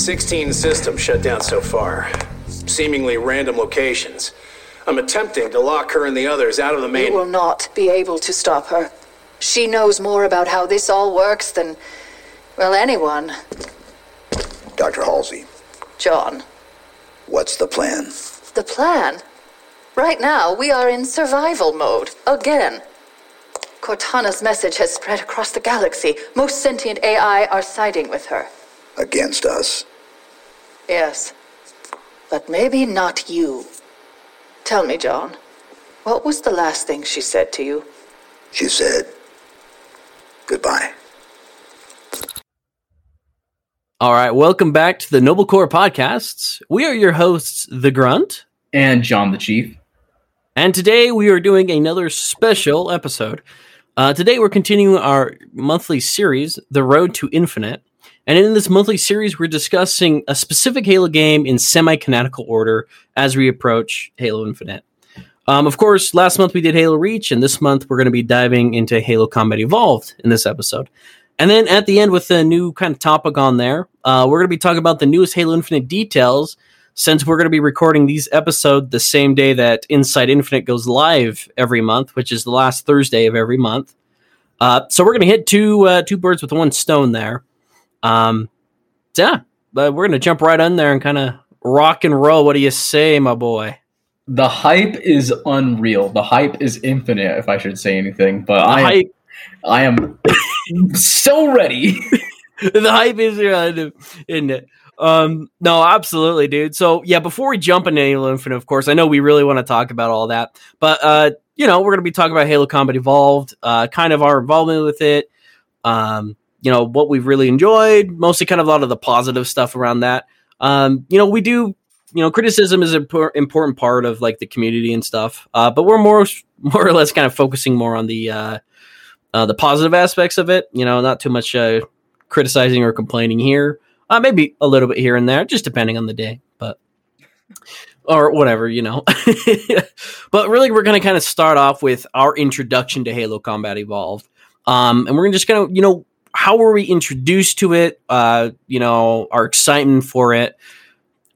now? 16 systems shut down so far. Seemingly random locations. I'm attempting to lock her and the others out of the main. You will not be able to stop her. She knows more about how this all works than, well, anyone. Dr. Halsey, John. what's the plan? The plan? Right now, we are in survival mode. Again. Cortana's message has spread across the galaxy. Most sentient AI are siding with her. Against us? Yes. But maybe not you. Tell me, John, what was the last thing she said to you? She said, goodbye. All right, welcome back to the Noble Core podcasts. We are your hosts, The Grunt, and John the Chief. and today we are doing another special episode. Uh, today we're continuing our monthly series, The Road to Infinite. And in this monthly series, we're discussing a specific Halo game in semi canonical order as we approach Halo Infinite. Um, of course, last month we did Halo Reach, and this month we're going to be diving into Halo Combat Evolved in this episode. And then at the end, with a new kind of topic on there, uh, we're going to be talking about the newest Halo Infinite details. Since we're going to be recording these episodes the same day that Inside Infinite goes live every month, which is the last Thursday of every month. Uh, so we're going to hit two uh, two birds with one stone there. Um, yeah, but we're to jump right in there and kind of rock and roll. What do you say, my boy? The hype is unreal. The hype is infinite, if I should say anything. But I, hype- I am so ready. the hype is uh, in it. Um, no, absolutely, dude. So yeah, before we jump into Halo Infinite, of course, I know we really want to talk about all that, but uh, you know, we're gonna be talking about Halo Combat Evolved, uh, kind of our involvement with it, um, you know, what we've really enjoyed, mostly kind of a lot of the positive stuff around that. Um, you know, we do, you know, criticism is an impor- important part of like the community and stuff, uh, but we're more, more or less kind of focusing more on the, uh, uh, the positive aspects of it. You know, not too much uh, criticizing or complaining here. Uh, maybe a little bit here and there, just depending on the day, but or whatever, you know. but really, we're going to kind of start off with our introduction to Halo Combat Evolved, um, and we're just going to, you know, how were we introduced to it? Uh, you know, our excitement for it.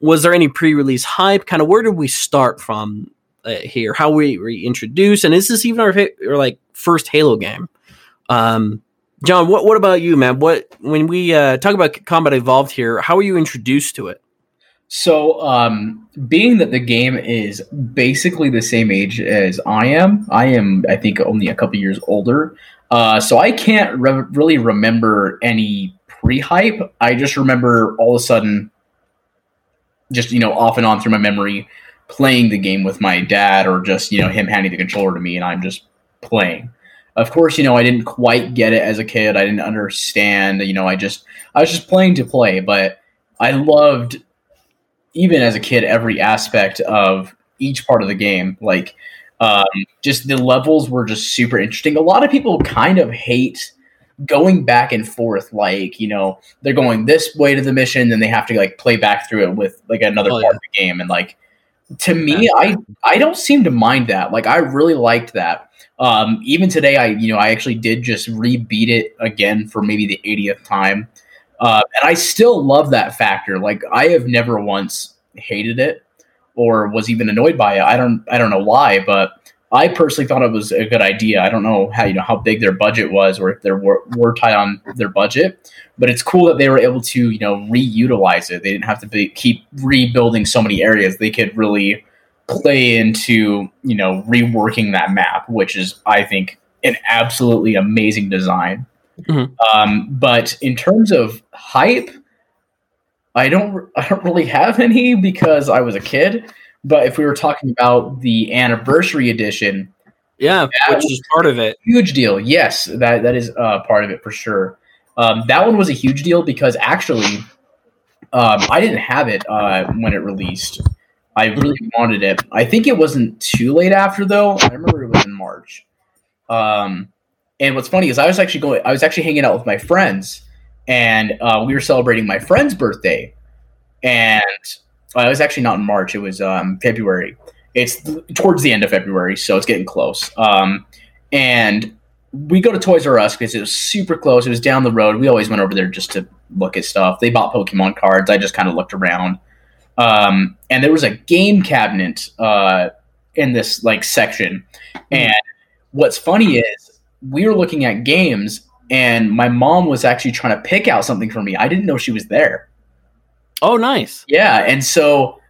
Was there any pre-release hype? Kind of where did we start from uh, here? How we introduced, and is this even our, like first Halo game? Um, John, what what about you, man? What when we uh, talk about Combat Evolved here, how were you introduced to it? So, um, being that the game is basically the same age as I am, I am, I think, only a couple years older. Uh, so I can't re- really remember any pre-hype. I just remember all of a sudden, just you know, off and on through my memory, playing the game with my dad, or just you know, him handing the controller to me, and I'm just playing. Of course, you know, I didn't quite get it as a kid. I didn't understand. You know, I just I was just playing to play, but I loved even as a kid every aspect of each part of the game like um, just the levels were just super interesting. A lot of people kind of hate going back and forth like you know they're going this way to the mission then they have to like play back through it with like another Oh, part of the game and like to me i i don't seem to mind that. Like i really liked that. Um even today i you know i actually did just rebeat it again for maybe the 80th time. Uh, and I still love that factor. Like I have never once hated it or was even annoyed by it. I don't I don't know why, but I personally thought it was a good idea. I don't know how you know how big their budget was or if they were, were tight on their budget, but it's cool that they were able to you know reutilize it. They didn't have to be, keep rebuilding so many areas. They could really play into you know reworking that map, which is I think an absolutely amazing design. Mhm. Um, but in terms of hype, I don't I don't really have any because I was a kid. But if we were talking about the anniversary edition, Yeah, which is part of it. huge deal. Yes, that that is uh, part of it for sure. Um, that one was a huge deal because actually, um, I didn't have it uh, when it released. I really wanted it. I think it wasn't too late after though. I remember it was in March. Um, and what's funny is I was actually going. I was actually hanging out with my friends, and uh, we were celebrating my friend's birthday. And uh, it was actually not in March. It was um, February. It's towards the end of February, so it's getting close. Um, and we go to Toys R Us because it was super close. It was down the road. We always went over there just to look at stuff. They bought Pokemon cards. I just kind of looked around. Um, and there was a game cabinet uh, in this like section. And what's funny is we were looking at games, and my mom was actually trying to pick out something for me. I didn't know she was there. Oh, nice. Yeah, and so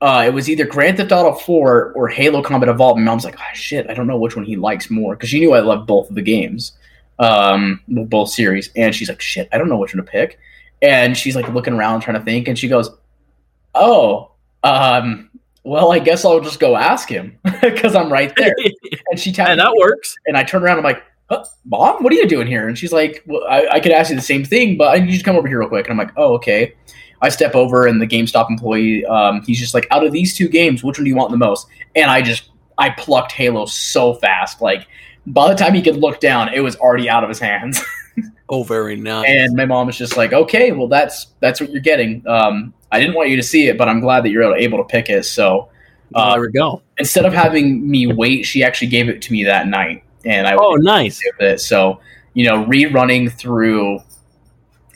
uh, it was either Grand Theft Auto 4 or Halo Combat Evolved. My mom's like, oh, shit, I don't know which one he likes more because she knew I loved both of the games, um, both series. And she's like, shit, I don't know which one to pick. And she's like looking around trying to think, and she goes, oh, um, well, I guess I'll just go ask him because I'm right there. And she tapped yeah, that works. and I turn around. I'm like, huh, "Mom, what are you doing here?" And she's like, well, I, "I could ask you the same thing, but I need you to come over here real quick." And I'm like, "Oh, okay." I step over, and the GameStop employee, um, he's just like, "Out of these two games, which one do you want the most?" And I just, I plucked Halo so fast. Like, by the time he could look down, it was already out of his hands. Oh, very nice. and my mom was just like, "Okay, well, that's that's what you're getting." Um, I didn't want you to see it, but I'm glad that you're able to pick it. So Well, uh, there we go. instead of having me wait, she actually gave it to me that night, and I Oh, nice. it. So, you know, rerunning through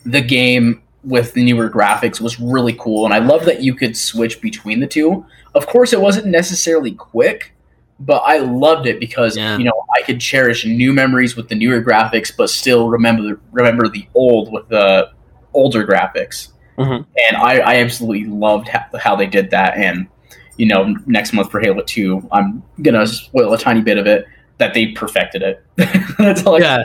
the game with the newer graphics was really cool. And I love that you could switch between the two. Of course, it wasn't necessarily quick, but I loved it because, Yeah. you know, I could cherish new memories with the newer graphics, but still remember remember the old with the older graphics. Mhm. And I, I absolutely loved how, how they did that. And, you know, next month for Halo 2, I'm going to spoil a tiny bit of it that they perfected it. That's all I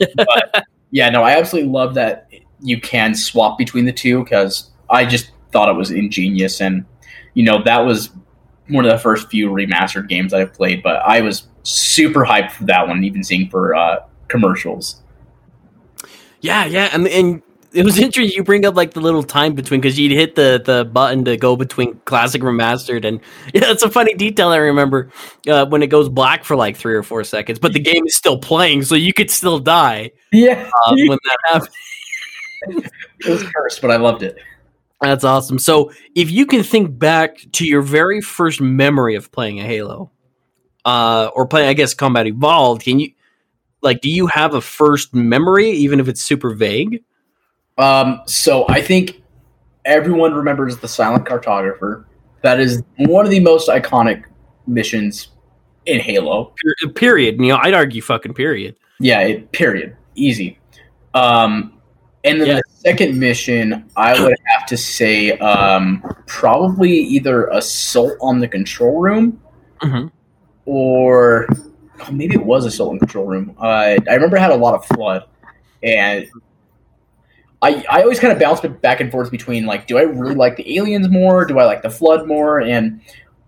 Yeah. but yeah, no, I absolutely love that you can swap between the two because I just thought it was ingenious, and you know that was one of the first few remastered games I've played. But I was super hyped for that one, even seeing for uh, commercials. Yeah, yeah, and and it was interesting. You bring up like the little time between because you'd hit the the button to go between classic remastered, and yeah, it's a funny detail I remember uh, when it goes black for like three or four seconds, but the game is still playing, so you could still die Yeah, uh, when that happens. It was cursed, but I loved it. That's awesome. So, if you can think back to your very first memory of playing a Halo, uh, or playing, I guess, Combat Evolved, can you like, do you have a first memory, even if it's super vague? Um, so I think everyone remembers the Silent Cartographer. That is one of the most iconic missions in Halo. Period. You know, I'd argue fucking period. Yeah, it, period. Easy. Um, and then Yeah. the second mission, I would have to say um, probably either Assault on the Control Room Mhm. or oh, maybe it was Assault on Control Room. Uh, I remember it had a lot of flood. And I, I always kind of bounce back and forth between like, do I really like the aliens more? Do I like the flood more? And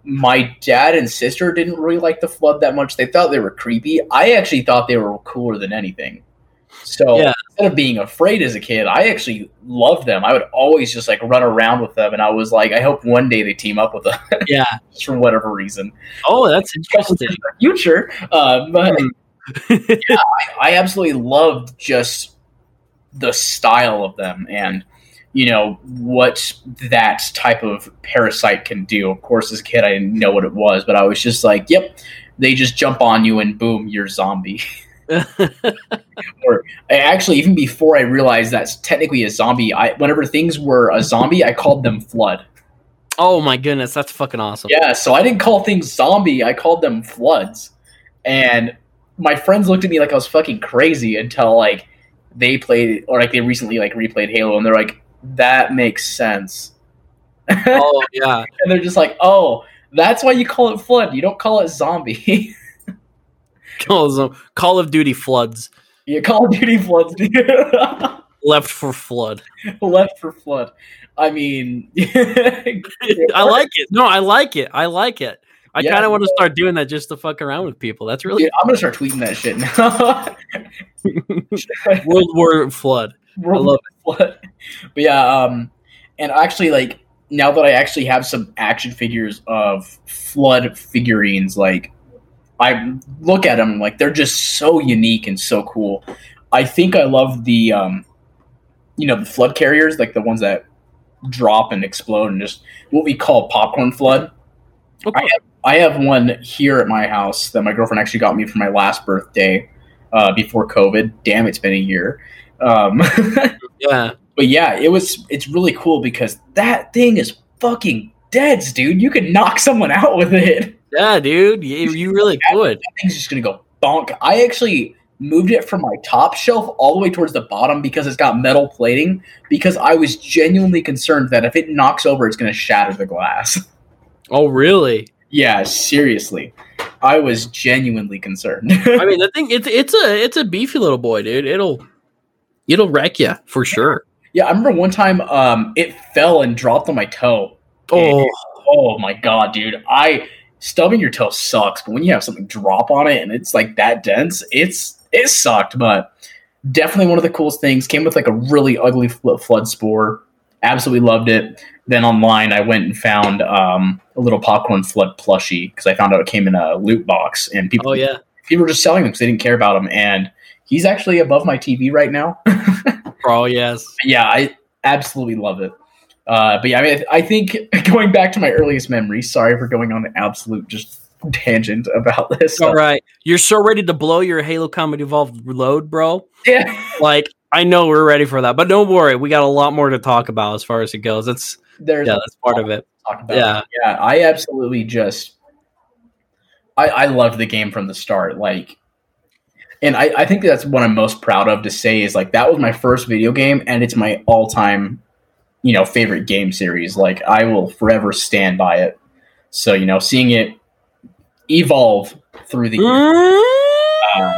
my dad and sister didn't really like the flood that much. They thought they were creepy. I actually thought they were cooler than anything. So Yeah. instead of being afraid as a kid, I actually loved them. I would always just like run around with them, and I was like, I hope one day they team up with us Yeah. for whatever reason. Oh, that's interesting. Future, uh, but Hmm. I absolutely loved just the style of them and you know what that type of parasite can do. Of course, as a kid, I didn't know what it was, but I was just like, "Yep." They just jump on you and boom, you're zombie. or I actually, even before I realized that's technically a zombie, I whenever things were a zombie, I called them flood. oh my goodness, that's fucking awesome. Yeah, so I didn't call things zombie, I called them floods. And my friends looked at me like I was fucking crazy until like they played or like they recently like replayed Halo and they're like, that makes sense. Oh yeah. And they're just like, oh, that's why you call it flood. You don't call it zombie. Call, of- Call of Duty floods. Yeah, Call of Duty floods. Left for flood. Left for flood. I mean, I like it. No, I like it. I like it. I Yeah. kind of want to start doing that just to fuck around with people. That's really Dude, I'm gonna start tweeting that shit now. World War Flood. World love of Flood. But yeah, um, and actually, like now that I actually have some action figures of Flood figurines, like I look at them, like they're just so unique and so cool. I think I love the, um, you know, the Flood carriers, like the ones that drop and explode, and just what we call popcorn flood. Okay. I have, I have one here at my house that my girlfriend actually got me for my last birthday uh, before COVID. Damn, it's been a year. Um, Yeah. but yeah, it was. It's really cool because that thing is fucking deads, dude. You could knock someone out with it. Yeah, dude, you, you really could. That thing's just gonna go bonk. I actually moved it from my top shelf all the way towards the bottom because it's got metal plating. Because I was genuinely concerned that if it knocks over, it's gonna shatter the glass. Oh, really? yeah, seriously, I was genuinely concerned. I mean, the thing it's it's a it's a beefy little boy, dude. It'll it'll wreck you for sure. yeah, I remember one time um, it fell and dropped on my toe. Oh, Oh my god, dude! I stubbing your toe sucks, but when you have something drop on it and it's like that dense, it's it sucked. But definitely one of the coolest things. Came with like a really ugly fl- flood spore. Absolutely loved it. Then online, I went and found um, a little popcorn flood plushie because I found out it came in a loot box, and people oh yeah. people were just selling them because they didn't care about them. And he's actually above my TV right now. Oh yes. yeah, I absolutely love it. Uh, but yeah, I, mean, I think going back to my earliest memories. Sorry for going on an absolute just tangent about this. All right. You're so ready to blow your Halo Combat Evolved load, bro. Yeah, Like I know we're ready for that, but don't worry, we got a lot more to talk about as far as it goes. That's there's yeah, that's part of it. talk about. Yeah. yeah. I absolutely just, I, I loved the game from the start. Like, and I, I think that's what I'm most proud of to say is like that was my first video game, and it's my all time, you know, favorite game series. Like, I will forever stand by it. So you know, seeing it evolve through the years, um,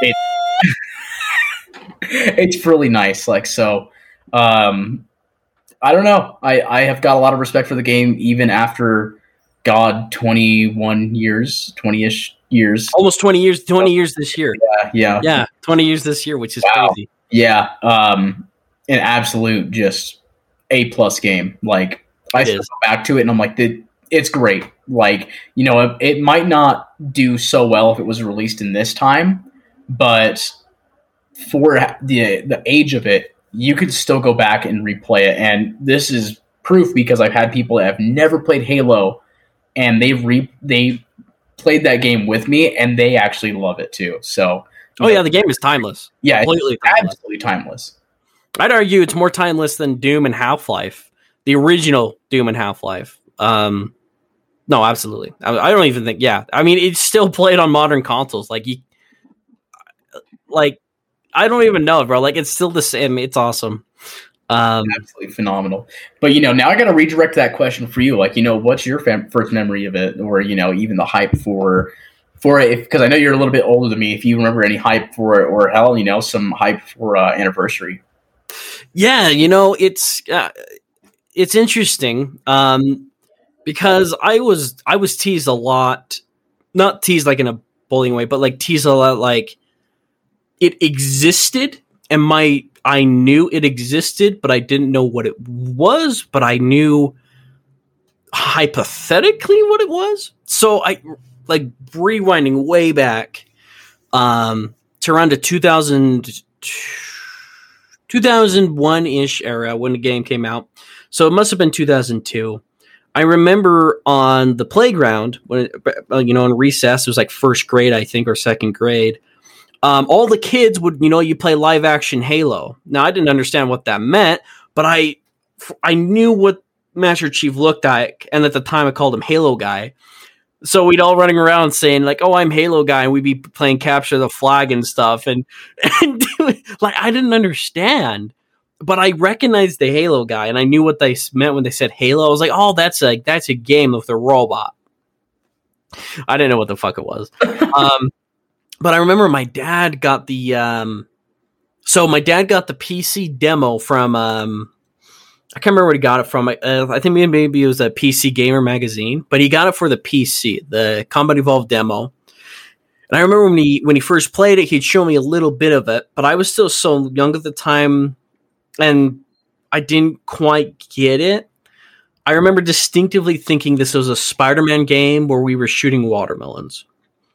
it, it's really nice. Like so, um, I don't know. I I have got a lot of respect for the game even after God twenty one years, twenty ish years. Almost 20 years, 20 years this year. Yeah, yeah, Yeah, 20 years this year, which is Wow. crazy. yeah. Um, an absolute just a plus game. Like I go back to it and I'm like, it's great. Like you know, it, it might not do so well if it was released in this time, but for the the age of it, you could still go back and replay it. And this is proof because I've had people that have never played Halo, and they've re they played that game with me, and they actually love it too. So Oh yeah, the game is timeless. yeah, Completely timeless. absolutely timeless. I'd argue it's more timeless than Doom and Half Life, the original Doom and Half Life. Um, no, absolutely. I, I don't even think. Yeah, I mean, it's still played on modern consoles. Like you, like I don't even know, bro. Like it's still the same. It's awesome. Um, absolutely phenomenal. But you know, now I got to redirect that question for you. Like, you know, what's your fam- first memory of it, or you know, even the hype for for it? Because I know you're a little bit older than me. If you remember any hype for it, or hell, you know, some hype for uh, anniversary. Yeah, you know, it's uh, it's interesting um, because I was I was teased a lot, not teased like in a bullying way, but like teased a lot like it existed and my I knew it existed, but I didn't know what it was, but I knew hypothetically what it was. So I like rewinding way back um to around to 2002 2001 ish era when the game came out. So it must have been 2002. I remember on the playground when it, uh, you know in recess it was like first grade I think or second grade. Um, all the kids would you know you play live action Halo. Now I didn't understand what that meant, but I I knew what Master Chief looked like, and at the time I called him Halo guy. So we'd all running around saying like, "Oh, I'm Halo Guy," and we'd be playing capture the flag and stuff, and and like I didn't understand, but I recognized the Halo Guy, and I knew what they meant when they said Halo. I was like, "Oh, that's like that's a game with a robot." I didn't know what the fuck it was, um, but I remember my dad got the um, so my dad got the PC demo from um, I can't remember where he got it from. Uh, I think maybe it was a PC Gamer magazine, but he got it for the PC, the Combat Evolved demo. And I remember when he when he first played it, he'd show me a little bit of it, but I was still so young at the time, and I didn't quite get it. I remember distinctively thinking this was a Spider-Man game where we were shooting watermelons,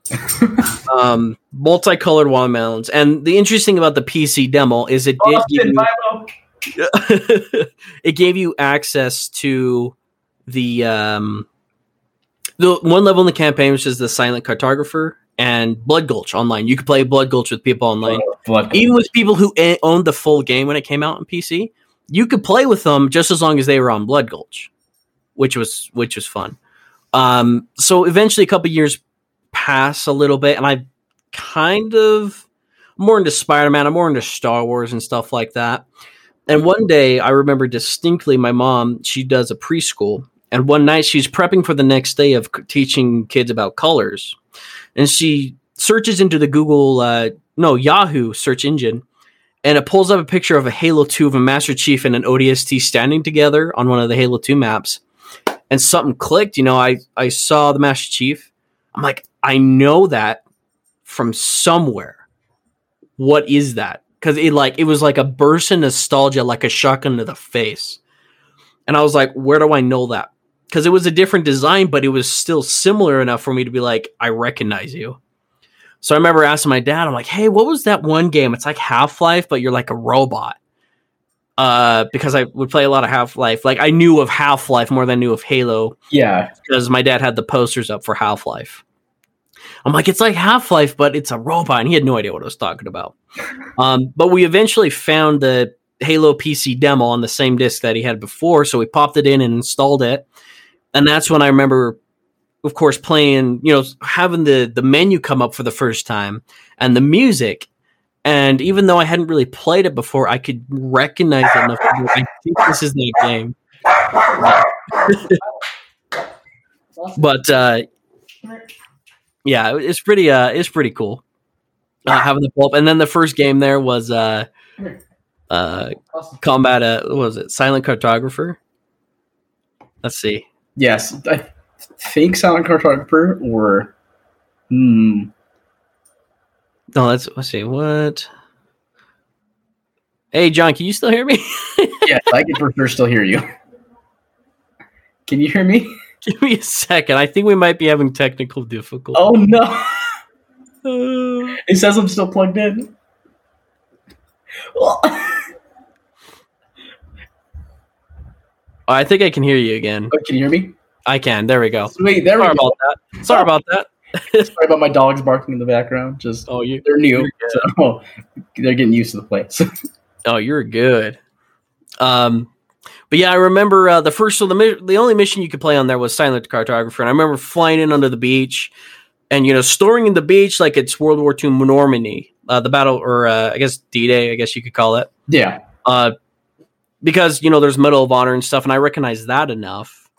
um, multicolored watermelons. And the interesting thing about the PC demo is it did give you it gave you access to the um the one level in the campaign which is the silent cartographer and blood gulch online you could play blood gulch with people online Blood- even with people who a- owned the full game when it came out on pc you could play with them just as long as they were on Blood Gulch, which was which was fun. Um, so eventually, a couple years pass a little bit, and I kind of more into Spider Man. I'm more into Star Wars and stuff like that. And one day, I remember distinctly, my mom she does a preschool, and one night she's prepping for the next day of teaching kids about colors, and she searches into the Google uh, no Yahoo search engine and it pulls up a picture of a Halo 2 of a Master Chief and an ODST standing together on one of the Halo 2 maps. And something clicked, you know, I, I saw the Master Chief. I'm like, I know that from somewhere. What is that? Because it like it was like a burst of nostalgia, like a shotgun to the face. And I was like, where do I know that? Because it was a different design, but it was still similar enough for me to be like, I recognize you. So I remember asking my dad, I'm like, hey, what was that one game? It's like Half Life, but you're like a robot. Uh, because I would play a lot of Half Life. Like I knew of Half Life more than I knew of Halo Yeah. because my dad had the posters up for Half Life. I'm like, it's like Half Life, but it's a robot, and he had no idea what I was talking about. Um, but we eventually found the Halo PC demo on the same disc that he had before, so we popped it in and installed it, and that's when I remember, of course, playing, you know, having the the menu come up for the first time and the music. And even though I hadn't really played it before, I could recognize it enough. I think this is that game. but uh, yeah, it's pretty. Uh, it's pretty cool uh, having the pulp. And then the first game there was uh, uh, combat. Uh, what was it Silent Cartographer? Let's see. Yes, I think Silent Cartographer or hmm. No, let's let's see what. Hey, John, can you still hear me? Yes, I can for sure still hear you. Can you hear me? Give me a second. I think we might be having technical difficulties. Oh no! It says I'm still plugged in. Well, I think I can hear you again. Oh, can you hear me? I can. There we go. Wait, there we Sorry go. about that. Sorry about that. Sorry about my dogs barking in the background. Just Oh, you. they're new, so they're getting used to the place. Oh, you're good. Um, but yeah, I remember uh, the first. So the the only mission you could play on there was Silent Cartographer, and I remember flying in under the beach, and you know, storing in the beach like it's World War II Normandy, uh, the battle, or uh, I guess D Day, I guess you could call it. yeah, uh, because you know there's Medal of Honor and stuff, and I recognize that enough.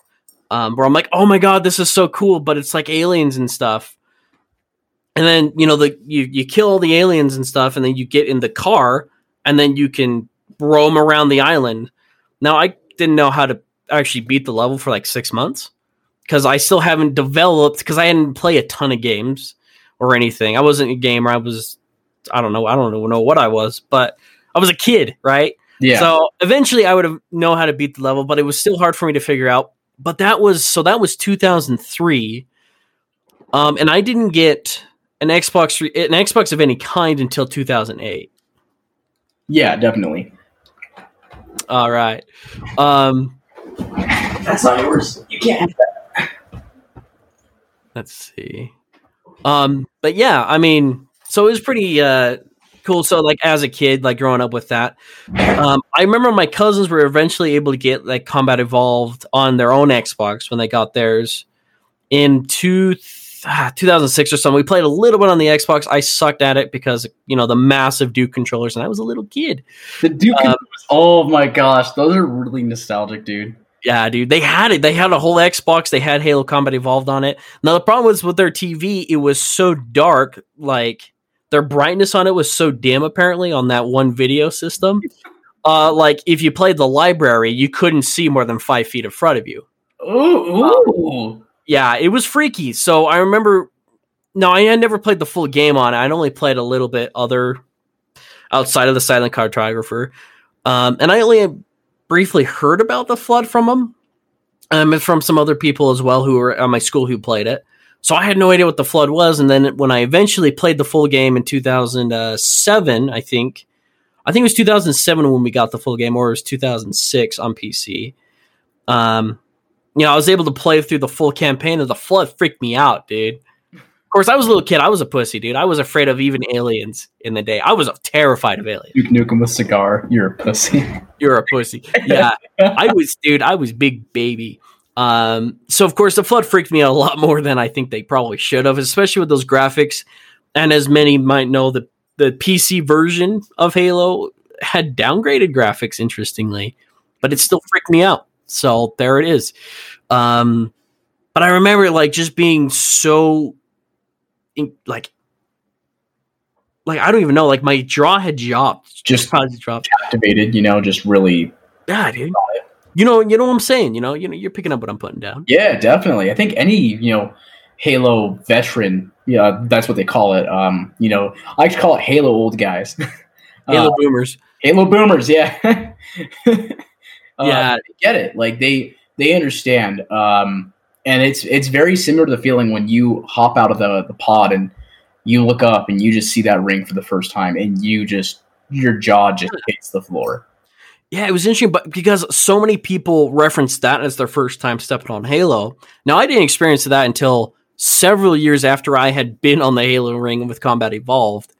Um, where I'm like, oh my god, this is so cool, but it's like aliens and stuff. And then you know the you you kill all the aliens and stuff, and then you get in the car, and then you can roam around the island. Now I didn't know how to actually beat the level for like six months because I still haven't developed because I hadn't played a ton of games or anything. I wasn't a gamer. I was I don't know. I don't know what I was, but I was a kid, right? yeah. So eventually I would have know how to beat the level, but it was still hard for me to figure out. But that was so that was 2003. Um, and I didn't get an Xbox an Xbox of any kind until 2008. yeah, definitely. All right. Um, That's not yours. You can't. Have that. Let's see. Um, but yeah, I mean, so it was pretty uh cool. So like as a kid, like growing up with that, um, I remember my cousins were eventually able to get like Combat Evolved on their own Xbox when they got theirs in two. Ah, 2006 or something. We played a little bit on the Xbox. I sucked at it because you know the massive Duke controllers, and I was a little kid. The Duke. Um, oh my gosh, those are really nostalgic, dude. Yeah, dude, they had it. They had a whole Xbox. They had Halo Combat Evolved on it. Now the problem was with their TV, it was so dark. Like their brightness on it was so dim. Apparently, on that one video system, uh, like if you played the library, you couldn't see more than five feet in front of you. Ooh, ooh. Yeah, it was freaky. So I remember. No, I had never played the full game on it. I'd only played a little bit other outside of the Silent Cartographer, um, and I only briefly heard about the flood from them, um, and from some other people as well who were at my school who played it. So I had no idea what the flood was. And then when I eventually played the full game in 2007, I think, I think it was 2007 when we got the full game, or it was 2006 on PC. Um, you know, I was able to play through the full campaign, and the flood freaked me out, dude. Of course, I was a little kid. I was a pussy, dude. I was afraid of even aliens in the day. I was terrified of aliens. You nuke them with cigar. You're a pussy. You're a pussy. Yeah, I was, dude. I was big baby. Um, so of course, the flood freaked me out a lot more than I think they probably should have, especially with those graphics. And as many might know, the the PC version of Halo had downgraded graphics, interestingly, but it still freaked me out. So there it is. Um, but I remember like just being so in, like like I don't even know, like my jaw had dropped. Just probably dropped. activated, you know, just really. Yeah, dude. You know, you know what I'm saying. You know, you know, you're picking up what I'm putting down. Yeah, definitely. I think any you know Halo veteran, yeah, that's what they call it. Um, you know, I like to call it Halo old guys. Halo Uh, boomers. Halo boomers, yeah. Uh, Yeah. they get it. Like they they understand. Um, and it's it's very similar to the feeling when you hop out of the the pod and you look up and you just see that ring for the first time and you just your jaw just hits the floor. Yeah, it was interesting, but because so many people referenced that as their first time stepping on Halo. Now, I didn't experience that until several years after I had been on the Halo ring with Combat Evolved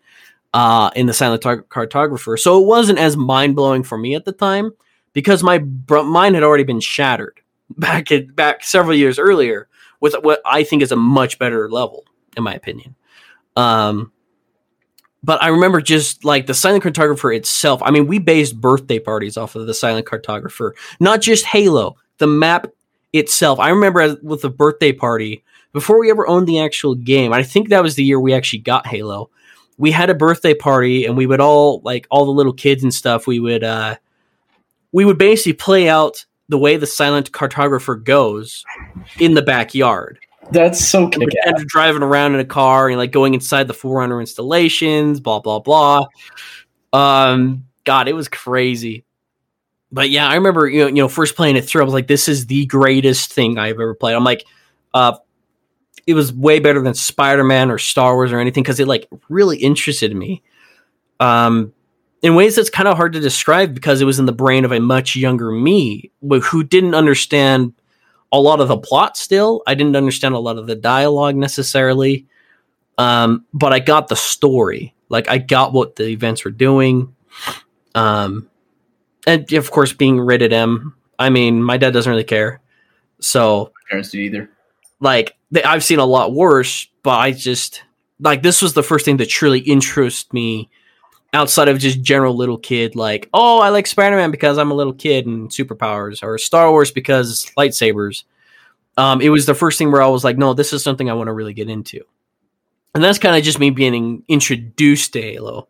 uh, in the Silent Cartographer. So it wasn't as mind blowing for me at the time because my br- mind had already been shattered back at, back several years earlier with what I think is a much better level, in my opinion. Um, but I remember just like the silent cartographer itself. I mean, we based birthday parties off of the silent cartographer, not just Halo, the map itself. I remember with the birthday party before we ever owned the actual game. I think that was the year we actually got Halo. We had a birthday party and we would all like all the little kids and stuff. We would uh, we would basically play out the way the silent cartographer goes in the backyard That's so kick you're driving around in a car and like going inside the Forerunner installations, blah blah blah. Um, God, it was crazy. But yeah, I remember you know, you know first playing it through. I was like, this is the greatest thing I've ever played. I'm like, uh, it was way better than Spider Man or Star Wars or anything because it like really interested me. Um, in ways that's kind of hard to describe because it was in the brain of a much younger me who didn't understand a lot of the plot still. I didn't understand a lot of the dialogue necessarily. Um, but I got the story. Like I got what the events were doing. Um, and of course, being rated M. I mean, my dad doesn't really care. So parents did either. like they, I've seen a lot worse, but I just like this was the first thing that truly interested me outside of just general little kid like oh I like Spider-Man because I'm a little kid and superpowers or Star Wars because lightsabers. Um, it was the first thing where I was like, no, this is something I want to really get into, and that's kind of just me being introduced to Halo.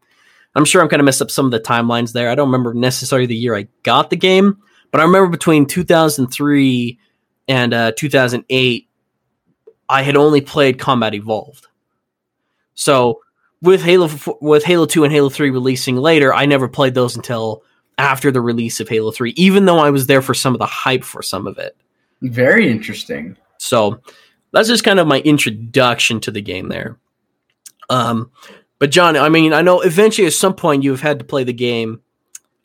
I'm sure I'm kind of messed up some of the timelines there. I don't remember necessarily the year I got the game, but I remember between 2003 and uh, 2008, I had only played Combat Evolved. So with Halo with Halo 2 and Halo 3 releasing later, I never played those until after the release of Halo 3, even though I was there for some of the hype for some of it. Very interesting. So that's just kind of my introduction to the game there. Um, but John, I mean, I know eventually at some point you've had to play the game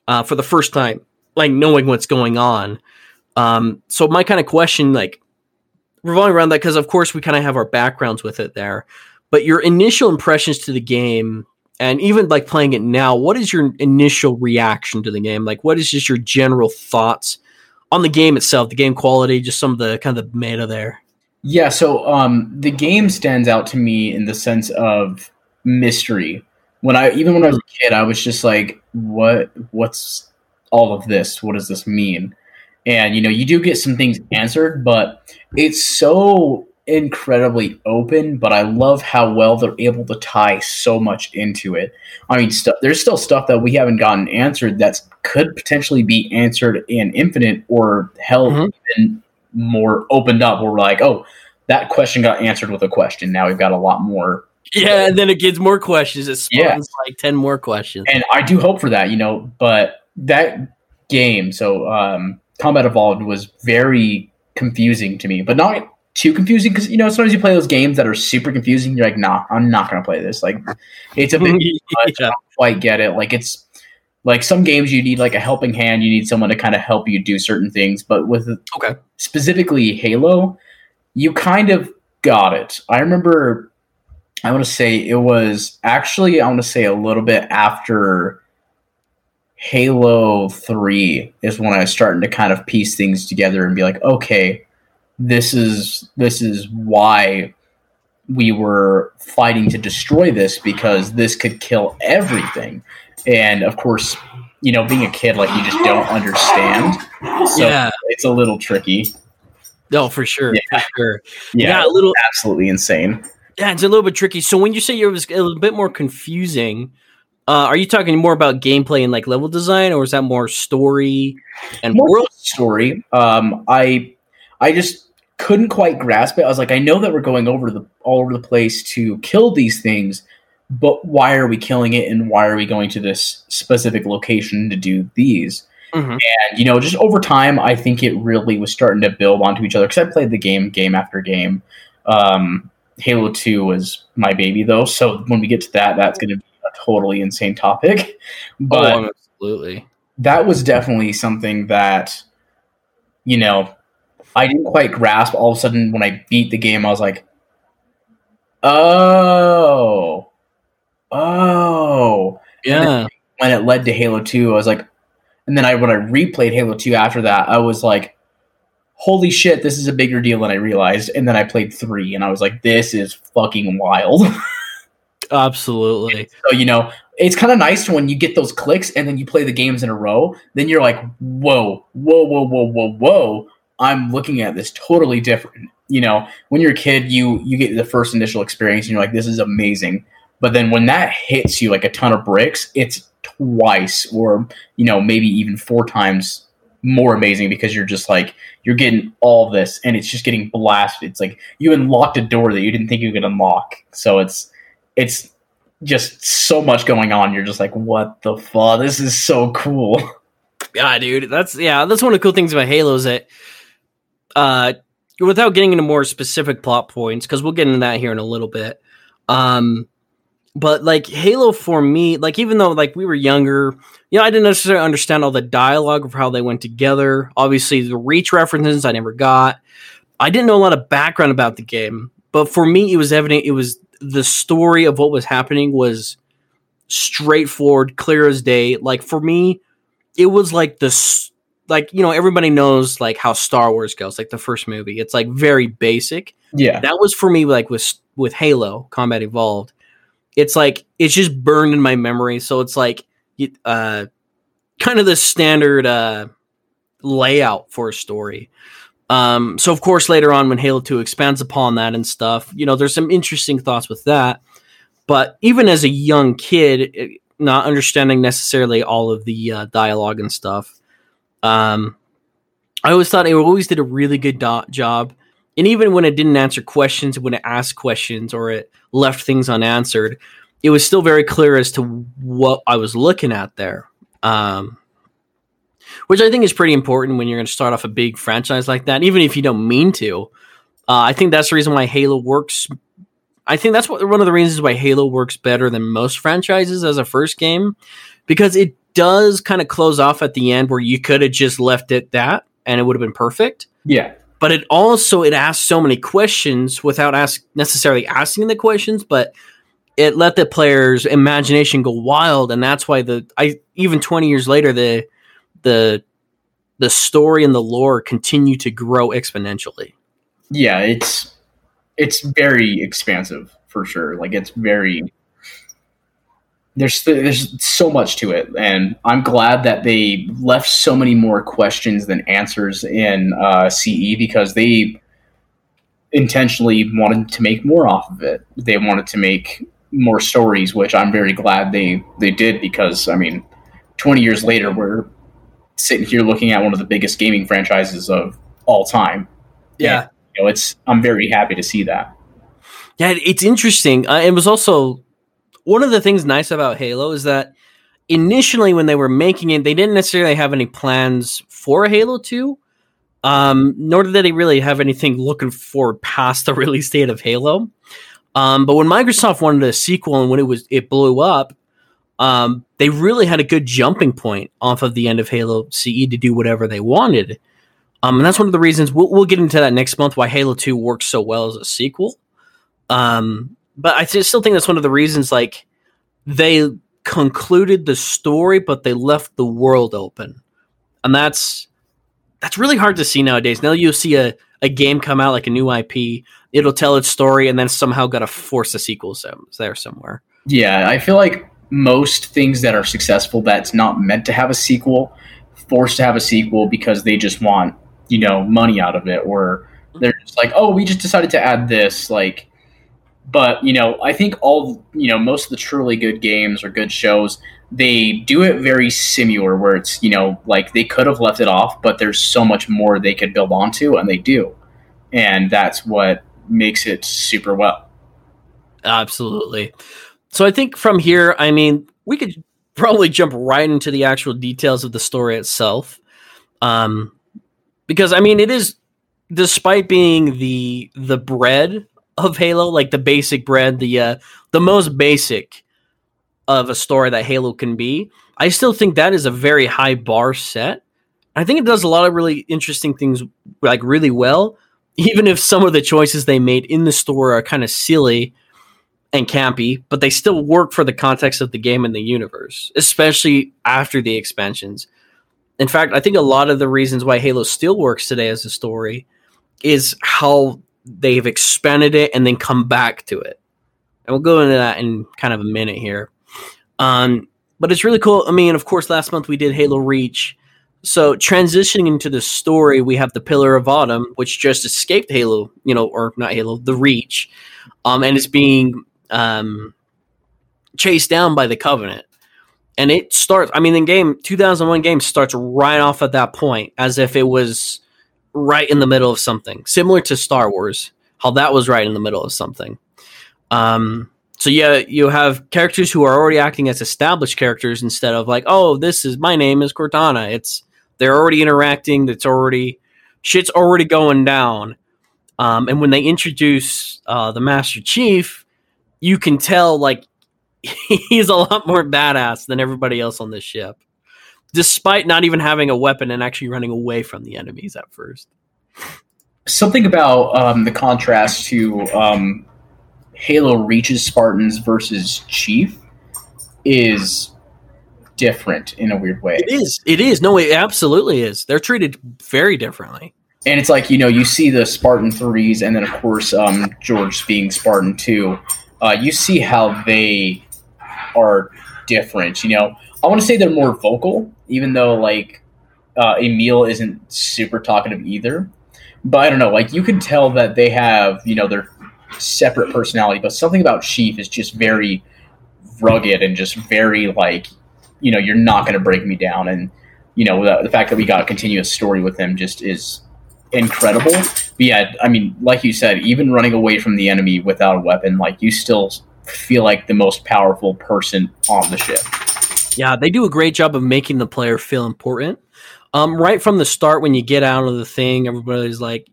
uh, for the first time, like knowing what's going on. Um, so my kind of question, like revolving around that, because of course we kind of have our backgrounds with it there, but your initial impressions to the game, and even like playing it now, what is your initial reaction to the game? Like, what is just your general thoughts on the game itself, the game quality, just some of the kind of the meta there? Yeah, so um, the game stands out to me in the sense of mystery. When I even when I was a kid, I was just like, "What? What's all of this? What does this mean?" And you know, you do get some things answered, but it's so incredibly open. But I love how well they're able to tie so much into it. I mean, stu- there's still stuff that we haven't gotten answered that could potentially be answered in Infinite or held Mhm. even more opened up. Where we're like, "Oh, that question got answered with a question. Now we've got a lot more Yeah, and then it gets more questions. It spawns Yeah. like ten more questions. and I do hope for that, you know. But that game, so um, Combat Evolved, was very confusing to me, but not too confusing because you know sometimes you play those games that are super confusing. You're like, nah, I'm not gonna play this. Like, it's a bit much. I don't quite get it. Like, it's like some games you need like a helping hand. You need someone to kind of help you do certain things. But with Okay. specifically Halo, you kind of got it. I remember I want to say it was actually I want to say a little bit after Halo 3 is when I was starting to kind of piece things together and be like, okay, this is this is why we were fighting to destroy this because this could kill everything. And of course, you know, being a kid, like you just don't understand. So Yeah. it's a little tricky. No, for sure, Yeah. for sure. Yeah, Yeah, a little. absolutely insane. Yeah, it's a little bit tricky. So when you say it was a little bit more confusing, uh, are you talking more about gameplay and like level design, or is that more story and More world? story. Um, I I just couldn't quite grasp it. I was like, I know that we're going over the all over the place to kill these things, but why are we killing it, and why are we going to this specific location to do these? Mhm. And you know, just over time, I think it really was starting to build onto each other. Because I played the game game after game. Um, Halo Two was my baby, though. So when we get to that, that's going to be a totally insane topic. But oh, absolutely. that was definitely something that you know I didn't quite grasp. All of a sudden, when I beat the game, I was like, "Oh, oh." Yeah, When it led to Halo Two, I was like, and then I when I replayed Halo Two after that, I was like, "Holy shit, this is a bigger deal than I realized." And then I played three, and I was like, "This is fucking wild." absolutely. So you know, it's kind of nice when you get those clicks and then you play the games in a row. Then you're like, whoa, whoa, whoa, whoa, whoa, whoa! I'm looking at this totally different. You know, when you're a kid, you you get the first initial experience and you're like, this is amazing. But then when that hits you like a ton of bricks, it's twice or you know maybe even four times more amazing because you're just like you're getting all this and it's just getting blasted. It's like you unlocked a door that you didn't think you could unlock. So it's it's just so much going on. You're just like, what the fuck? This is so cool. Yeah, dude. That's yeah. That's one of the cool things about Halo is that, uh, without getting into more specific plot points, because we'll get into that here in a little bit. Um, but like Halo for me, like even though like we were younger, you know, I didn't necessarily understand all the dialogue of how they went together. Obviously, the Reach references I never got. I didn't know a lot of background about the game, but for me, it was evident. It was the story of what was happening was straightforward, clear as day. Like for me, it was like this like you know everybody knows like how Star Wars goes like the first movie. It's like very basic. Yeah. that was for me like with with Halo Combat Evolved. It's like it's just burned in my memory. So it's like uh kind of the standard uh layout for a story. Um so of course later on when Halo 2 expands upon that and stuff you know there's some interesting thoughts with that. But even as a young kid it- not understanding necessarily all of the uh, dialogue and stuff um I always thought it always did a really good do- job and even when it didn't answer questions, when it asked questions or it left things unanswered, it was still very clear as to what I was looking at there. Um, which I think is pretty important when you're going to start off a big franchise like that, even if you don't mean to. Uh, I think that's the reason why Halo works. I think that's what, one of the reasons why Halo works better than most franchises as a first game, because it does kind of close off at the end where you could have just left it that and it would have been perfect Yeah. but it also it asks so many questions without ask necessarily asking the questions but it let the player's imagination go wild and that's why the i even 20 years later the the the story and the lore continue to grow exponentially Yeah. It's it's very expansive for sure. Like it's very there's there's so much to it, and I'm glad that they left so many more questions than answers in uh, CE because they intentionally wanted to make more off of it. They wanted to make more stories, which I'm very glad they they did because I mean, 20 years later, we're sitting here looking at one of the biggest gaming franchises of all time. yeah You know, it's I'm very happy to see that. Yeah, it's interesting. Uh, it was also one of the things nice about Halo is that initially when they were making it, they didn't necessarily have any plans for Halo Two. Um, nor did they really have anything looking forward past the release date of Halo. Um, but when Microsoft wanted a sequel and when it was it blew up, um, they really had a good jumping point off of the end of Halo CE to do whatever they wanted. Um, and that's one of the reasons we'll, we'll get into that next month why Halo 2 works so well as a sequel. Um, but I still think that's one of the reasons. Like they concluded the story, but they left the world open, and that's that's really hard to see nowadays. Now you'll see a a game come out like a new IP, it'll tell its story, and then somehow got to force a sequel some, there somewhere. Yeah, I feel like most things that are successful that's not meant to have a sequel, forced to have a sequel because they just want you know money out of it, or mm-hmm. they're just like, oh, we just decided to add this, like. But you know, I think all you know, most of the truly good games or good shows, they do it very similar, where it's you know, like they could have left it off, but there's so much more they could build onto, and they do, and that's what makes it super well. Absolutely. So I think from here, I mean, we could probably jump right into the actual details of the story itself. Um, because I mean, it is despite being the the bread of Halo, like the basic bread, the uh, the most basic of a story that Halo can be. I still think that is a very high bar set. I think it does a lot of really interesting things, like really well. Even if some of the choices they made in the story are kind of silly and campy, but they still work for the context of the game and the universe, especially after the expansions. In fact, I think a lot of the reasons why Halo still works today as a story is how they've expanded it and then come back to it. And we'll go into that in kind of a minute here. Um, but it's really cool. I mean, of course, last month we did Halo Reach. So transitioning into the story, we have the Pillar of Autumn, which just escaped Halo, you know, or not Halo, the Reach, um, and it's being um, chased down by the Covenant. And it starts. I mean, the game 2001 game starts right off at that point, as if it was right in the middle of something, similar to Star Wars, how that was right in the middle of something. Um, so yeah, you have characters who are already acting as established characters instead of like, oh, this is my name is Cortana. It's they're already interacting. That's already shit's already going down. Um, and when they introduce uh, the Master Chief, you can tell like he's a lot more badass than everybody else on this ship despite not even having a weapon and actually running away from the enemies at first. Something about um, the contrast to um, Halo Reaches Spartans versus Chief is different in a weird way. It is. It is. No, it absolutely is. They're treated very differently. And it's like, you know, you see the Spartan 3s, and then, of course, um, George being Spartan 2. Uh, you see how they are different. You know, I want to say they're more vocal, even though like uh, Emil isn't super talkative either. But I don't know, like you can tell that they have you know their separate personality, but something about Chief is just very rugged and just very like you know you're not going to break me down, and you know the, the fact that we got a continuous story with him just is incredible. But yeah, I mean, like you said, even running away from the enemy without a weapon, like you still feel like the most powerful person on the ship. Yeah, they do a great job of making the player feel important. Um, right from the start, when you get out of the thing, everybody's like,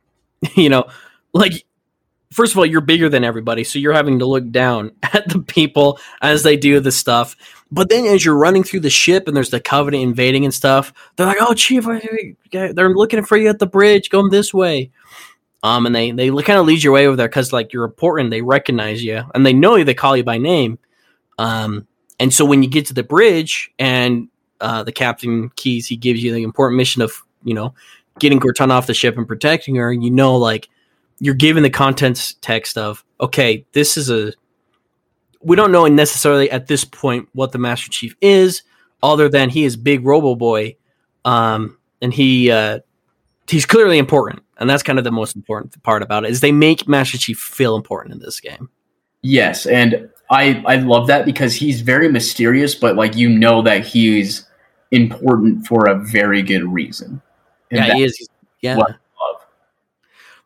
you know, like first of all, you're bigger than everybody, so you're having to look down at the people as they do the stuff. But then, as you're running through the ship and there's the Covenant invading and stuff, they're like, "Oh, Chief, they're looking for you at the bridge. Going this way." Um, and they they kind of lead your way over there because like you're important. They recognize you and they know you. They call you by name. Um, and so when you get to the bridge and uh, the captain Keyes, he gives you the important mission of you know getting Cortana off the ship and protecting her. You know, like you're given the contents text of okay, this is a. We don't know necessarily at this point what the Master Chief is, other than he is Big Robo Boy, um, and he uh, he's clearly important, and that's kind of the most important part about it is they make Master Chief feel important in this game. Yes, and I I love that because he's very mysterious, but like you know that he's important for a very good reason. And yeah, he is. Yeah. What I,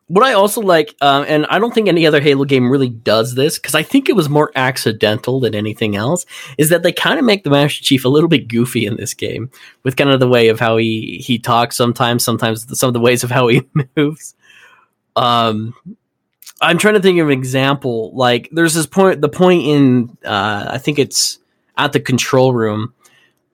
what I also like, um, and I don't think any other Halo game really does this because I think it was more accidental than anything else, is that they kind of make the Master Chief a little bit goofy in this game with kind of the way of how he he talks sometimes, sometimes some of the ways of how he moves. Um, I'm trying to think of an example. Like there's this point, the point in uh, I think it's at the control room,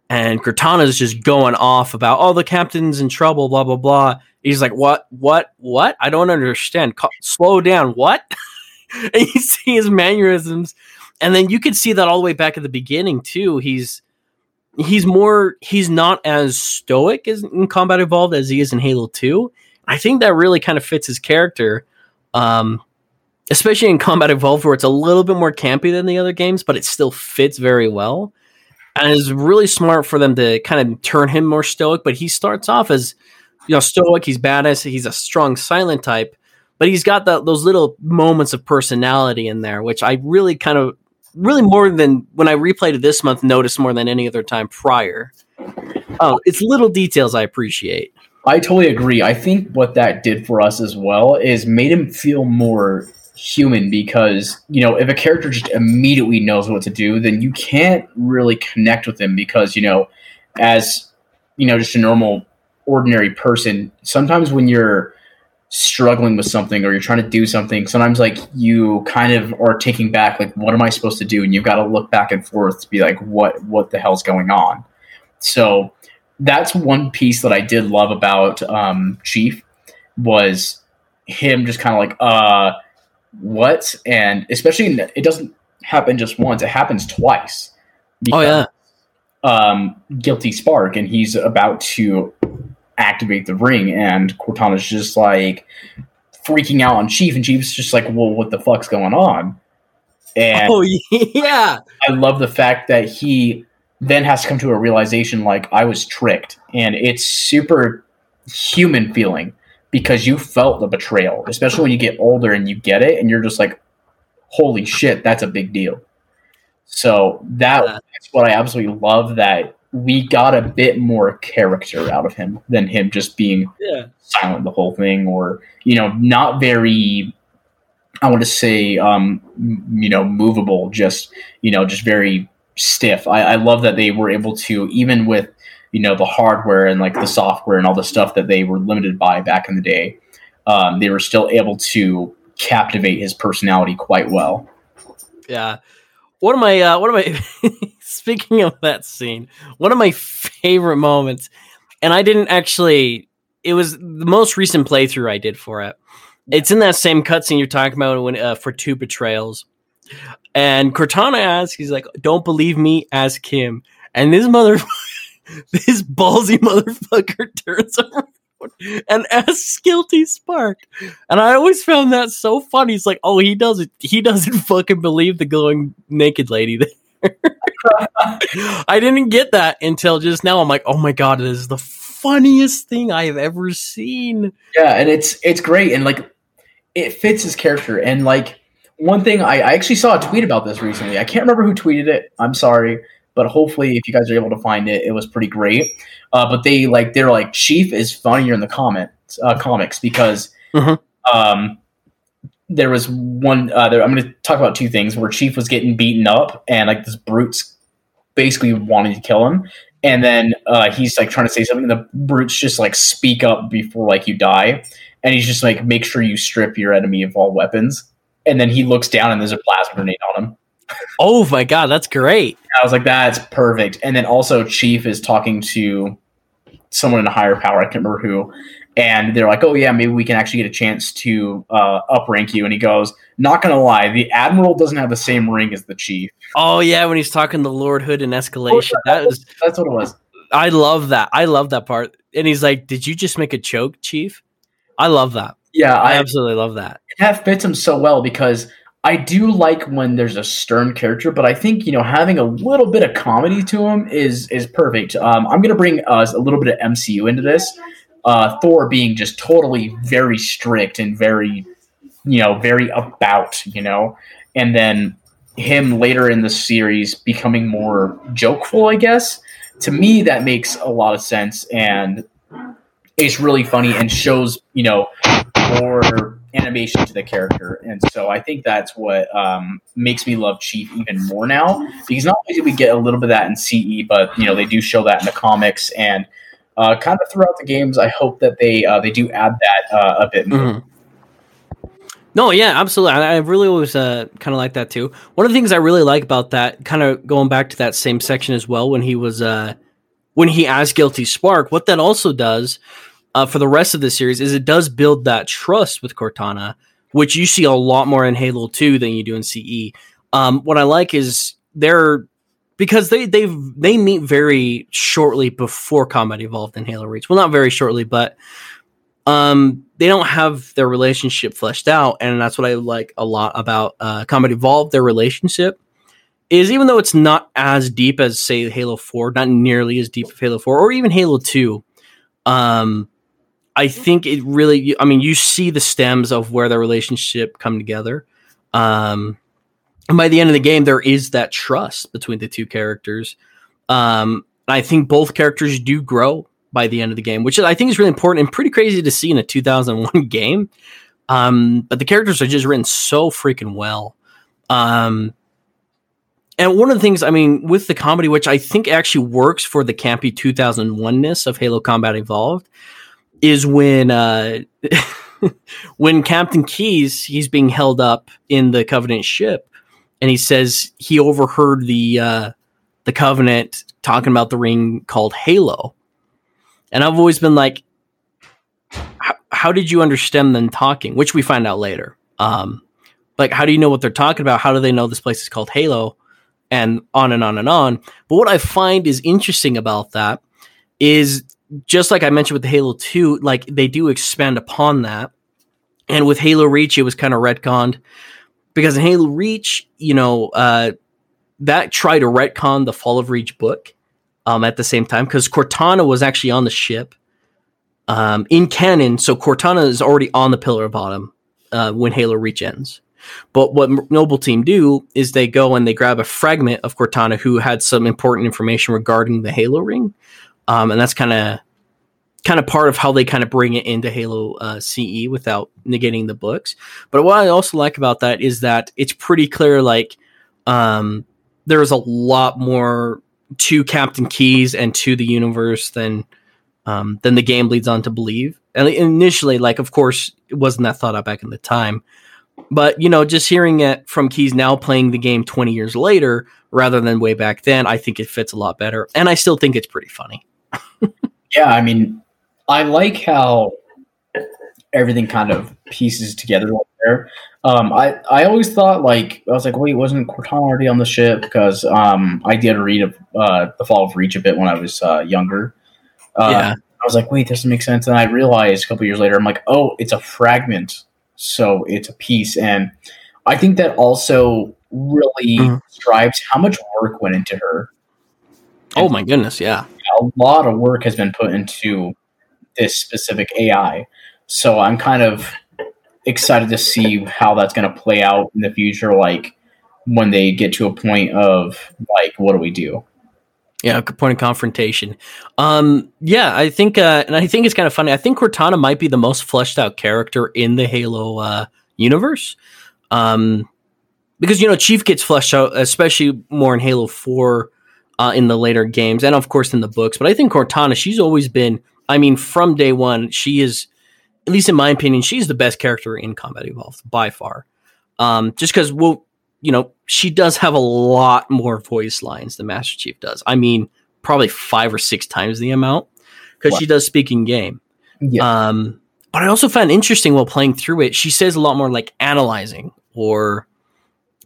and Cortana's just going off about oh the captain's in trouble, blah blah blah. He's like, what, what, what? I don't understand. slow down. What? and you see his mannerisms, and then you could see that all the way back at the beginning too. He's he's more he's not as stoic as in Combat Evolved as he is in Halo Two. I think that really kind of fits his character. Um, especially in Combat Evolved, where it's a little bit more campy than the other games, but it still fits very well. And it's really smart for them to kind of turn him more stoic. But he starts off as you know stoic. He's badass. He's a strong silent type, but he's got those little moments of personality in there, which I really kind of really more than when I replayed it this month noticed more than any other time prior. Oh, it's little details I appreciate. I totally agree. I think what that did for us as well is made him feel more human because, you know, if a character just immediately knows what to do, then you can't really connect with him because, you know, as, you know, just a normal, ordinary person, sometimes when you're struggling with something or you're trying to do something, sometimes like you kind of are taking back, like, what am I supposed to do? And you've got to look back and forth to be like, what, what the hell's going on? So, that's one piece that I did love about um, Chief was him just kind of like, uh, what? And especially it doesn't happen just once; it happens twice. oh yeah. Um, guilty spark, and he's about to activate the ring, and Cortana's just like freaking out on Chief, and Chief's just like, "Well, what the fuck's going on?" And oh yeah, I love the fact that he then has to come to a realization like I was tricked, and it's super human feeling because you felt the betrayal, especially when you get older and you get it, and you're just like, "Holy shit, that's a big deal." So that, yeah. that's what I absolutely love that we got a bit more character out of him than him just being yeah. silent the whole thing, or you know, not very. I want to say, um, you know, movable. Just you know, just very stiff. I, I love that they were able to, even with you know the hardware and like the software and all the stuff that they were limited by back in the day, um, they were still able to captivate his personality quite well. Yeah, one of my uh, one of my speaking of that scene, one of my favorite moments, and I didn't actually. It was the most recent playthrough I did for it. It's in that same cutscene you're talking about when uh, for two betrayals. And Cortana asks, he's like, "Don't believe me? Ask him." And this mother, this ballsy motherfucker turns around and asks Guilty Spark. And I always found that so funny. He's like, "Oh, he doesn't. He doesn't fucking believe the glowing naked lady." There. I didn't get that until just now. I'm like, "Oh my god, this is the funniest thing I have ever seen." Yeah, and it's it's great, and like it fits his character, and like one thing I, I, actually saw a tweet about this recently. I can't remember who tweeted it. I'm sorry, but hopefully, if you guys are able to find it, it was pretty great. Uh, but they like they're like Chief is funnier in the comments uh, comics because mm-hmm. um, there was one. Uh, there, I'm going to talk about two things where Chief was getting beaten up and like this brute's basically wanting to kill him. And then uh, he's like trying to say something. the brutes just like speak up before like you die, and he's just like, make sure you strip your enemy of all weapons and then he looks down and there's a plasma grenade on him. Oh my god, that's great! I was like, that's perfect. And then also Chief is talking to someone in a higher power. I can't remember who. And they're like, oh yeah, maybe we can actually get a chance to uh, uprank you. And he goes, not gonna lie, the admiral doesn't have the same ring as the chief. Oh yeah, when he's talking to Lord Hood in escalation, oh, that was that's what it was. I love that. I love that part. And he's like, "Did you just make a choke, Chief?" I love that. Yeah, I, I absolutely love that. That fits him so well because I do like when there's a stern character, but I think you know having a little bit of comedy to him is is perfect. Um, I'm gonna bring us a little bit of MCU into this. Uh, Thor being just totally very strict and very, you know, very about, you know, and then him later in the series becoming more jokeful, I guess. To me, that makes a lot of sense, and it's really funny and shows you know more animation to the character and so i think that's what um, makes me love chief even more now because not only do we get a little bit of that in ce but you know they do show that in the comics and uh, kind of throughout the games i hope that they uh, they do add that uh, a bit more mm-hmm. No, yeah, absolutely. I, I really was uh, kind of like that too. One of the things I really like about that, kind of going back to that same section as well, when he was uh, when he asked Guilty Spark, what that also does uh, for the rest of the series is it does build that trust with Cortana which you see a lot more in Halo 2 than you do in CE. Um, what I like is they're because they they they meet very shortly before combat evolved in Halo Reach. Well, not very shortly, but um, they don't have their relationship fleshed out, and that's what I like a lot about uh, combat evolved. Their relationship is even though it's not as deep as say Halo Four, not nearly as deep as Halo Four or even Halo Two. Um, I think it really. I mean, you see the stems of where their relationship come together. Um, and by the end of the game, there is that trust between the two characters. Um, I think both characters do grow by the end of the game, which I think is really important and pretty crazy to see in a 2001 game. Um, but the characters are just written so freaking well. Um, and one of the things, I mean, with the comedy, which I think actually works for the campy 2001ness of Halo Combat Evolved, is when uh, when Captain Keyes he's being held up in the Covenant ship, and he says he overheard the uh, the Covenant talking about the ring called Halo, and I've always been like, how did you understand them talking? Which we find out later. Um, like, how do you know what they're talking about? How do they know this place is called Halo? And on and on and on. But what I find is interesting about that is just like I mentioned with Halo 2, like they do expand upon that. And with Halo Reach, it was kind of retconned because in Halo Reach, you know, uh, that tried to retcon the Fall of Reach book um, at the same time because Cortana was actually on the ship um, in canon. So Cortana is already on the Pillar of Autumn uh, when Halo Reach ends. But what Noble Team do is they go and they grab a fragment of Cortana who had some important information regarding the Halo ring, um, and that's kind of kind of part of how they kind of bring it into Halo uh, CE without negating the books. But what I also like about that is that it's pretty clear, like um, there's a lot more to Captain Keyes and to the universe than um, than the game leads on to believe. And initially, like of course, it wasn't that thought out back in the time. But you know, just hearing it from Keyes now playing the game 20 years later rather than way back then, I think it fits a lot better. And I still think it's pretty funny. Yeah, I mean, I like how everything kind of pieces together there. Um, I I always thought like I was like, wait, wasn't Cortana already on the ship? Because um, I did read uh, the Fall of Reach a bit when I was uh, younger. Uh, yeah. I was like, wait, this doesn't make sense. And I realized a couple years later, I'm like, oh, it's a fragment, so it's a piece. And I think that also really mm-hmm. describes how much work went into her. Oh my goodness, yeah. A lot of work has been put into this specific AI. So I'm kind of excited to see how that's going to play out in the future. Like when they get to a point of like, what do we do? Yeah, a point of confrontation. Um, yeah, I think, uh, and I think it's kind of funny. I think Cortana might be the most fleshed out character in the Halo uh, universe, um, because you know Chief gets fleshed out, especially more in Halo Four, uh, in the later games, and of course in the books. But I think Cortana, she's always been. I mean, from day one, she is at least in my opinion, she's the best character in Combat Evolved by far. Um, just because, well, you know, she does have a lot more voice lines than Master Chief does. I mean, probably five or six times the amount because she does speak in game. Yeah. Um, but I also found interesting while playing through it, she says a lot more like analyzing or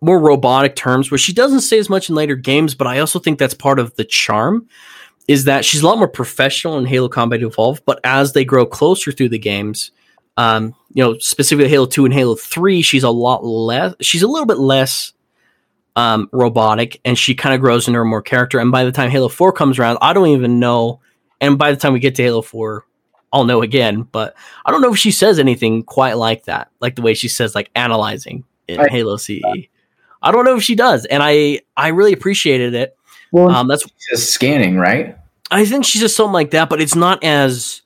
more robotic terms, where she doesn't say as much in later games. But I also think that's part of the charm is that she's a lot more professional in Halo Combat Evolved, but as they grow closer through the games, um, you know, specifically Halo 2 and Halo 3, she's a lot less, she's a little bit less um, robotic and she kind of grows into her more character. And by the time Halo 4 comes around, I don't even know. And by the time we get to Halo 4, I'll know again, but I don't know if she says anything quite like that, like the way she says, like analyzing in I, Halo CE. I don't know if she does. And I, I really appreciated it well, um, that's just scanning, right? I think she's just something like that, but it's not as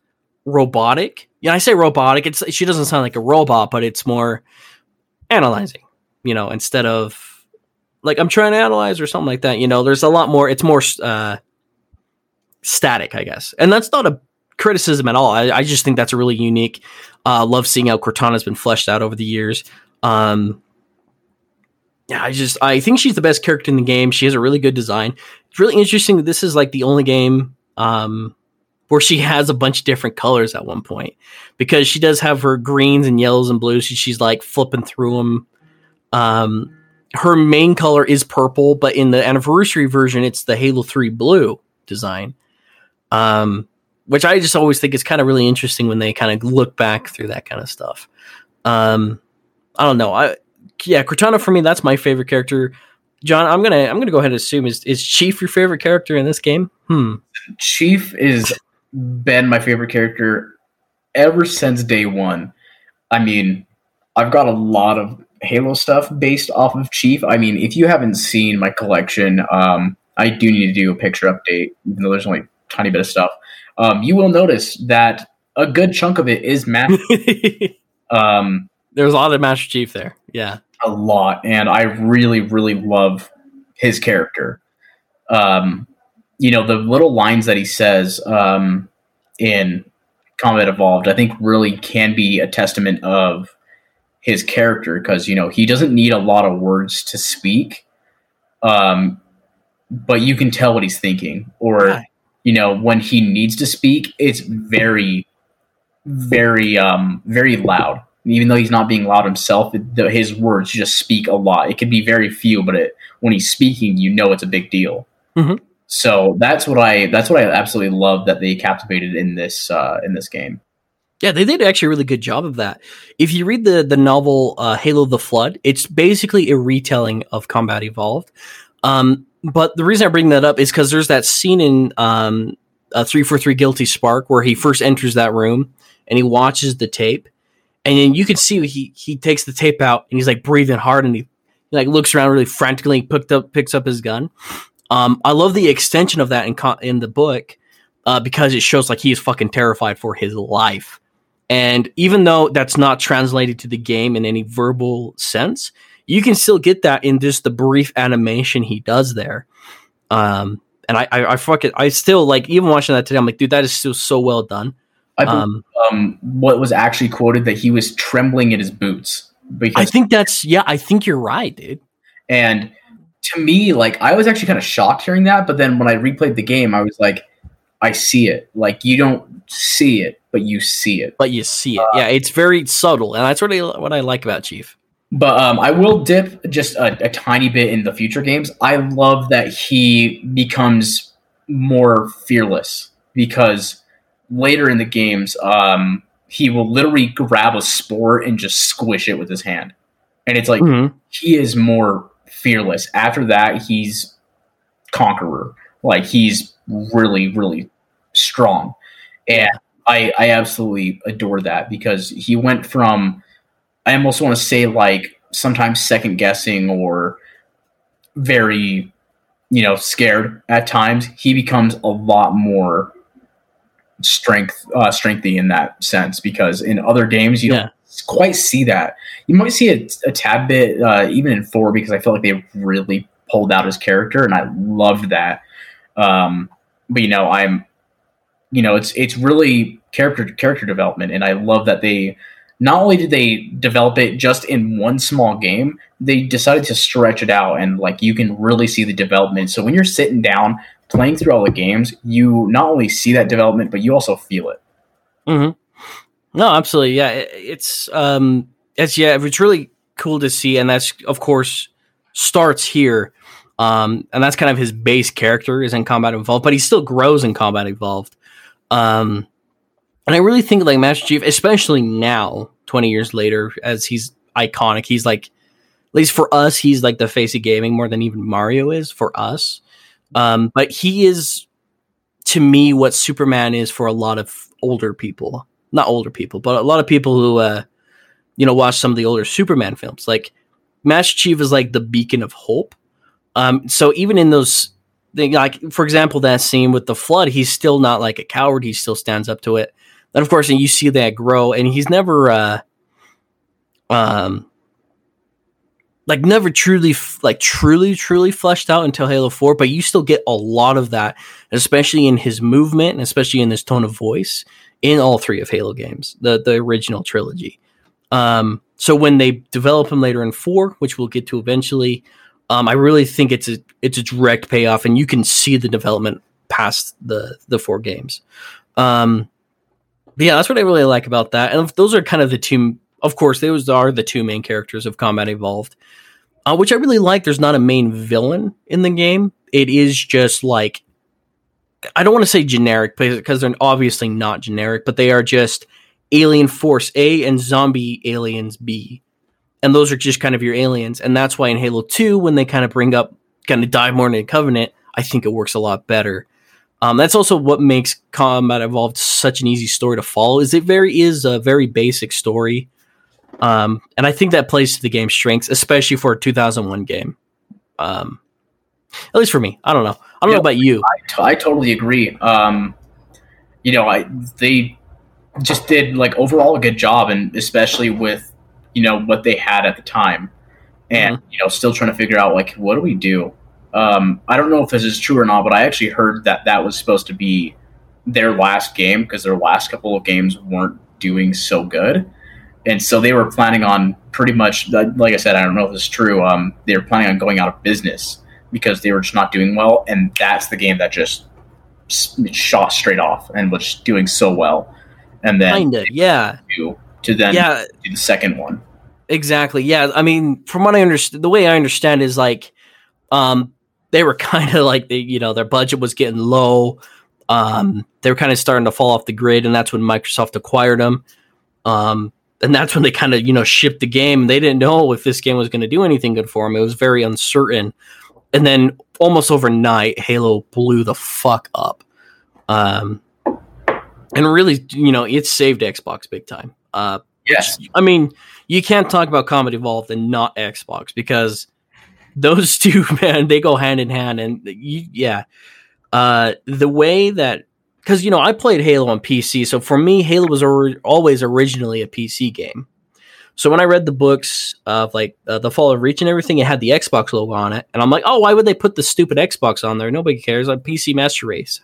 robotic. Yeah, I say robotic. It's she doesn't sound like a robot, but it's more analyzing. You know, instead of like I'm trying to analyze or something like that. You know, there's a lot more. It's more uh, static, I guess, and that's not a criticism at all. I, I just think that's a really unique. Uh, love seeing how Cortana's been fleshed out over the years. Um, yeah, I just I think she's the best character in the game. She has a really good design. It's really interesting that this is like the only game um, where she has a bunch of different colors at one point because she does have her greens and yellows and blues. She's like flipping through them. Um, her main color is purple, but in the anniversary version, it's the Halo 3 blue design. Um, which I just always think is kind of really interesting when they kind of look back through that kind of stuff. Um, I don't know. I yeah, Cortana for me, that's my favorite character. John, I'm gonna I'm gonna go ahead and assume is is Chief your favorite character in this game? Hmm. Chief is been my favorite character ever since day one. I mean, I've got a lot of Halo stuff based off of Chief. I mean, if you haven't seen my collection, um, I do need to do a picture update, even though there's only a tiny bit of stuff. Um, you will notice that a good chunk of it is Master. um, There's a lot of Master Chief there. Yeah. A lot, and I really, really love his character. Um, you know, the little lines that he says um, in Combat Evolved, I think, really can be a testament of his character because you know he doesn't need a lot of words to speak, um, but you can tell what he's thinking, or Yeah. you know when he needs to speak, it's very, very, um, very loud even though he's not being loud himself, it, the, his words just speak a lot. It could be very few, but it, when he's speaking, you know it's a big deal. Mhm. So that's what I that's what I absolutely love that they captivated in this uh, in this game. Yeah, they did actually a really good job of that. If you read the the novel uh, Halo: The Flood, it's basically a retelling of Combat Evolved. Um, but the reason I bring that up is because there's that scene in um, uh, 343 Guilty Spark where he first enters that room and he watches the tape, and then you can see he he takes the tape out and he's like breathing hard and he, he like looks around really frantically, picked up picks up his gun. Um, I love the extension of that in in the book uh, because it shows like he is fucking terrified for his life. And even though that's not translated to the game in any verbal sense, you can still get that in just the brief animation he does there. Um, and I, I, I fucking, I still like even watching that today. I'm like, dude, that is still so well done. I believe, Um, um, what was actually quoted that he was trembling in his boots I think that's yeah. I think you're right, dude. and to me like I was actually kind of shocked hearing that, but then when I replayed the game, I was like, I see it. Like you don't see it, but you see it. But you see it, yeah. It's very subtle, and that's really what I like about Chief. But um, I will dip just a, a tiny bit in the future games. I love that he becomes more fearless because later in the games, um, he will literally grab a spore and just squish it with his hand, and it's like Mhm. he is more fearless. After that, he's conqueror. Like he's really, really strong, and I I absolutely adore that because he went from I almost want to say like sometimes second guessing or very you know scared at times. He becomes a lot more strength uh, strengthy in that sense because in other games you Yeah. don't quite see that. You might see it a tad bit uh, even in four because I feel like they really pulled out his character and I loved that. Um, but you know I'm you know it's it's really character character development and I love that they not only did they develop it just in one small game, they decided to stretch it out and like you can really see the development. So when you're sitting down playing through all the games, you not only see that development, but you also feel it. hmm No, absolutely. Yeah, it, it's um, it's yeah, it's really cool to see, and that's of course starts here, um, and that's kind of his base character is in Combat Evolved, but he still grows in Combat Evolved, um, and I really think like Master Chief, especially now, twenty years later, as he's iconic, he's like, at least for us, he's like the face of gaming more than even Mario is for us, um, but he is to me what Superman is for a lot of older people not older people, but a lot of people who, uh, you know, watch some of the older Superman films. Like Master Chief is like the beacon of hope. Um, so even in those, thing, like for example, that scene with the flood, he's still not like a coward. He still stands up to it. And of course, and you see that grow, and he's never, uh, um, like never truly, like truly, truly fleshed out until Halo Four. But you still get a lot of that, especially in his movement and especially in his tone of voice in all three of Halo games, the the original trilogy. Um, so when they develop him later in four, which we'll get to eventually, um, I really think it's a it's a direct payoff, and you can see the development past the the four games. Um, yeah, that's what I really like about that. And those are kind of the two. Of course, those are the two main characters of Combat Evolved, uh, which I really like. There's not a main villain in the game. It is just like I don't want to say generic because they're obviously not generic, but they are just Alien Force A and Zombie Aliens B. And those are just kind of your aliens. And that's why in Halo 2, when they kind of bring up, kind of dive more into Covenant, I think it works a lot better. Um, that's also what makes Combat Evolved such an easy story to follow. Is it very is a very basic story, um, and I think that plays to the game's strengths, especially for a 2001 game. Um, at least for me, I don't know. I don't Yeah, know about you. I, t- I totally agree. Um, you know, I they just did like overall a good job, and especially with you know what they had at the time, and you know, still trying to figure out like what do we do. Um, I don't know if this is true or not, but I actually heard that that was supposed to be their last game because their last couple of games weren't doing so good, and so they were planning on pretty much, like I said, I don't know if this is true. Um, they were planning on going out of business because they were just not doing well, and that's the game that just shot straight off and was doing so well, and then Kind of, yeah, to, to then yeah. do the second one. Exactly. Yeah. I mean, from what I understand, the way I understand is like, um, they were kind of like they, you know, their budget was getting low. Um, they were kind of starting to fall off the grid, and that's when Microsoft acquired them. Um, and that's when they kind of, you know, shipped the game. They didn't know if this game was going to do anything good for them. It was very uncertain. And then almost overnight, Halo blew the fuck up. Um, and really, you know, it saved Xbox big time. Uh, Yes, I mean, you can't talk about Combat Evolved and not Xbox because those two, man, they go hand in hand. And you, yeah, uh, the way that because you know I played Halo on PC, so for me, Halo was or- always originally a PC game. So when I read the books of like uh, the Fall of Reach and everything, it had the Xbox logo on it, and I'm like, oh, why would they put the stupid Xbox on there? Nobody cares. Like PC Master Race.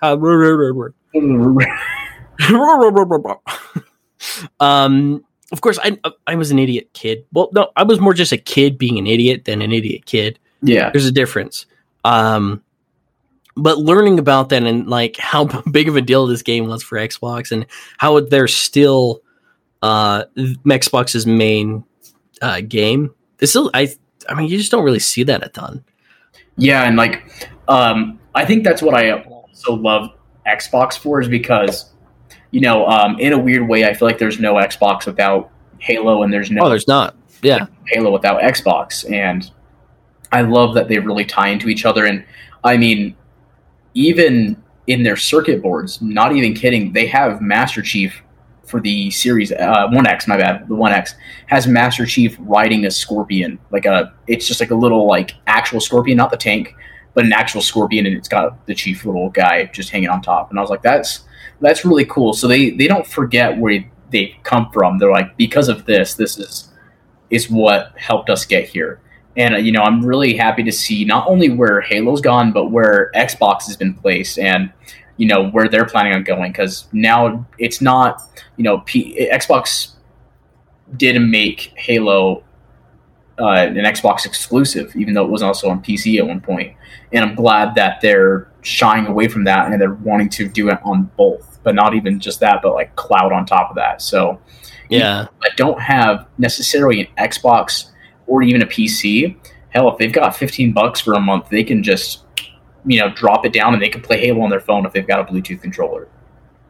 Um, of course, I I was an idiot kid. Well, no, I was more just a kid being an idiot than an idiot kid. yeah, There's a difference. Um, but learning about that and like how big of a deal this game was for Xbox and how they're still uh Xbox's main uh game. It's still I I mean you just don't really see that a ton. yeah, and like, um, I think that's what I also love Xbox for is because, you know, um, in a weird way, I feel like there's no Xbox without Halo, and there's no Oh, there's not. Yeah. Halo without Xbox, and I love that they really tie into each other. And I mean, even in their circuit boards, not even kidding, they have Master Chief for the series uh, One X. My bad, the One X has Master Chief riding a Scorpion, like a it's just like a little like actual Scorpion, not the tank, but an actual Scorpion, and it's got the Chief little guy just hanging on top. And I was like, that's that's really cool. So they they don't forget where they come from. They're like, because of this, this is is what helped us get here. And uh, you know, I'm really happy to see not only where Halo's gone, but where Xbox has been placed, and you know where they're planning on going. Because now it's not, you know, P- Xbox didn't make Halo uh, an Xbox exclusive, even though it was also on PC at one point. And I'm glad that they're shying away from that and they're wanting to do it on both, but not even just that, but like cloud on top of that. So Yeah. I don't have necessarily an Xbox or even a PC, hell, if they've got 15 bucks for a month, they can just, you know, drop it down and they can play Halo on their phone if they've got a Bluetooth controller.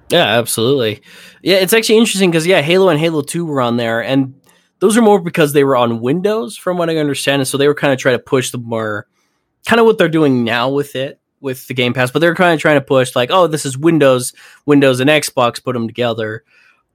Yeah, absolutely. Yeah, it's actually interesting because yeah, Halo and Halo Two were on there, and those are more because they were on Windows, from what I understand. And so they were kind of trying to push the more, kind of what they're doing now with it, with the Game Pass. But they're kind of trying to push like, oh, this is Windows, Windows and Xbox, put them together.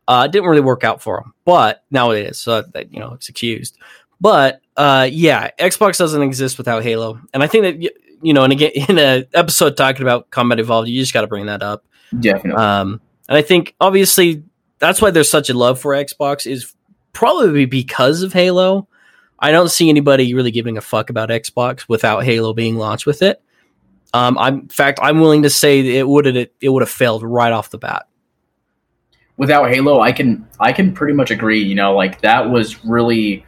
Uh, it didn't really work out for them, but now it is. So that you know, it's excused. But uh, yeah, Xbox doesn't exist without Halo, and I think that you know, and again, in an episode talking about Combat Evolved, you just got to bring that up. Definitely. Um, and I think obviously that's why there's such a love for Xbox is probably because of Halo. I don't see anybody really giving a fuck about Xbox without Halo being launched with it. Um, I'm, in fact, I'm willing to say it would have it would have failed right off the bat. without Halo, I can I can pretty much agree. You know, like that was really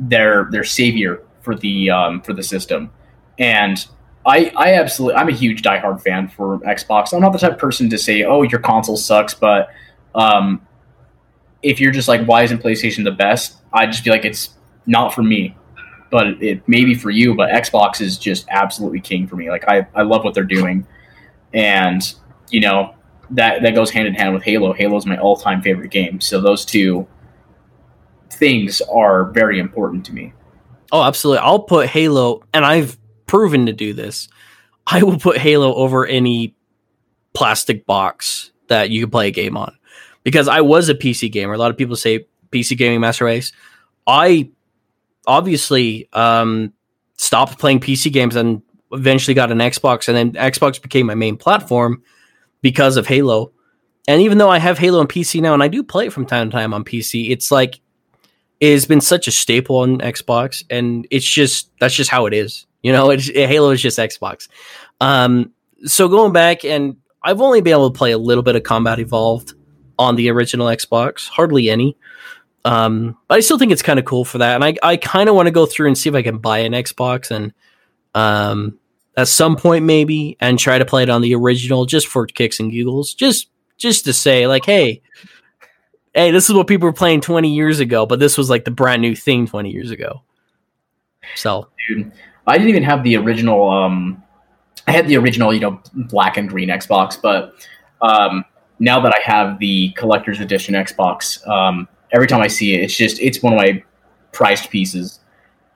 their their savior for the um, for the system, and I, I absolutely, I'm a huge diehard fan for Xbox. I'm not the type of person to say, oh, your console sucks, but um, if you're just like, why isn't PlayStation the best? I just feel like it's not for me, but it may be for you. But Xbox is just absolutely king for me. Like I, I love what they're doing, and you know that that goes hand in hand with Halo. Halo is my all time favorite game. So those two things are very important to me. Oh, absolutely. I'll put Halo, and I've proven to do this. I will put Halo over any plastic box that you can play a game on because I was a PC gamer. A lot of people say PC gaming master race. I obviously um, stopped playing PC games and eventually got an Xbox, and then Xbox became my main platform because of Halo. And even though I have Halo on PC now, and I do play it from time to time on PC, it's like it has been such a staple on Xbox, and it's just that's just how it is. You know, it's, Halo is just Xbox. Um, so going back, and I've only been able to play a little bit of Combat Evolved on the original Xbox, hardly any. Um, but I still think it's kind of cool for that, and I I kind of want to go through and see if I can buy an Xbox and um at some point maybe and try to play it on the original just for kicks and giggles, just just to say like, hey, hey, this is what people were playing 20 years ago, but this was like the brand new thing 20 years ago. So, dude, I didn't even have the original. Um, I had the original, you know, black and green Xbox, but um, now that I have the collector's edition Xbox, um, every time I see it, it's just it's one of my prized pieces.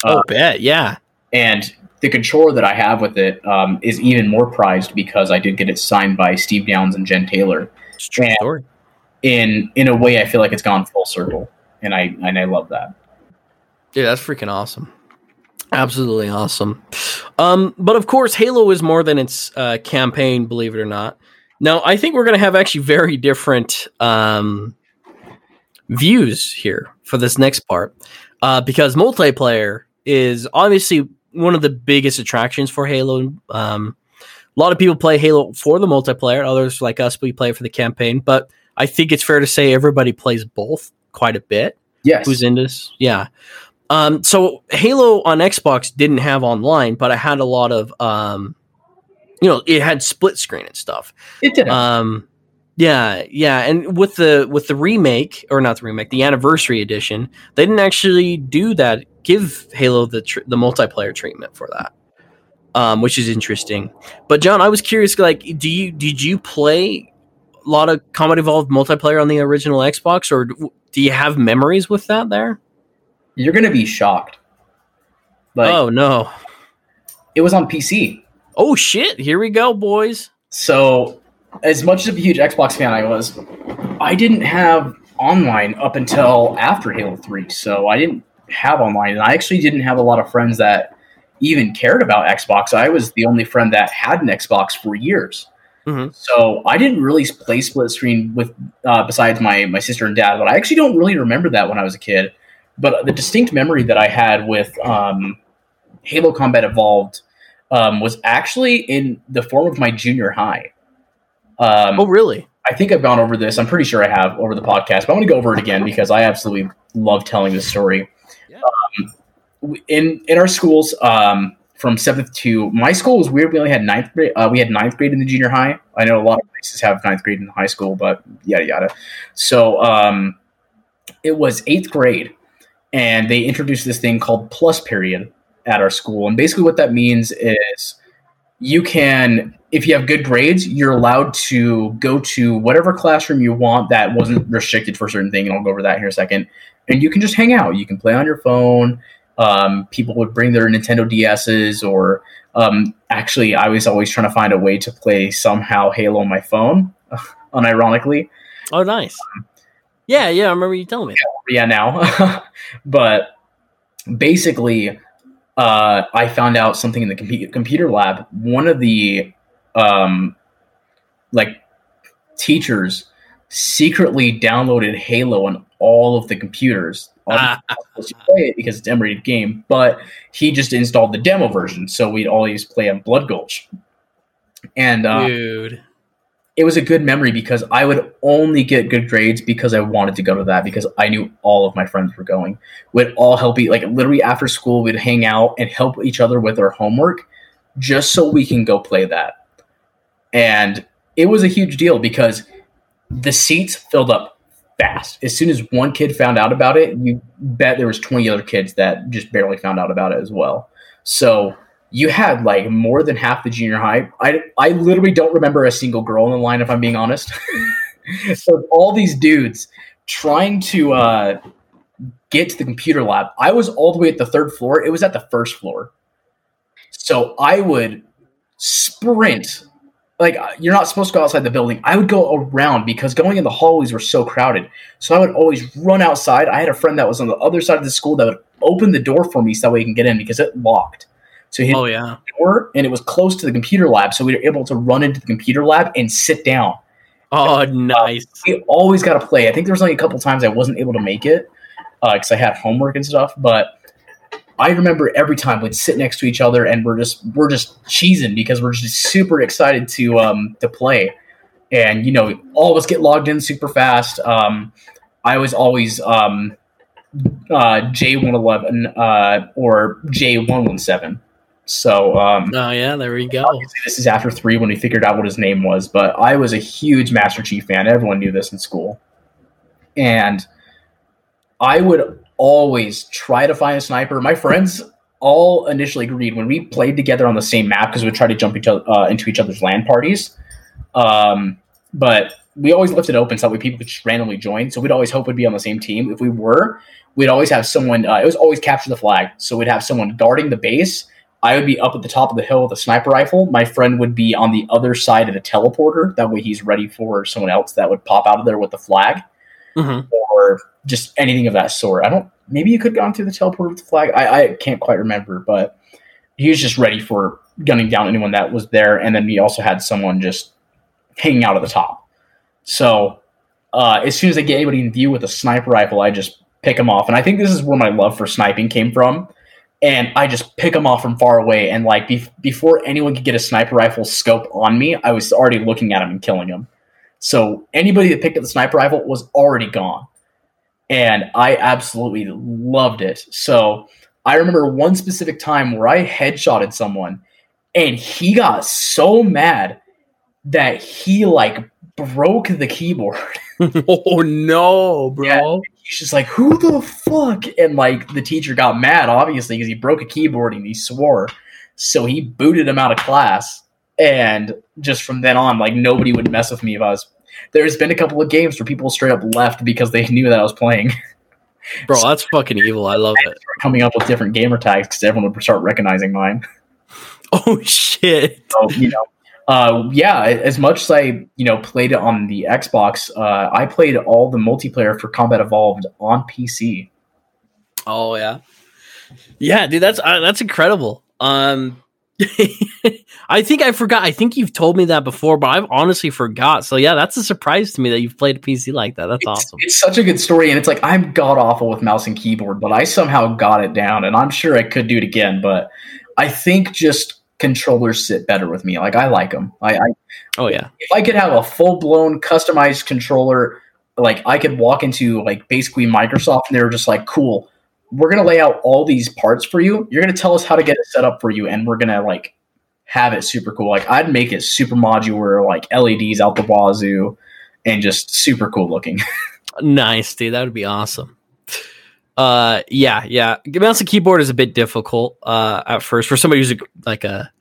Oh, uh, bet, yeah. And the controller that I have with it um, is even more prized because I did get it signed by Steve Downes and Jen Taylor. It's true and story. In in a way, I feel like it's gone full circle, and I and I love that. Yeah, that's freaking awesome. Absolutely awesome. Um, but of course, Halo is more than its uh, campaign, believe it or not. Now, I think we're going to have actually very different um, views here for this next part uh, because multiplayer is obviously one of the biggest attractions for Halo. Um, a lot of people play Halo for the multiplayer. Others, like us, we play for the campaign. But I think it's fair to say everybody plays both quite a bit. Yes. Who's in this? Yeah. Um, so Halo on Xbox didn't have online, but I had a lot of, um, you know, it had split screen and stuff. It did. Um, yeah, yeah, and with the with the remake or not the remake, the anniversary edition, they didn't actually do that. Give Halo the tr- the multiplayer treatment for that, um, which is interesting. But John, I was curious, like, do you did you play lot of Combat Evolved multiplayer on the original Xbox, or do you have memories with that there? You're gonna be shocked. Like, oh no! It was on PC. Oh shit! Here we go, boys. So, as much as a huge Xbox fan I was, I didn't have online up until after Halo Three. So I didn't have online, and I actually didn't have a lot of friends that even cared about Xbox. I was the only friend that had an Xbox for years. Mm-hmm. So I didn't really play split screen with uh, besides my my sister and dad, but I actually don't really remember that when I was a kid. But the distinct memory that I had with um, Halo Combat Evolved um, was actually in the form of my junior high. Um, oh, really? I think I've gone over this. I'm pretty sure I have over the podcast, but I'm going to go over it again because I absolutely love telling this story. Yeah. Um, in in our schools, um, from seventh to my school was weird. We only had ninth grade. Uh, we had ninth grade in the junior high. I know a lot of places have ninth grade in high school, but yada yada. So um, it was eighth grade, and they introduced this thing called plus period at our school. And basically, what that means is you can, if you have good grades, you're allowed to go to whatever classroom you want that wasn't restricted for certain thing. And I'll go over that here in a second. And you can just hang out. You can play on your phone. Um, people would bring their Nintendo DSs, or um, actually, I was always trying to find a way to play somehow Halo on my phone, unironically. Oh, nice. Um, yeah, yeah, I remember you telling me. Yeah, yeah now. but basically, uh, I found out something in the com- computer lab. One of the um, like teachers secretly downloaded Halo on all of the computers. Play it because it's M-rated game, but he just installed the demo version, so we'd always play on Blood Gulch. And uh, dude, it was a good memory because I would only get good grades because I wanted to go to that because I knew all of my friends were going. We'd all help each like literally after school we'd hang out and help each other with our homework. just so we can go play that. And it was a huge deal because the seats filled up fast. As soon as one kid found out about it, you bet there was 20 other kids that just barely found out about it as well. So you had like more than half the junior high. I, I literally don't remember a single girl in the line, if I'm being honest. so all these dudes trying to uh, get to the computer lab. I was all the way at the third floor. It was at the first floor. So I would sprint. Like you're not supposed to go outside the building. I would go around because going in the hallways were so crowded. So I would always run outside. I had a friend that was on the other side of the school that would open the door for me so that way he can get in because it locked. So he oh yeah, door and it was close to the computer lab, so we were able to run into the computer lab and sit down. Oh, nice. Uh, we always got to play. I think there was only a couple times I wasn't able to make it because uh, I had homework and stuff, but I remember every time we'd sit next to each other and we're just we're just cheesing because we're just super excited to um to play. And you know, all of us get logged in super fast. Um I was always um uh J111 uh or J117. So um Oh yeah, there we go. This is after 3 when we figured out what his name was, but I was a huge Master Chief fan. Everyone knew this in school. And I would always try to find a sniper. My friends all initially agreed when we played together on the same map because we'd try to jump each other, uh, into each other's land parties. Um, but we always left it open so that way people could just randomly join. So we'd always hope we'd be on the same team. If we were, we'd always have someone. Uh, it was always capture the flag. So we'd have someone guarding the base. I would be up at the top of the hill with a sniper rifle. My friend would be on the other side of the teleporter. That way, he's ready for someone else that would pop out of there with the flag, Mhm. or just anything of that sort. I don't. Maybe you could have gone through the teleporter with the flag. I, I can't quite remember, but he was just ready for gunning down anyone that was there. And then we also had someone just hanging out at the top. So uh, as soon as I get anybody in view with a sniper rifle, I just pick them off. And I think this is where my love for sniping came from. And I just pick them off from far away. And like be- before anyone could get a sniper rifle scope on me, I was already looking at them and killing them. So anybody that picked up the sniper rifle was already gone. And I absolutely loved it. So I remember one specific time where I headshotted someone and he got so mad that he like broke the keyboard. oh no, bro. He's just like, who the fuck? And like the teacher got mad, obviously, because he broke a keyboard and he swore. So he booted him out of class. And just from then on, like nobody would mess with me if I was. There's been a couple of games where people straight up left because they knew that I was playing. Bro, that's fucking evil. I love it. Coming up with different gamer tags because everyone would start recognizing mine. Oh shit. So you know, uh, yeah. As much as I you know played it on the Xbox, uh, I played all the multiplayer for Combat Evolved on PC. Oh yeah, yeah, dude. That's uh, that's incredible. Um, I think I forgot. I think you've told me that before, but I've honestly forgot. So yeah, that's a surprise to me that you've played a PC like that. That's it's, awesome. It's such a good story, and it's like I'm god awful with mouse and keyboard, but I somehow got it down, and I'm sure I could do it again. But I think just controllers sit better with me. Like I like them. I, I oh yeah. If I could have a full blown customized controller, like I could walk into like basically Microsoft, and they're just like, cool. We're gonna lay out all these parts for you. You're gonna tell us how to get it set up for you, and we're gonna like have it super cool. Like I'd make it super modular, like LEDs out the wazoo, and just super cool looking. nice, dude. That would be awesome. Uh, yeah, yeah. Mouse and keyboard is a bit difficult uh, at first for somebody who's a, like a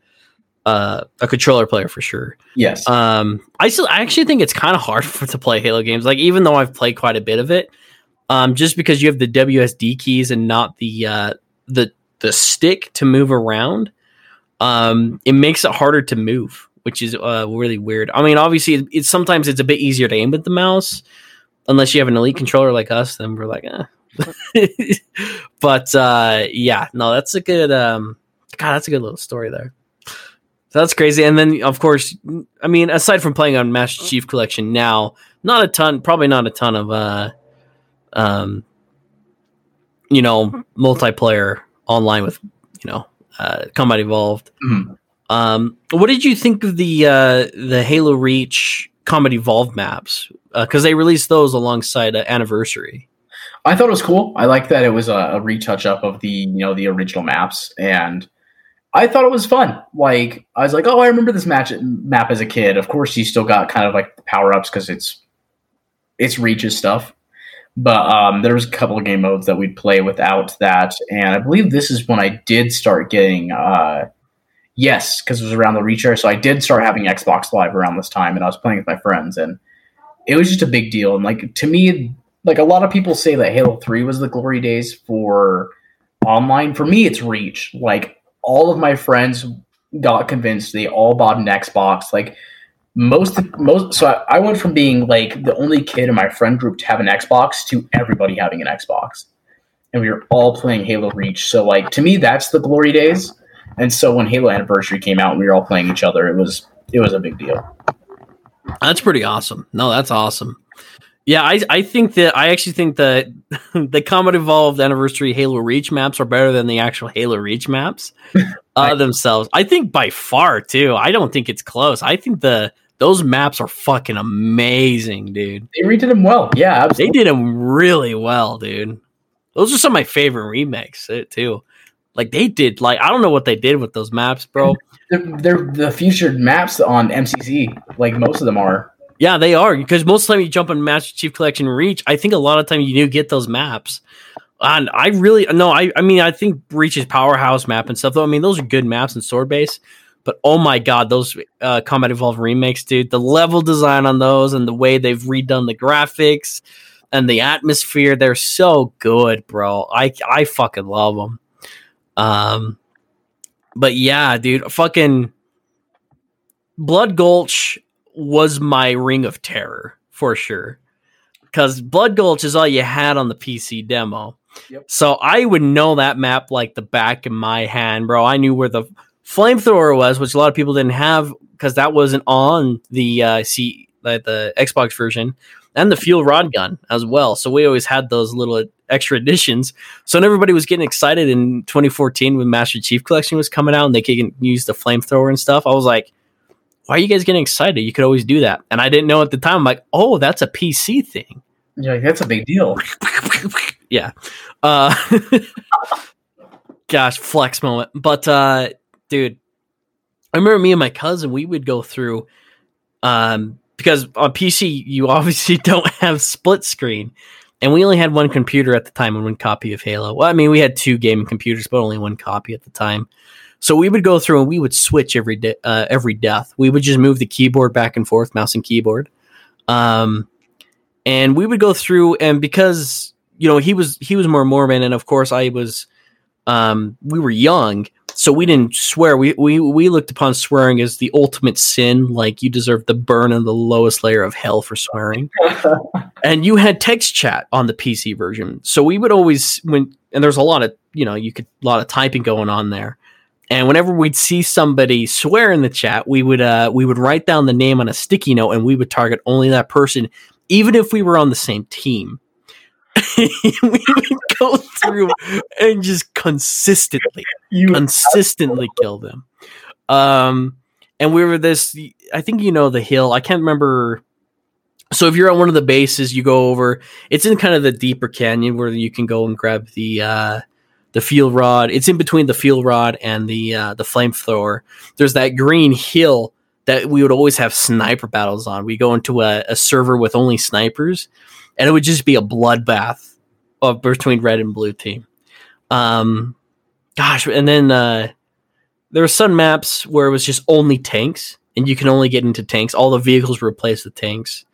uh, a controller player for sure. Yes. Um, I still I actually think it's kind of hard for to play Halo games. Like even though I've played quite a bit of it, um, just because you have the WSD keys and not the uh, the the stick to move around, um, it makes it harder to move, which is uh, really weird. I mean, obviously, it's sometimes it's a bit easier to aim with the mouse, unless you have an elite controller like us. Then we're like, eh. but uh, yeah, no, that's a good. Um, God, that's a good little story there. So that's crazy. And then, of course, I mean, aside from playing on Master Chief Collection now, not a ton, probably not a ton of, uh, um, you know, multiplayer online with, you know, uh, Combat Evolved. Mhm. Um, what did you think of the uh, the Halo Reach Combat Evolved maps? Because they released those alongside uh, Anniversary. I thought it was cool. I like that it was a, a retouch up of the you know the original maps, and I thought it was fun. Like I was like, oh, I remember this match map as a kid. Of course, you still got kind of like power ups because it's it's reaches stuff. But um, there was a couple of game modes that we'd play without that, and I believe this is when I did start getting uh, yes, because it was around the reacher. So I did start having Xbox Live around this time, and I was playing with my friends, and it was just a big deal. And like to me, like a lot of people say that Halo Three was the glory days for online. For me, it's Reach. Like all of my friends got convinced they all bought an Xbox. Like most most so I, I went from being like the only kid in my friend group to have an Xbox to everybody having an Xbox. And we were all playing Halo Reach. So like to me that's the glory days. And so when Halo Anniversary came out and we were all playing each other, it was it was a big deal. That's pretty awesome. No, that's awesome. Yeah, I, I think that I actually think that the Combat Evolved Anniversary Halo Reach maps are better than the actual Halo Reach maps uh, themselves. I think by far too. I don't think it's close. I think the those maps are fucking amazing, dude. They redid them well. Yeah, absolutely. They did them really well, dude. Those are some of my favorite remakes uh, too. Like they did, like I don't know what they did with those maps, bro. They're, they're the featured maps on MCC. Like most of them are. Yeah, they are because most of the time you jump on Master Chief Collection Reach, I think a lot of time you do get those maps. And I really no, I I mean I think Reach's powerhouse map and stuff though. I mean those are good maps in Sword Base, but oh my god, those uh, Combat Evolved remakes, dude! The level design on those and the way they've redone the graphics and the atmosphere, they're so good, bro. I I fucking love them. Um, but yeah, dude, fucking Blood Gulch was my ring of terror for sure. Because Blood Gulch is all you had on the PC demo. Yep. So I would know that map like the back of my hand, bro. I knew where the flamethrower was, which a lot of people didn't have because that wasn't on the uh, C, like the Xbox version, and the fuel rod gun as well. So we always had those little extra additions. So when everybody was getting excited in 2014 when Master Chief Collection was coming out and they could use the flamethrower and stuff, I was like, why are you guys getting excited? You could always do that. And I didn't know at the time. I'm like, oh, that's a PC thing. Yeah, that's a big deal. yeah. Uh, gosh, flex moment. But uh, dude, I remember me and my cousin, we would go through um, because on PC you obviously don't have split screen. And we only had one computer at the time and one copy of Halo. Well, I mean, we had two gaming computers, but only one copy at the time. So we would go through and we would switch every de- uh, every death. We would just move the keyboard back and forth, mouse and keyboard. Um, and we would go through and because you know he was he was more Mormon, and of course I was. Um, we were young, so we didn't swear. We we we looked upon swearing as the ultimate sin. Like you deserve the burn in the lowest layer of hell for swearing. and you had text chat on the PC version, so we would always when and there's a lot of you know you could a lot of typing going on there. And whenever we'd see somebody swear in the chat, we would uh, we would write down the name on a sticky note, and we would target only that person, even if we were on the same team. we would go through and just consistently, you consistently kill them. Um, and we were this. I think you know the hill. I can't remember. So if you're on one of the bases, you go over. It's in kind of the deeper canyon where you can go and grab the uh, the fuel rod. It's in between the fuel rod and the uh, the flamethrower. There's that green hill that we would always have sniper battles on. We go into a, a server with only snipers, and it would just be a bloodbath of between red and blue team. Um, gosh, and then uh, there were some maps where it was just only tanks, and you can only get into tanks. All the vehicles were replaced with tanks.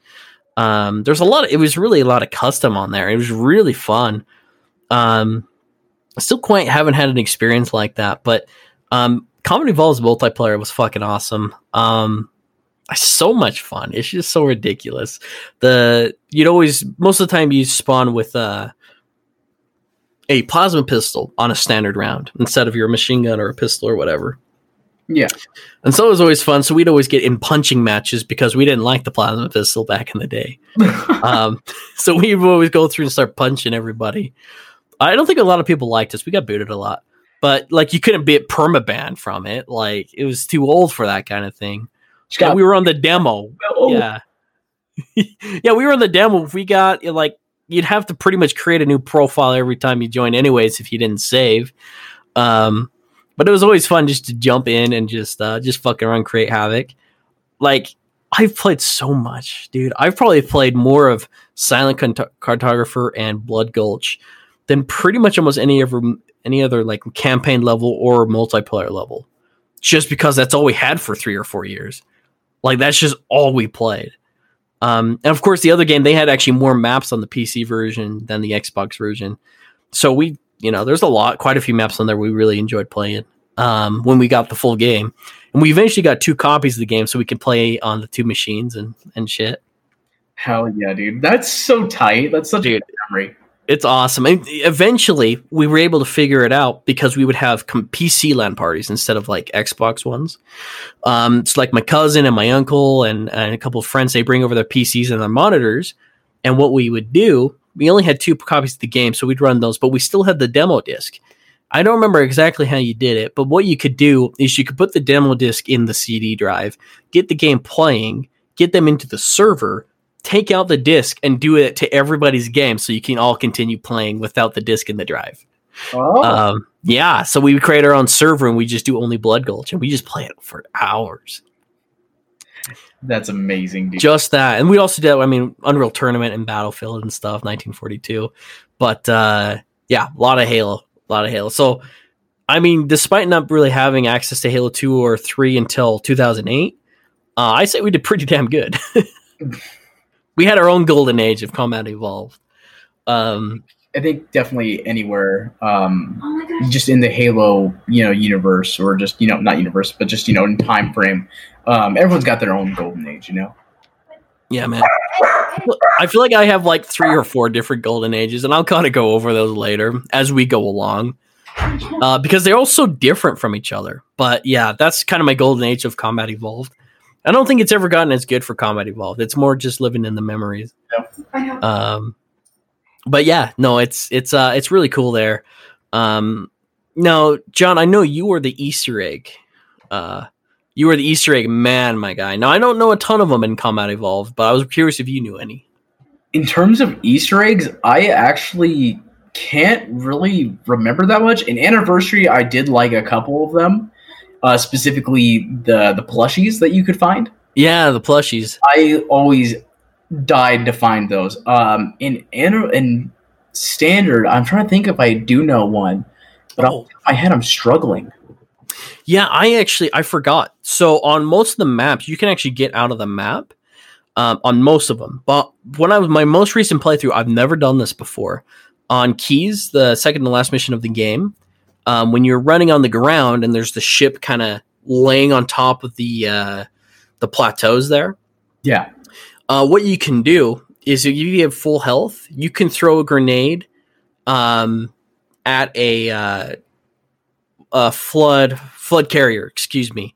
Um, there's a lot. Of, it was really a lot of custom on there. It was really fun. Um, still quite haven't had an experience like that, but um, Combat Evolved's multiplayer was fucking awesome. Um, so much fun. It's just so ridiculous. The you'd always most of the time you spawn with uh, a plasma pistol on a standard round instead of your machine gun or a pistol or whatever. Yeah. And so it was always fun. So we'd always get in punching matches because we didn't like the plasma pistol back in the day. um, so we would always go through and start punching everybody. I don't think a lot of people liked us. We got booted a lot, but like you couldn't be at permaban from it. Like it was too old for that kind of thing. Yeah, we were on the demo. Oh. Yeah, yeah, we were on the demo. We got like you'd have to pretty much create a new profile every time you join, anyways, if you didn't save. Um, but it was always fun just to jump in and just uh, just fucking around, create havoc. Like I've played so much, dude. I've probably played more of Silent Cart- Cartographer and Blood Gulch than pretty much almost any other any other like campaign level or multiplayer level. Just because that's all we had for three or four years. Like that's just all we played. Um, and of course, the other game they had actually more maps on the PC version than the Xbox version. So we, you know, there's a lot, quite a few maps on there we really enjoyed playing um, when we got the full game. And we eventually got two copies of the game so we could play on the two machines and and shit. Hell yeah, dude! That's so tight. That's such Dude. a good memory. It's awesome. And eventually, we were able to figure it out because we would have com- PC LAN parties instead of like Xbox ones. Um, it's like my cousin and my uncle and, and a couple of friends. They bring over their PCs and their monitors, and what we would do, we only had two copies of the game, so we'd run those, but we still had the demo disc. I don't remember exactly how you did it, but what you could do is you could put the demo disc in the CD drive, get the game playing, get them into the server, take out the disc and do it to everybody's game so you can all continue playing without the disc in the drive. Oh, Um, yeah, so we create our own server and we just do only Blood Gulch and we just play it for hours. that's amazing, dude. Just that. And we also did, I mean, Unreal Tournament and Battlefield and stuff, 1942. But uh, yeah, a lot of Halo, a lot of Halo. So, I mean, despite not really having access to Halo 2 or 3 until 2008, uh, I say we did pretty damn good. we had our own golden age of Combat Evolved. Um, I think definitely anywhere, um, just in the Halo, you know, universe, or just you know, not universe, but just you know, in time frame. Um, everyone's got their own golden age, you know. Yeah, man. I feel like I have like three or four different golden ages, and I'll kind of go over those later as we go along, uh, because they're all so different from each other. But yeah, that's kind of my golden age of Combat Evolved. I don't think it's ever gotten as good for Combat Evolved. It's more just living in the memories. Um, but yeah, no, it's it's uh it's really cool there. Um, now, John, I know you were the Easter egg. Uh, you were the Easter egg man, my guy. Now I don't know a ton of them in Combat Evolved, but I was curious if you knew any. In terms of Easter eggs, I actually can't really remember that much. In Anniversary, I did like a couple of them, uh, specifically the the plushies that you could find. Yeah, the plushies. I always died to find those. Um, in in, in standard, I'm trying to think if I do know one, but Oh. my head, I'm struggling. Yeah, I actually I forgot. So on most of the maps, you can actually get out of the map um, on most of them. But when I was my most recent playthrough, I've never done this before. On Keyes, the second to last mission of the game, um, when you're running on the ground and there's the ship kind of laying on top of the uh, the plateaus there, Yeah, uh, what you can do is if you have full health, you can throw a grenade um, at a uh, a flood flood carrier. Excuse me.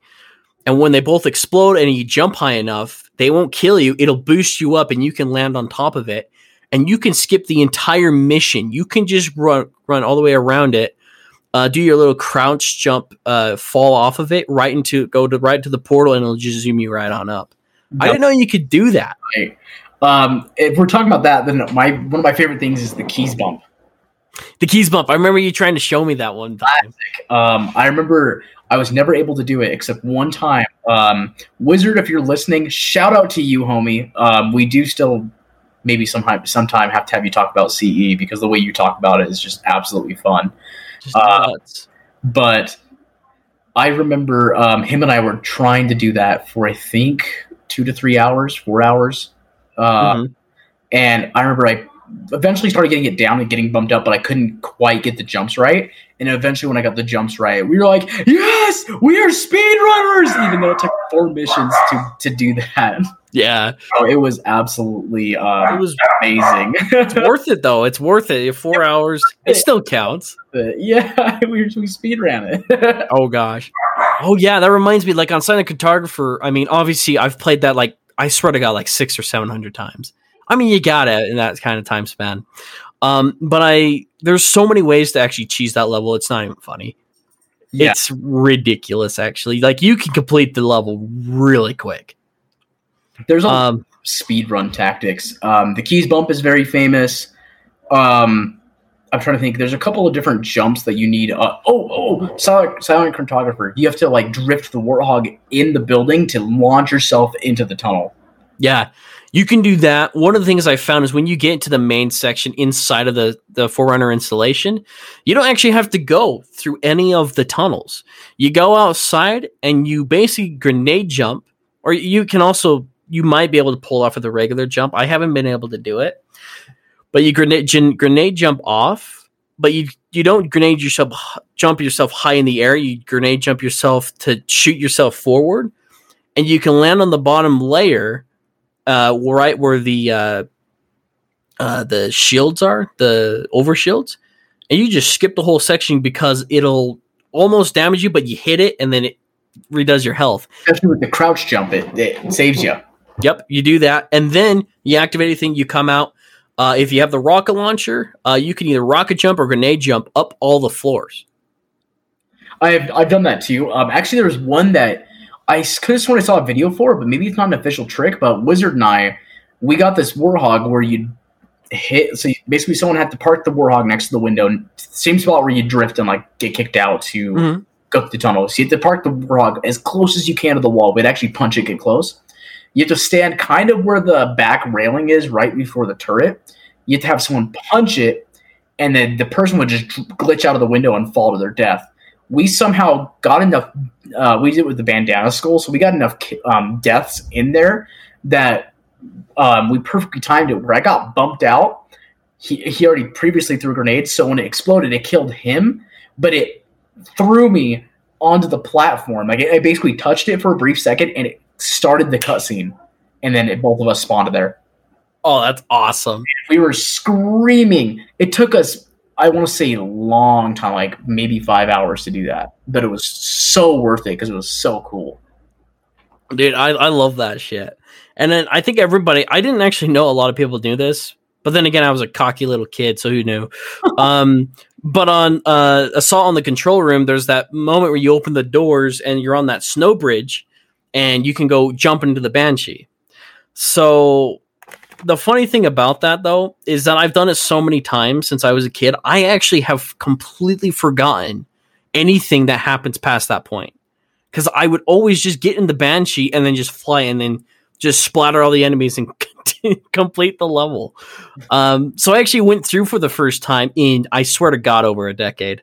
And when they both explode and you jump high enough, they won't kill you. It'll boost you up, and you can land on top of it. And you can skip the entire mission. You can just run run all the way around it. Uh, do your little crouch jump, uh, fall off of it right into go to right to the portal, and it'll just zoom you right on up. I didn't know you could do that. Right. Um, if we're talking about that, then my one of my favorite things is the Keyes bump. The Keyes bump. I remember you trying to show me that one time. Um, I remember I was never able to do it except one time. Um, Wizard, if you're listening, shout out to you, homie. Um, we do still maybe sometime sometime have to have you talk about CE because the way you talk about it is just absolutely fun. Just Uh, nuts. But I remember um, him and I were trying to do that for I think two to three hours, four hours. Uh, Mhm. and I remember I eventually started getting it down and getting bumped up, but I couldn't quite get the jumps right. And eventually, when I got the jumps right, we were like, "Yes, we are speedrunners!" Even though it took four missions to to do that, Yeah, so it was absolutely uh, it was amazing. it's worth it though. It's worth it. Four hours, it still counts. Yeah, we we speed ran it. Oh gosh. Oh yeah, that reminds me. Like on Silent Cartographer, I mean, obviously I've played that like I swear to God, like six or seven hundred times. I mean, you got it in that kind of time span. Um, but I there's so many ways to actually cheese that level. It's not even funny. yeah, It's ridiculous, actually. Like you can complete the level really quick. there's a Um, speed run tactics. Um, the Keyes bump is very famous. Um, I'm trying to think. There's a couple of different jumps that you need. Uh, oh, oh, silent, silent Cartographer. You have to like drift the warthog in the building to launch yourself into the tunnel. Yeah, you can do that. One of the things I found is when you get into the main section inside of the the Forerunner installation, you don't actually have to go through any of the tunnels. You go outside and you basically grenade jump, or you can also you might be able to pull off with a regular jump. I haven't been able to do it, but you grenade grenade jump off, but you you don't grenade yourself jump yourself high in the air. You grenade jump yourself to shoot yourself forward, and you can land on the bottom layer, uh, right where the uh, uh, the shields are, the over shields, and you just skip the whole section because it'll almost damage you, but you hit it and then it redoes your health. Especially with the crouch jump, it, it saves you. Yep, you do that, and then you activate anything. You come out. Uh, if you have the rocket launcher, uh, you can either rocket jump or grenade jump up all the floors. I've I've done that too. Um, actually, there was one that I could have sworn I saw a video for, it, but maybe it's not an official trick. But Wizard and I, we got this warthog where you hit. So you, basically, someone had to park the warthog next to the window, same spot where you drift and like get kicked out to Mhm. go through the tunnel. So you have to park the warthog as close as you can to the wall, but actually punch it, get close. You have to stand kind of where the back railing is, right before the turret. You have to have someone punch it, and then the person would just glitch out of the window and fall to their death. We somehow got enough. Uh, we did it with the bandana skull, so we got enough um, deaths in there that um, we perfectly timed it. Where I got bumped out, he he already previously threw grenades, so when it exploded, it killed him, but it threw me onto the platform. Like I basically touched it for a brief second, and it started the cutscene, and then it, both of us spawned there. Oh, that's awesome! We were screaming. It took us, I want to say, a long time, like maybe five hours to do that, but it was so worth it because it was so cool. Dude, I, I love that shit. And then I think everybody, I didn't actually know a lot of people knew this, but then again, I was a cocky little kid, so who knew? um, but on uh, Assault on the Control Room, there's that moment where you open the doors and you're on that snow bridge and you can go jump into the Banshee. So the funny thing about that, though, is that I've done it so many times since I was a kid, I actually have completely forgotten anything that happens past that point because I would always just get in the banshee and then just fly and then just splatter all the enemies and complete the level. Um, so I actually went through for the first time in I swear to God over a decade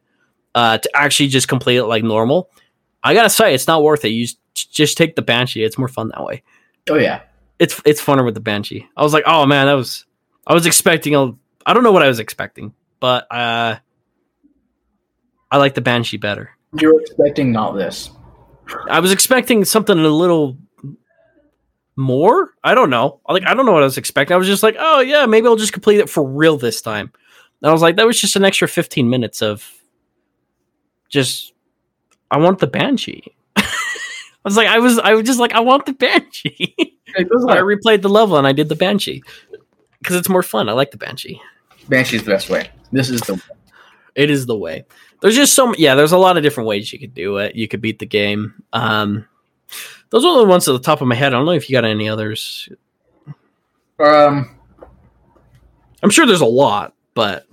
uh, to actually just complete it like normal. I gotta say, it's not worth it. You just, just take the banshee; it's more fun that way. Oh yeah, It's it's funner with the banshee. I was like, oh man, that was I was expecting a I don't know what I was expecting, but uh, I like the banshee better. you're expecting not this. I was expecting something a little more. I don't know. Like I don't know what I was expecting. I was just like, oh yeah, maybe I'll just complete it for real this time. And I was like, that was just an extra fifteen minutes of just. I want the banshee. I was like, I was, I was just like, I want the banshee. I replayed the level and I did the banshee because it's more fun. I like the banshee. Banshee's the best way. This is the It is the way. There's just so m- yeah. There's a lot of different ways you could do it. You could beat the game. Um, those are the ones at the top of my head. I don't know if you got any others. um. I'm sure there's a lot, but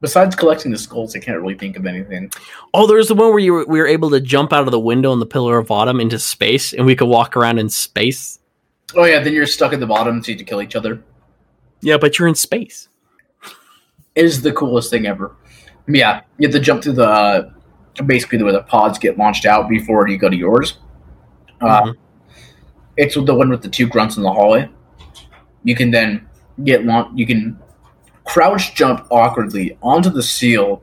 Besides collecting the skulls, I can't really think of anything. oh, there's the one where you were, we were able to jump out of the window in the Pillar of Autumn into space, and we could walk around in space. Oh yeah, then you're stuck at the bottom, so you have to kill each other. Yeah, but you're in space. It is the coolest thing ever. Yeah, you have to jump through the uh, basically the where the pods get launched out before you go to yours. Uh, Mhm. It's the one with the two grunts in the hallway. You can then get launch. You can crouch jump awkwardly onto the seal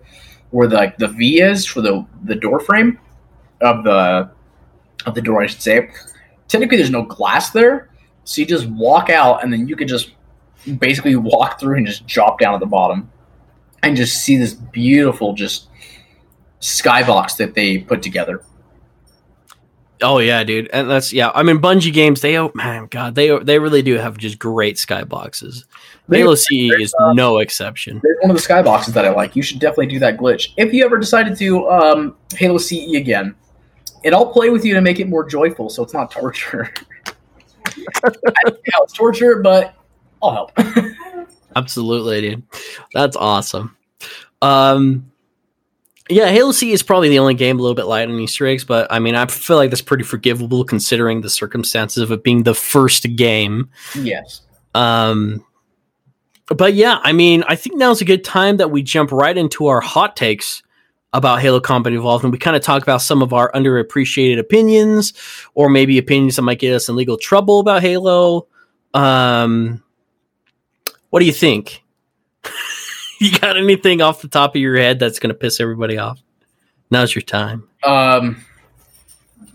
where the, like the V is for the the door frame of the of the door. I should say. Technically, there's no glass there, so you just walk out, and then you could just basically walk through and just drop down at the bottom, and just see this beautiful just skybox that they put together. Oh yeah, dude, and that's yeah. I mean, Bungie games. They oh man, God, they they really do have just great skyboxes. They- Halo CE is no exception. There's one of the skyboxes that I like. You should definitely do that glitch if you ever decided to um, Halo CE again. And I'll play with you to make it more joyful, so it's not torture. I don't know it's torture, but I'll help. Absolutely, dude. That's awesome. Um, yeah, Halo C is probably the only game a little bit light on Easter eggs, but I mean, I feel like that's pretty forgivable considering the circumstances of it being the first game. Yes. Um, but yeah, I mean, I think now's a good time that we jump right into our hot takes about Halo Combat Evolved, and we kind of talk about some of our underappreciated opinions, or maybe opinions that might get us in legal trouble about Halo. Um, what do you think? you got anything off the top of your head that's going to piss everybody off? Now's your time. Um.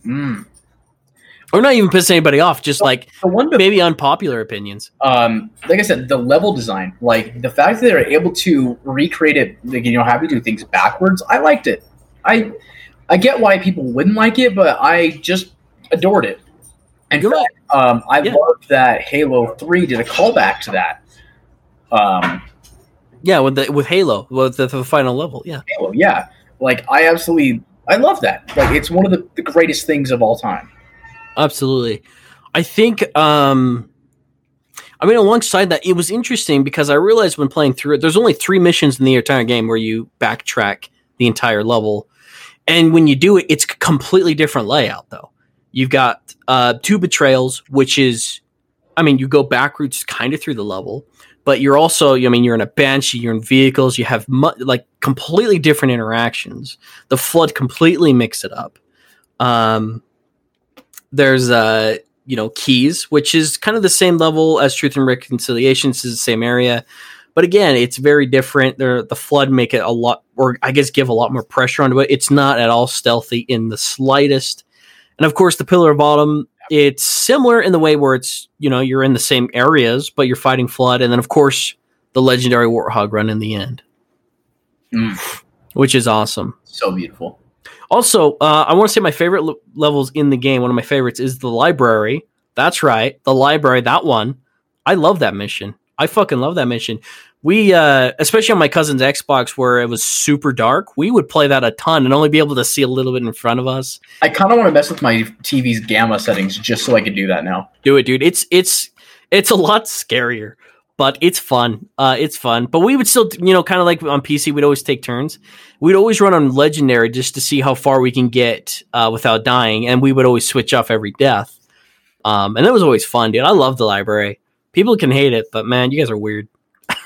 mm. Or not even piss anybody off, just like one, maybe unpopular opinions. um, like I said, the level design, like the fact that they're able to recreate it, like you know, have you do things backwards. I liked it. I, I get why people wouldn't like it, but I just adored it. And You're um, I Yeah. loved that Halo Three did a callback to that. Um, Yeah, with the with Halo, with the, the final level. Yeah. Halo, yeah, like I absolutely, I love that. Like it's one of the, the greatest things of all time. Absolutely. I think um I mean alongside that it was interesting because I realized when playing through it there's only 3 missions in the entire game where you backtrack the entire level. And when you do it it's a completely different layout though. You've got uh two betrayals which is I mean you go backwards kind of through the level, but you're also I mean you're in a bench, you're in vehicles, you have mu- like completely different interactions. The flood completely mix it up. Um there's uh you know Keyes which is kind of the same level as truth and reconciliation. This is the same area. But again it's very different. The flood make it a lot or i guess give a lot more pressure onto it. It's not at all stealthy in the slightest. And of course the pillar of Autumn it's similar in the way where it's you know you're in the same areas but you're fighting flood and then of course the legendary warthog run in the end Mm. which is awesome So beautiful. also, uh, I want to say my favorite l- levels in the game. One of my favorites is the library. That's right, the library. That one, I love that mission. I fucking love that mission. We, uh, especially on my cousin's Xbox, where it was super dark, we would play that a ton and only be able to see a little bit in front of us. I kind of want to mess with my TV's gamma settings just so I can do that now. Do it, dude. It's it's it's a lot scarier, but it's fun. Uh, it's fun. But we would still, you know, kind of like on PC, we'd always take turns. We'd always run on legendary just to see how far we can get uh, without dying, and we would always switch off every death. Um, and that was always fun, dude. I love the library. People can hate it, but man, you guys are weird.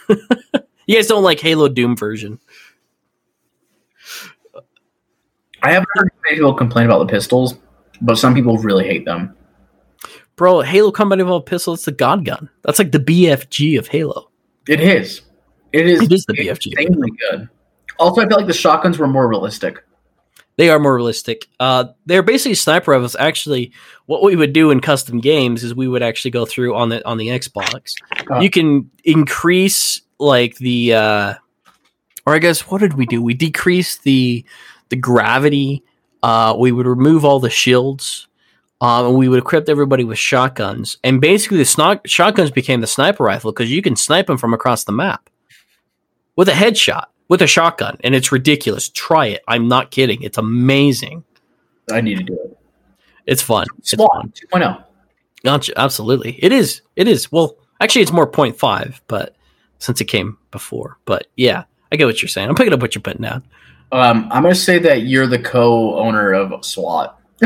you guys don't like Halo Doom version. I haven't heard many people complain about the pistols, but some people really hate them. Bro, Halo Combat Evolved Pistol, it's the God Gun. That's like the BFG of Halo. It is. It is. It is the BFG. Insanely good. Also, I feel like the shotguns were more realistic. They are more realistic. Uh, they're basically sniper rifles. Actually, what we would do in custom games is we would actually go through on the on the Xbox. Uh. you can increase like the, uh, or I guess what did we do? We decreased the the gravity. Uh, we would remove all the shields. Um, and we would equip everybody with shotguns. And basically, the sno- shotguns became the sniper rifle because you can snipe them from across the map with a headshot with a shotgun, and it's ridiculous. Try it. I'm not kidding. It's amazing. I need to do it. It's fun. It's fun. 2.0. Gotcha. Absolutely. It is. It is. Well, actually, it's more 0.5, but since it came before. But yeah, I get what you're saying. I'm picking up what you're putting down. Um, I'm going to say that you're the co-owner of SWAT.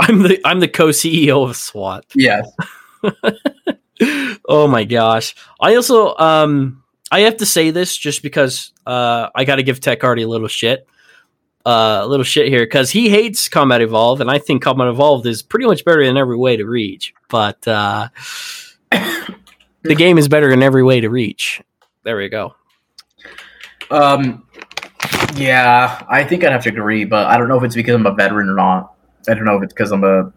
I'm the I'm the co CEO of SWAT. Yes. oh my gosh. I also um I have to say this just because uh I got to give Tech Hardy a little shit. Uh, a little shit here because he hates Combat Evolved, and I think Combat Evolved is pretty much better in every way to reach. But uh, the game is better in every way to reach. There we go. Um, yeah, I think I'd have to agree, but I don't know if it's because I'm a veteran or not. I don't know if it's because I'm a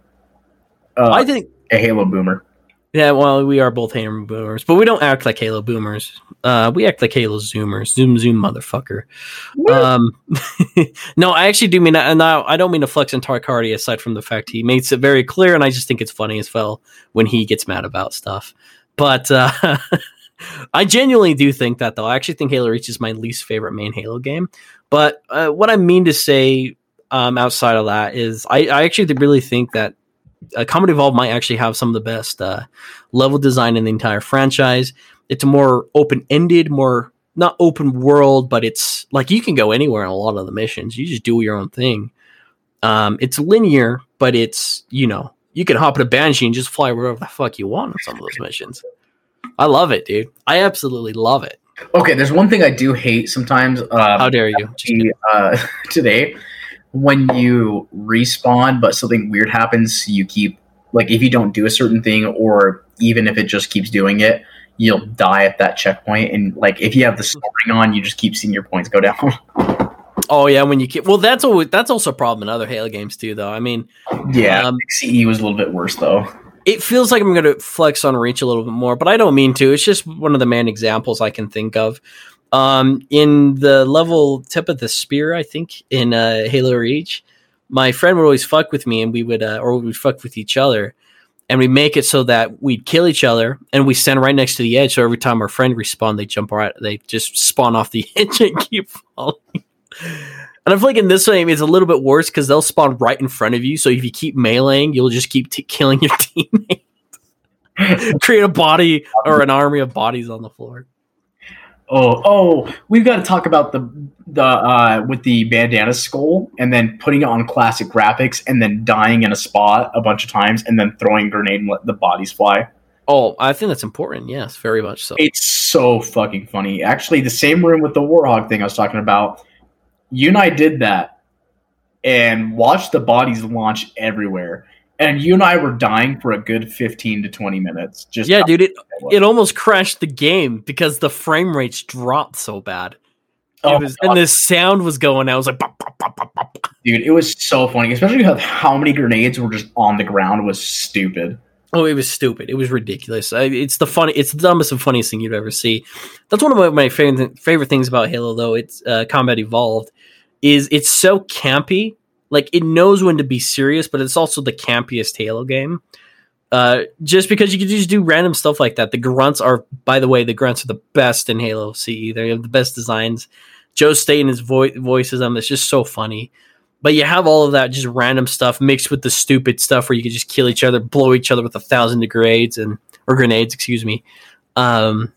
uh, think a Halo boomer. Yeah, well, we are both Halo boomers, but we don't act like Halo boomers. Uh, we act like Halo zoomers. Zoom, zoom, motherfucker. Um, no, I actually do mean that, and I, I don't mean to flex on Tarkardi aside from the fact he makes it very clear, and I just think it's funny as well when he gets mad about stuff. But uh, I genuinely do think that, though. I actually think Halo Reach is my least favorite main Halo game. But uh, what I mean to say um, outside of that is I, I actually really think that uh, Combat Evolved might actually have some of the best uh, level design in the entire franchise. It's more open ended, more not open world, but it's like you can go anywhere in a lot of the missions. You just do your own thing. Um, it's linear, but it's you know you can hop in a banshee and just fly wherever the fuck you want on some of those missions. I love it, dude. I absolutely love it. Okay, there's one thing I do hate sometimes. Um, How dare you? Kidding. uh, today when you respawn but something weird happens you keep like if you don't do a certain thing or even if it just keeps doing it you'll die at that checkpoint and like if you have the soaring on you just keep seeing your points go down Oh yeah, when you keep well, that's always that's also a problem in other Halo games too. Though I mean, yeah Um, ce was a little bit worse though it feels like I'm going to flex on Reach a little bit more, but I don't mean to. It's just one of the main examples I can think of. Um, in the level tip of the spear, I think in uh, Halo Reach, my friend would always fuck with me, and we would, uh, or we would fuck with each other, and we make it so that we'd kill each other, and we stand right next to the edge. So every time our friend respawn, they jump right, they just spawn off the edge and keep falling. And I feel like in this game, it's a little bit worse because they'll spawn right in front of you. So if you keep meleeing, you'll just keep t- killing your teammate. Create a body or an army of bodies on the floor. Oh oh we've got to talk about the the uh with the bandana skull and then putting it on classic graphics and then dying in a spot a bunch of times and then throwing a grenade and let the bodies fly Oh, I think that's important. Yes, very much so. It's so fucking funny. Actually, the same room with the Warthog thing I was talking about, you and I did that and watched the bodies launch everywhere. And you and I were dying for a good 15 to 20 minutes. Just yeah, dude, it it almost crashed the game because the frame rates dropped so bad. Oh, was, and the sound was going. I was like, bop, bop, bop, dude, it was so funny, especially how, how many grenades were just on the ground was stupid. Oh, it was stupid. It was ridiculous. I, it's the funny. It's the dumbest and funniest thing you'd ever see. That's one of my, my favorite favorite things about Halo, though. It's uh, Combat Evolved. Is it's so campy. Like it knows when to be serious, but it's also the campiest Halo game. Uh, just because you can just do random stuff like that. The grunts are, by the way, the grunts are the best in Halo CE. They have the best designs. Joe Staten his vo- voices them. It's just so funny. But you have all of that just random stuff mixed with the stupid stuff where you can just kill each other, blow each other with a thousand grenades and or grenades, excuse me. Um,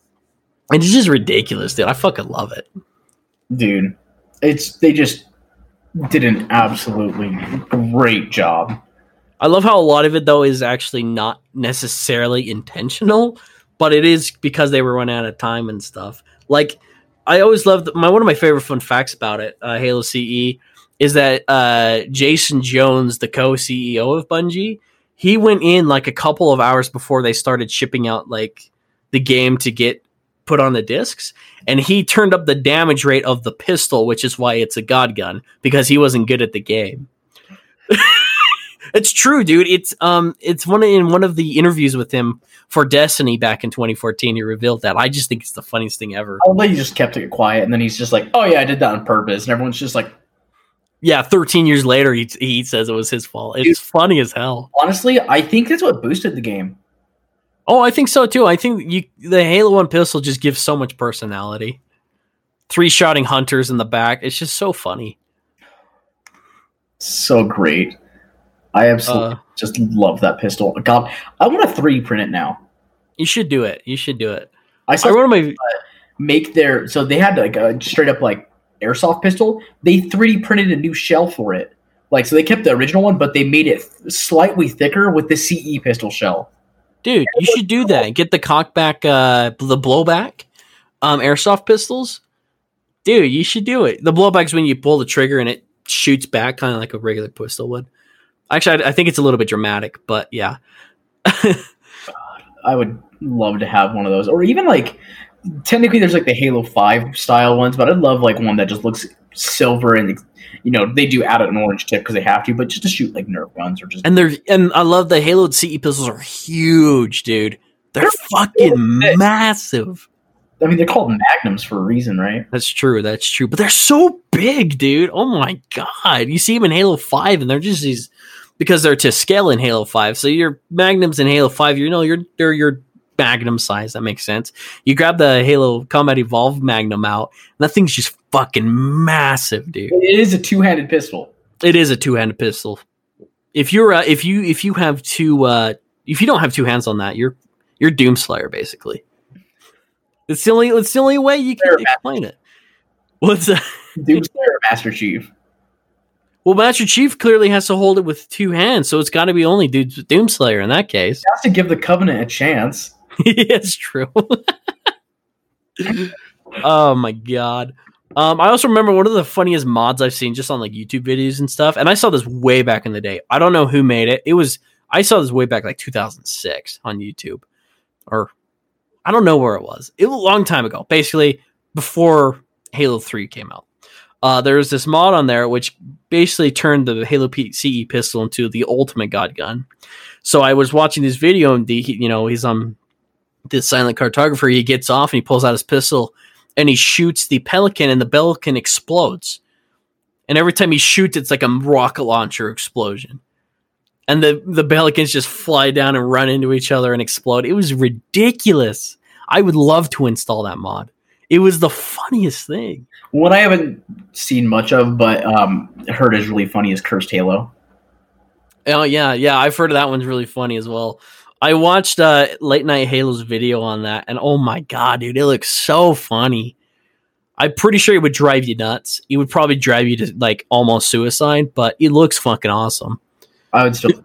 and it's just ridiculous, dude. I fucking love it. Dude, it's they just did an absolutely great job. I love how a lot of it though is actually not necessarily intentional, but it is because they were running out of time and stuff. Like I always loved my one of my favorite fun facts about it, uh, Halo CE, is that uh, Jason Jones, the co-CEO of Bungie, he went in like a couple of hours before they started shipping out like the game to get put on the discs, and he turned up the damage rate of the pistol, which is why it's a god gun because he wasn't good at the game. It's true, dude. It's um, it's one in one of the interviews with him for Destiny back in 2014. He revealed that. I just think it's the funniest thing ever. I love he just kept it quiet, and then he's just like, "Oh yeah, I did that on purpose," and everyone's just like, Yeah, 13 years later, he he says it was his fault. It's funny as hell. honestly, I think that's what boosted the game. Oh, I think so too. I think you the Halo One pistol just gives so much personality. Three shotting hunters in the back. It's just so funny. So great. I absolutely Uh, just love that pistol. God, I want to three print it now. You should do it. You should do it. I I saw wrote my make their so they had like a straight up like airsoft pistol. They 3D printed a new shell for it. Like so they kept the original one, but they made it slightly thicker with the CE pistol shell. Dude. You should do that. Get the cockback, uh, the blowback, um, airsoft pistols. Dude, you should do it. The blowback's when you pull the trigger and it shoots back, kind of like a regular pistol would. Actually, I, I think it's a little bit dramatic, but yeah. I would love to have one of those, or even like technically there's like the Halo Five style ones, but I'd love like one that just looks silver and you know they do add an orange tip because they have to, but just to shoot like Nerf guns or just And they're and I love the Halo CE pistols are huge, dude. They're fucking massive. I mean they're called magnums for a reason, right? That's true. That's true. But they're so big, dude. Oh my god! You see them in Halo Five, and they're just these because they're to scale in Halo Five. So your magnums in Halo Five, you know, you're they're your magnum size. That makes sense. You grab the Halo Combat Evolved Magnum out, and that thing's just fucking massive, dude. It is a two handed pistol. It is a two handed pistol. If you're uh, if you if you have two uh, if you don't have two hands on that, you're you're Doomslayer basically. It's the only. It's the only way you can Fair, explain it. What's that? Doomslayer, Master Chief. Well, Master Chief clearly has to hold it with two hands, so it's got to be only Doom- Doomslayer in that case. He has to give the Covenant a chance. it's true. oh my god. Um, I also remember one of the funniest mods I've seen just on like YouTube videos and stuff, and I saw this way back in the day. I don't know who made it. It was I saw this way back like 2006 on YouTube, or I don't know where it was. It was a long time ago, basically before Halo 3 came out. Uh, there was this mod on there which basically turned the Halo P- CE pistol into the ultimate god gun. So I was watching this video, and the, he- you know he's on this silent cartographer. He gets off and he pulls out his pistol and he shoots the pelican, and the pelican explodes. And every time he shoots, it's like a rocket launcher explosion. And the the pelicans just fly down and run into each other and explode. It was ridiculous. I would love to install that mod. It was the funniest thing. What I haven't seen much of, but um, heard is really funny is Cursed Halo. Oh yeah, yeah. I've heard of that one's really funny as well. I watched uh, late night Halo's video on that, and oh my god, dude, it looks so funny. I'm pretty sure it would drive you nuts. It would probably drive you to like almost suicide, but it looks fucking awesome. I would still.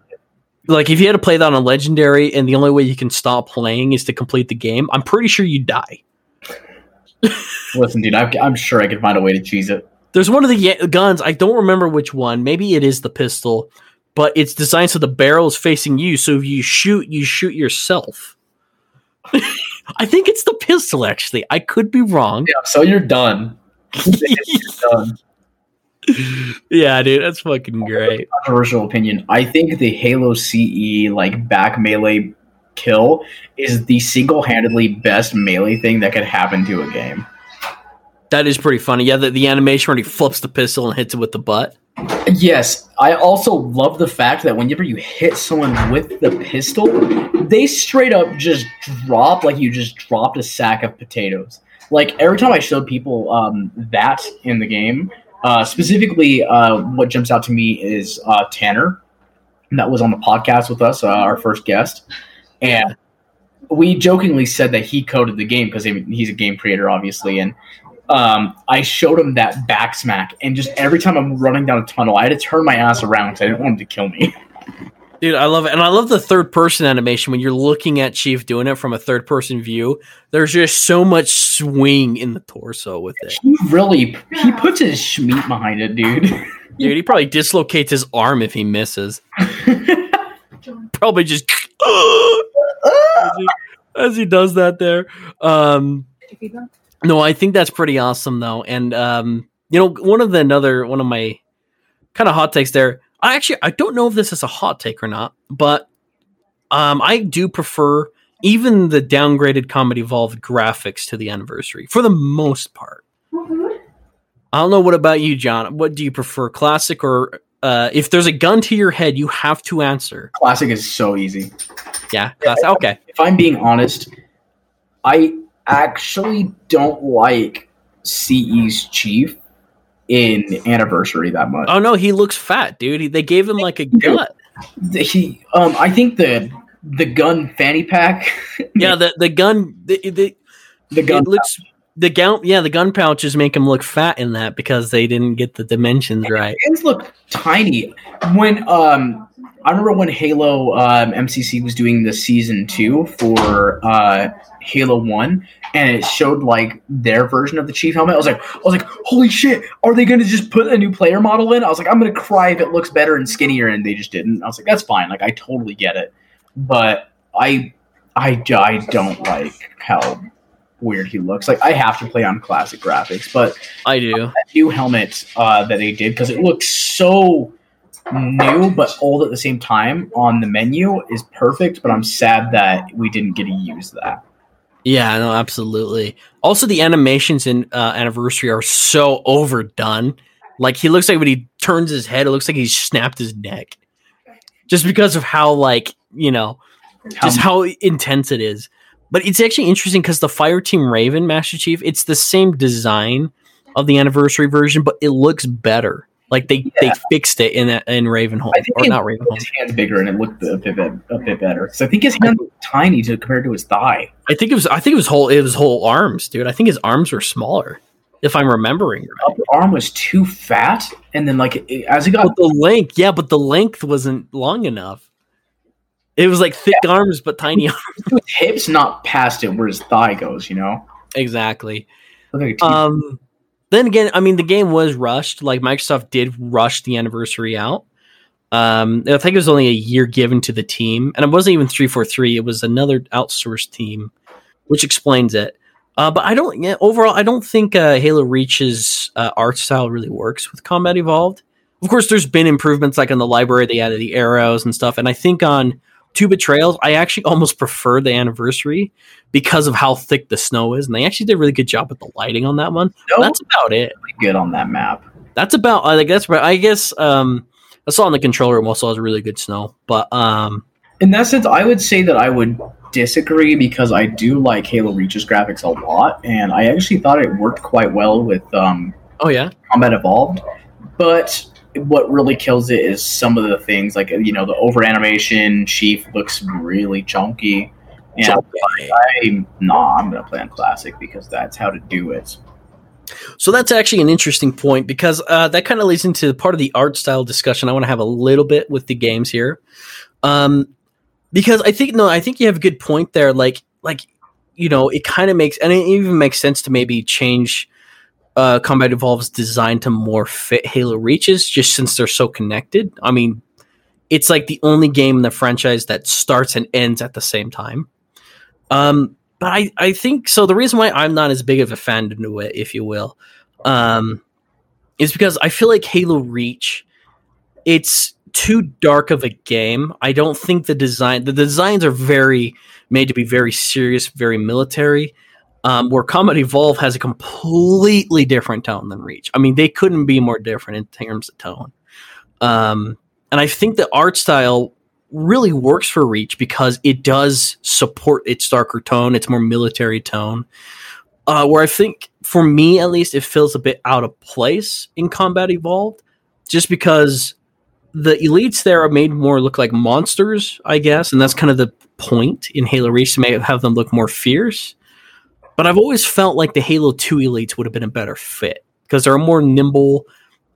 Like if you had to play that on a legendary, and the only way you can stop playing is to complete the game, I'm pretty sure you'd die. Listen, dude, I, I'm sure I could find a way to cheese it. There's one of the guns. I don't remember which one. Maybe it is the pistol, but it's designed so the barrel is facing you. So if you shoot, you shoot yourself. I think it's the pistol. Actually, I could be wrong. Yeah, so you're done. You're done. yeah, dude, that's fucking great. Controversial opinion. I think the Halo CE like back melee kill is the single-handedly best melee thing that could happen to a game. That is pretty funny. Yeah, the, the animation where he flips the pistol and hits it with the butt. Yes, I also love the fact that whenever you hit someone with the pistol, they straight up just drop like you just dropped a sack of potatoes. Like every time I showed people um, that in the game, uh, specifically, uh, what jumps out to me is uh, Tanner, that was on the podcast with us, uh, our first guest, and we jokingly said that he coded the game because he's a game creator, obviously, and um, I showed him that back smack, and just every time I'm running down a tunnel, I had to turn my ass around because I didn't want him to kill me. Dude, I love it. And I love the third person animation when you're looking at Chief doing it from a third person view. There's just so much swing in the torso with it. He really he puts his schmeat behind it, dude. Dude, he probably dislocates his arm if he misses. probably just as, he, as he does that there. Um, no, I think that's pretty awesome though. And um, you know, one of the another one of my kind of hot takes there. I actually I don't know if this is a hot take or not, but um, I do prefer even the downgraded Combat Evolved graphics to the anniversary for the most part. I don't know what about you, John. What do you prefer, classic or uh, if there's a gun to your head, you have to answer. Classic is so easy. Yeah, classic. Okay. If I'm being honest, I actually don't like CE's chief in anniversary that much. Oh no, he looks fat, dude. He, they gave him like a gut. He, um, I think the the gun fanny pack, Yeah, the the gun. The, the, the gun looks the gun. Yeah, the gun pouches make him look fat in that because they didn't get the dimensions right. hands look tiny. When um, I remember when Halo um, MCC was doing the season two for uh, Halo One, and it showed like their version of the Chief helmet. I was like, I was like, holy shit! Are they going to just put a new player model in? I was like, I'm going to cry if it looks better and skinnier, and they just didn't. I was like, that's fine. Like, I totally get it, but I, I, I don't like how weird he looks. Like, I have to play on classic graphics, but I do. that new helmet uh, that they did because it looks so new but old at the same time on the menu is perfect. But I'm sad that we didn't get to use that. Yeah, no, absolutely. Also, the animations in uh, Anniversary are so overdone. Like he looks like when he turns his head, it looks like he snapped his neck, just because of how like you know, just how intense it is. But it's actually interesting because the Fire Team Raven Master Chief, it's the same design of the Anniversary version, but it looks better. Like they they fixed it in in Ravenholm I think or it- not Ravenholm. his hands bigger and it looked a bit a bit better. Because I think his hands look tiny to compared to his thigh. I think it was I think it was whole it was whole arms, dude. I think his arms were smaller, if I'm remembering right. Upper arm was too fat, and then like it, as he got But the length, yeah, but the length wasn't long enough. It was like thick arms but tiny arms. his hips, not past it where his thigh goes. You know. exactly. Like a teeth- Um, then again, I mean, the game was rushed. Like Microsoft did rush the anniversary out. Um, I think it was only a year given to the team, and it wasn't even three four three. It was another outsourced team, which explains it. Uh, but I don't. Yeah, overall, I don't think uh, Halo Reach's uh, art style really works with Combat Evolved. Of course, there's been improvements, like in the library, they added the arrows and stuff. And I think on Two Betrayals, I actually almost prefer the anniversary because of how thick the snow is, and they actually did a really good job with the lighting on that one. That's about it. really good on that map. That's about. I like that's. I guess. Um, I saw on the controller room also has really good snow, but um, In that sense, I would say that I would disagree because I do like Halo Reach's graphics a lot, and I actually thought it worked quite well with um, oh yeah, Combat Evolved. But what really kills it is some of the things like you know the over animation. Chief looks really chunky, and I nah, I'm gonna play on classic because that's how to do it. So that's actually an interesting point because uh, that kind of leads into part of the art style discussion I want to have a little bit with the games here. Um, because I think no, I think you have a good point there. Like, like you know, it kind of makes and it even makes sense to maybe change uh, Combat Evolves designed to more fit Halo Reaches, just since they're so connected. I mean, it's like the only game in the franchise that starts and ends at the same time. Um, but I, I think so. The reason why I'm not as big of a fan to it, if you will, um, is because I feel like Halo Reach, it's too dark of a game. I don't think the design, the designs are very made to be very serious, very military. Um, where Combat Evolve has a completely different tone than Reach. I mean, they couldn't be more different in terms of tone. Um, and I think the art style really works for Reach because it does support its darker tone, its more military tone. Uh, where I think, for me at least, it feels a bit out of place in Combat Evolved, just because the elites there are made more look like monsters, I guess, and that's kind of the point in Halo Reach to make have them look more fierce. But I've always felt like the Halo 2 elites would have been a better fit because they're more nimble,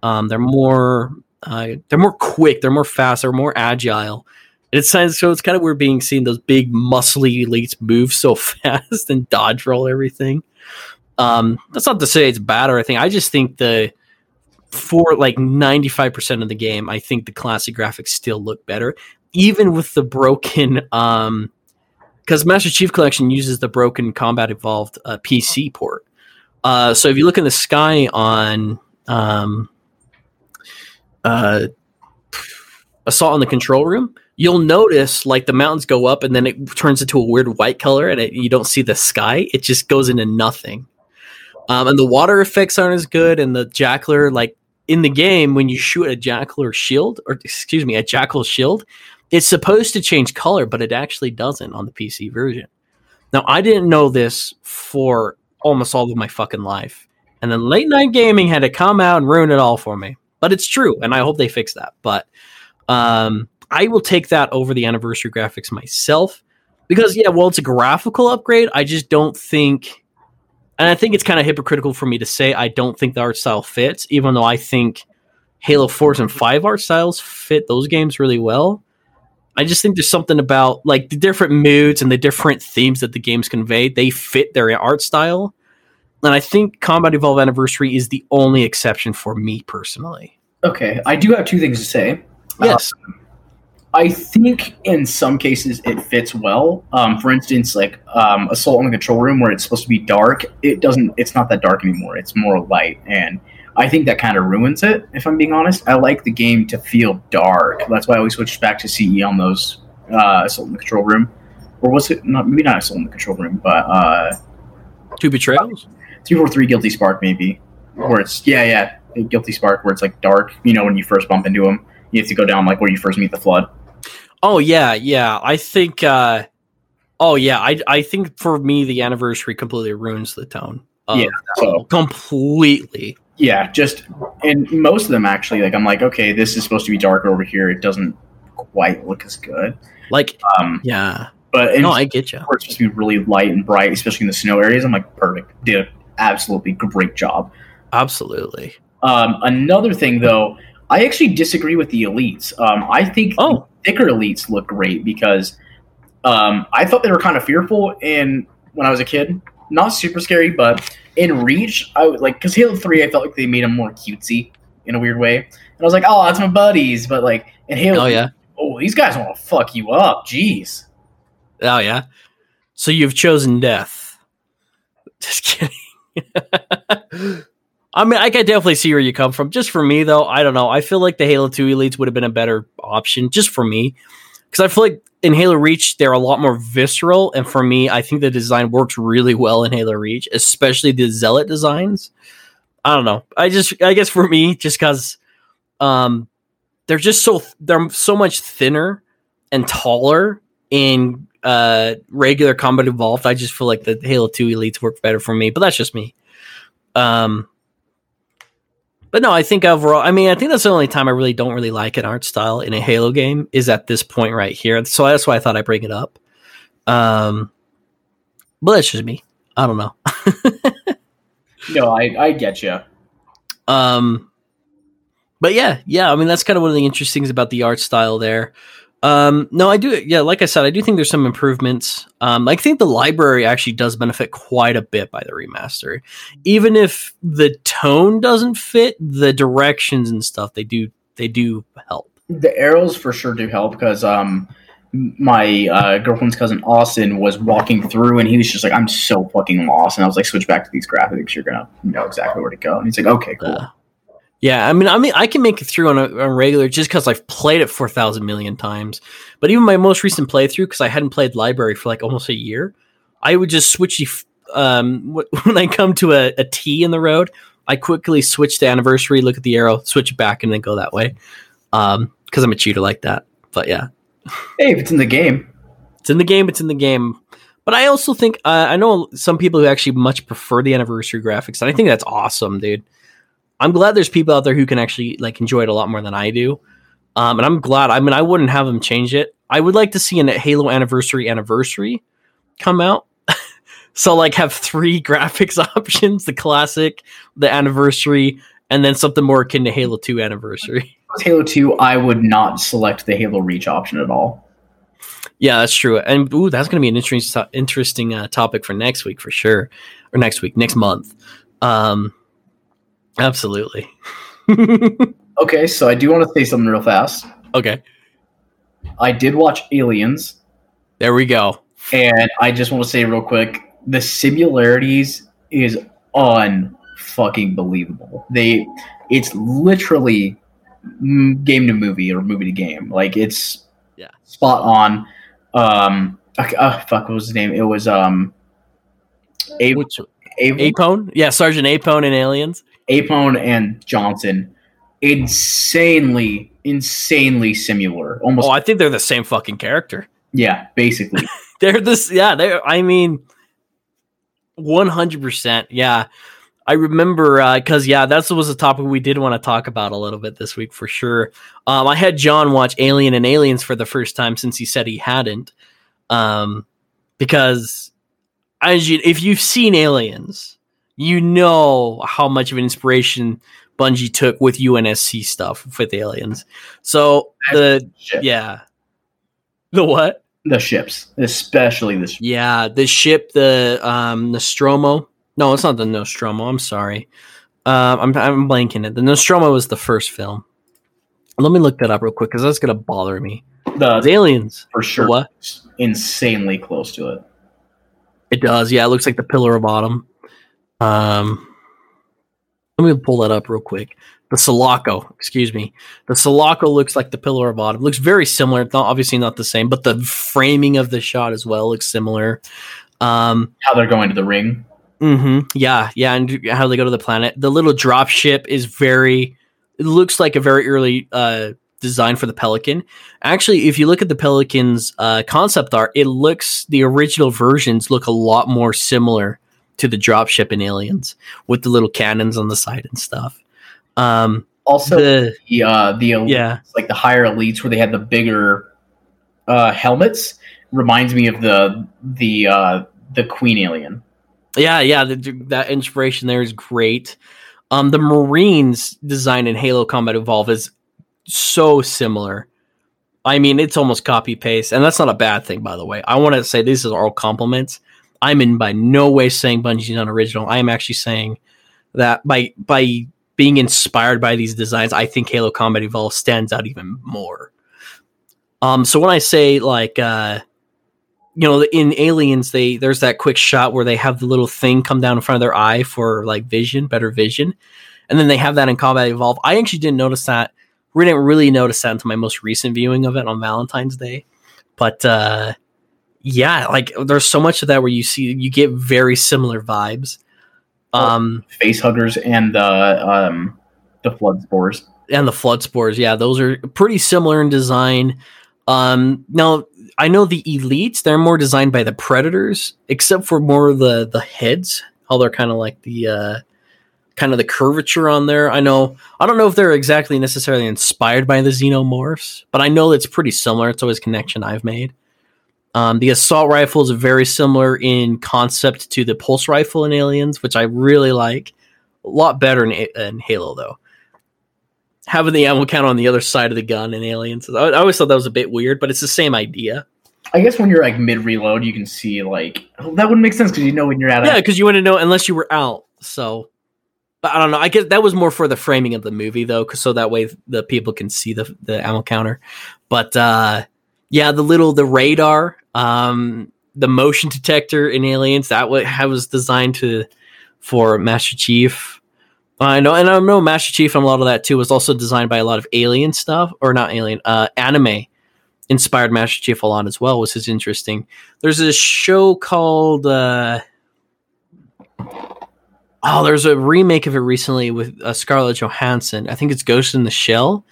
um, they're more uh, they're more quick, they're more fast, they're more agile. And it's so it's kind of weird being seeing those big muscly elites move so fast and dodge roll everything. Um, that's not to say it's bad or anything. I just think the for like 95% of the game, I think the classic graphics still look better, even with the broken um because Master Chief Collection uses the broken Combat Evolved uh, PC port. Uh, so if you look in the sky on um, uh, Assault on the Control Room, you'll notice like the mountains go up and then it turns into a weird white color and it, you don't see the sky. It just goes into nothing. Um, and the water effects aren't as good. And the Jackler, like in the game, when you shoot a Jackler shield, or excuse me, a Jackal shield, it's supposed to change color, but it actually doesn't on the PC version. Now, I didn't know this for almost all of my fucking life. And then late night gaming had to come out and ruin it all for me. But it's true, and I hope they fix that. But um, I will take that over the anniversary graphics myself because, yeah, well, it's a graphical upgrade. I just don't think, and I think it's kind of hypocritical for me to say I don't think the art style fits, even though I think Halo 4 and 5 art styles fit those games really well. I just think there's something about like the different moods and the different themes that the games convey. They fit their art style, and I think Combat Evolve Anniversary is the only exception for me personally. Okay, I do have two things to say. Yes, I think in some cases it fits well. Um, for instance, like um, Assault on the Control Room, where it's supposed to be dark, it doesn't. It's not that dark anymore. It's more light, and I think that kind of ruins it. If I'm being honest, I like the game to feel dark. That's why I always switched back to CE on those uh, Assault in the Control Room, or was it not? Maybe not Assault in the Control Room, but uh, two betrayals. three four three Guilty Spark maybe, where it's yeah yeah Guilty Spark, where it's like dark. You know when you first bump into him, you have to go down like where you first meet the Flood. Oh yeah, yeah. I think. uh Oh yeah, I I think for me the anniversary completely ruins the tone. Yeah, so- completely. Yeah, just and most of them actually, like I'm like, okay, this is supposed to be darker over here. It doesn't quite look as good. Like, Um, yeah, but no, I get you. it's supposed to be really light and bright, especially in the snow areas. I'm like, perfect, did absolutely great job. Absolutely. Um, another thing, though, I actually disagree with the elites. Um, I think Oh. thicker elites look great because um, I thought they were kind of fearful in when I was a kid. Not super scary, but in Reach, I would like because Halo Three, I felt like they made them more cutesy in a weird way, and I was like, oh, that's my buddies. But like in Halo, Oh yeah. oh, these guys want to fuck you up. Jeez. Oh yeah. So you've chosen death. Just kidding. I mean, I can definitely see where you come from. Just for me, though, I don't know. I feel like the Halo Two Elites would have been a better option, just for me, because I feel like in Halo Reach they're a lot more visceral, and for me, I think the design works really well in Halo Reach, especially the Zealot designs. I don't know. I just, I guess for me, just because, um, they're just so they're so much thinner and taller in uh regular combat evolved i just feel like the halo 2 elites work better for me but that's just me um but no i think overall i mean i think that's the only time i really don't really like an art style in a halo game is at this point right here so that's why i thought i'd bring it up um but that's just me i don't know No, I I get you. Um, but yeah, yeah. I mean, that's kind of one of the interesting things about the art style there. Um, no, I do. Yeah, like I said, I do think there's some improvements. Um, I think the library actually does benefit quite a bit by the remaster, even if the tone doesn't fit. The directions and stuff they do they do help. The arrows for sure do help because um my uh, girlfriend's cousin Austin was walking through and he was just like, I'm so fucking lost. And I was like, switch back to these graphics. You're going to know exactly where to go. And he's like, okay, cool. Uh, yeah, I mean, I mean, I can make it through on a, on regular just because I've played it four thousand million times. But even my most recent playthrough, because I hadn't played library for like almost a year, I would just switch um when I come to a, a T in the road, I quickly switch to anniversary, look at the arrow, switch it back, and then go that way. Um, because I'm a cheater like that. But yeah, hey, if it's in the game, it's in the game. It's in the game. But I also think uh, I know some people who actually much prefer the anniversary graphics, and I think that's awesome, dude. I'm glad there's people out there who can actually like enjoy it a lot more than I do. Um, and I'm glad. I mean, I wouldn't have them change it. I would like to see a Halo Anniversary Anniversary come out. so like have three graphics options: the classic, the anniversary, and then something more akin to Halo Two Anniversary. Halo 2, I would not select the Halo Reach option at all. Yeah, that's true. And ooh, that's going to be an interesting interesting uh, topic for next week for sure, or next week, next month. Um, absolutely. Okay, so I do want to say something real fast. okay, I did watch Aliens, there we go. and I just want to say real quick the similarities is unfucking believable. They, it's literally game to movie or movie to game. Like it's Yeah. spot on. Um, okay, uh, fuck, what was his name? It was um, A- Which A- Apone? Yeah, Sergeant Apone in Aliens. Apone and Johnson, insanely, insanely similar. Almost, Oh, I think they're the same fucking character. yeah, basically. They're this. Yeah, they're. I mean, one hundred percent. Yeah, I remember because yeah, that was a topic we did want to talk about a little bit this week for sure. Um, I had John watch Alien and Aliens for the first time since he said he hadn't. Um, because as you, if you've seen Aliens, you know how much of an inspiration Bungie took with UNSC stuff with Aliens. So the Ship. yeah, the what? the ships, especially the sh- Yeah, the ship, the um, Nostromo. No, it's not the Nostromo. I'm sorry. Um, I'm I'm blanking it. The Nostromo was the first film. Let me look that up real quick because that's gonna bother me. the The aliens. for sure What? insanely close to it. It does. Yeah, it looks like the Pillar of Autumn. Um, let me pull that up real quick. The Sulaco, excuse me. The Sulaco looks like the Pillar of Autumn. Looks very similar. It's not obviously not the same, but the framing of the shot as well looks similar. Um, How they're going to the ring. Mm-hmm. Yeah, yeah, and how they go to the planet. The little drop ship is very. It looks like a very early uh, design for the Pelican. Actually, if you look at the Pelican's uh, concept art, it looks the original versions look a lot more similar to the dropship in Aliens with the little cannons on the side and stuff. Um, Also, the the uh, the elites, yeah, like the higher elites where they had the bigger uh, helmets reminds me of the the uh, the Queen alien. yeah, yeah. The, that inspiration there is great. Um, the Marines design in Halo Combat Evolve is so similar. I mean, it's almost copy paste, and that's not a bad thing, by the way. I want to say these are all compliments. I'm in by no way saying Bungie's not original. I am actually saying that by by being inspired by these designs, I think Halo Combat Evolve stands out even more. Um, so when I say like, uh, you know, in Aliens, they there's that quick shot where they have the little thing come down in front of their eye for like vision, better vision, and then they have that in Combat Evolve. I actually didn't notice that. We didn't really notice that until my most recent viewing of it on Valentine's Day, but uh, yeah, like there's so much of that where you see you get very similar vibes. Um, Face huggers and the um, the flood spores. and the flood spores yeah those are pretty similar in design um now i know the elites they're more designed by the predators except for more of the the heads how they're kind of like the uh kind of the curvature on there i know i don't know if they're exactly necessarily inspired by the xenomorphs but i know it's pretty similar it's always a connection i've made um, the assault rifle is very similar in concept to the pulse rifle in aliens which i really like a lot better in, in halo though having the ammo count on the other side of the gun in Aliens. I, I always thought that was a bit weird, but it's the same idea. I guess when you're like mid reload, you can see like that wouldn't make sense because you know when you're out. Yeah, because you wouldn't know unless you were out. So, but I don't know. I guess that was more for the framing of the movie, though, 'cause so that way the people can see the the ammo counter. But uh, yeah, the little the radar, um, the motion detector in Aliens that wa- that was designed to for Master Chief. I know, and I know Master Chief and a lot of that too was also designed by a lot of alien stuff, or not alien, uh, anime inspired Master Chief a lot as well, which is interesting. There's a show called uh, oh, there's a remake of it recently with uh, Scarlett Johansson. I think it's Ghost in the Shell,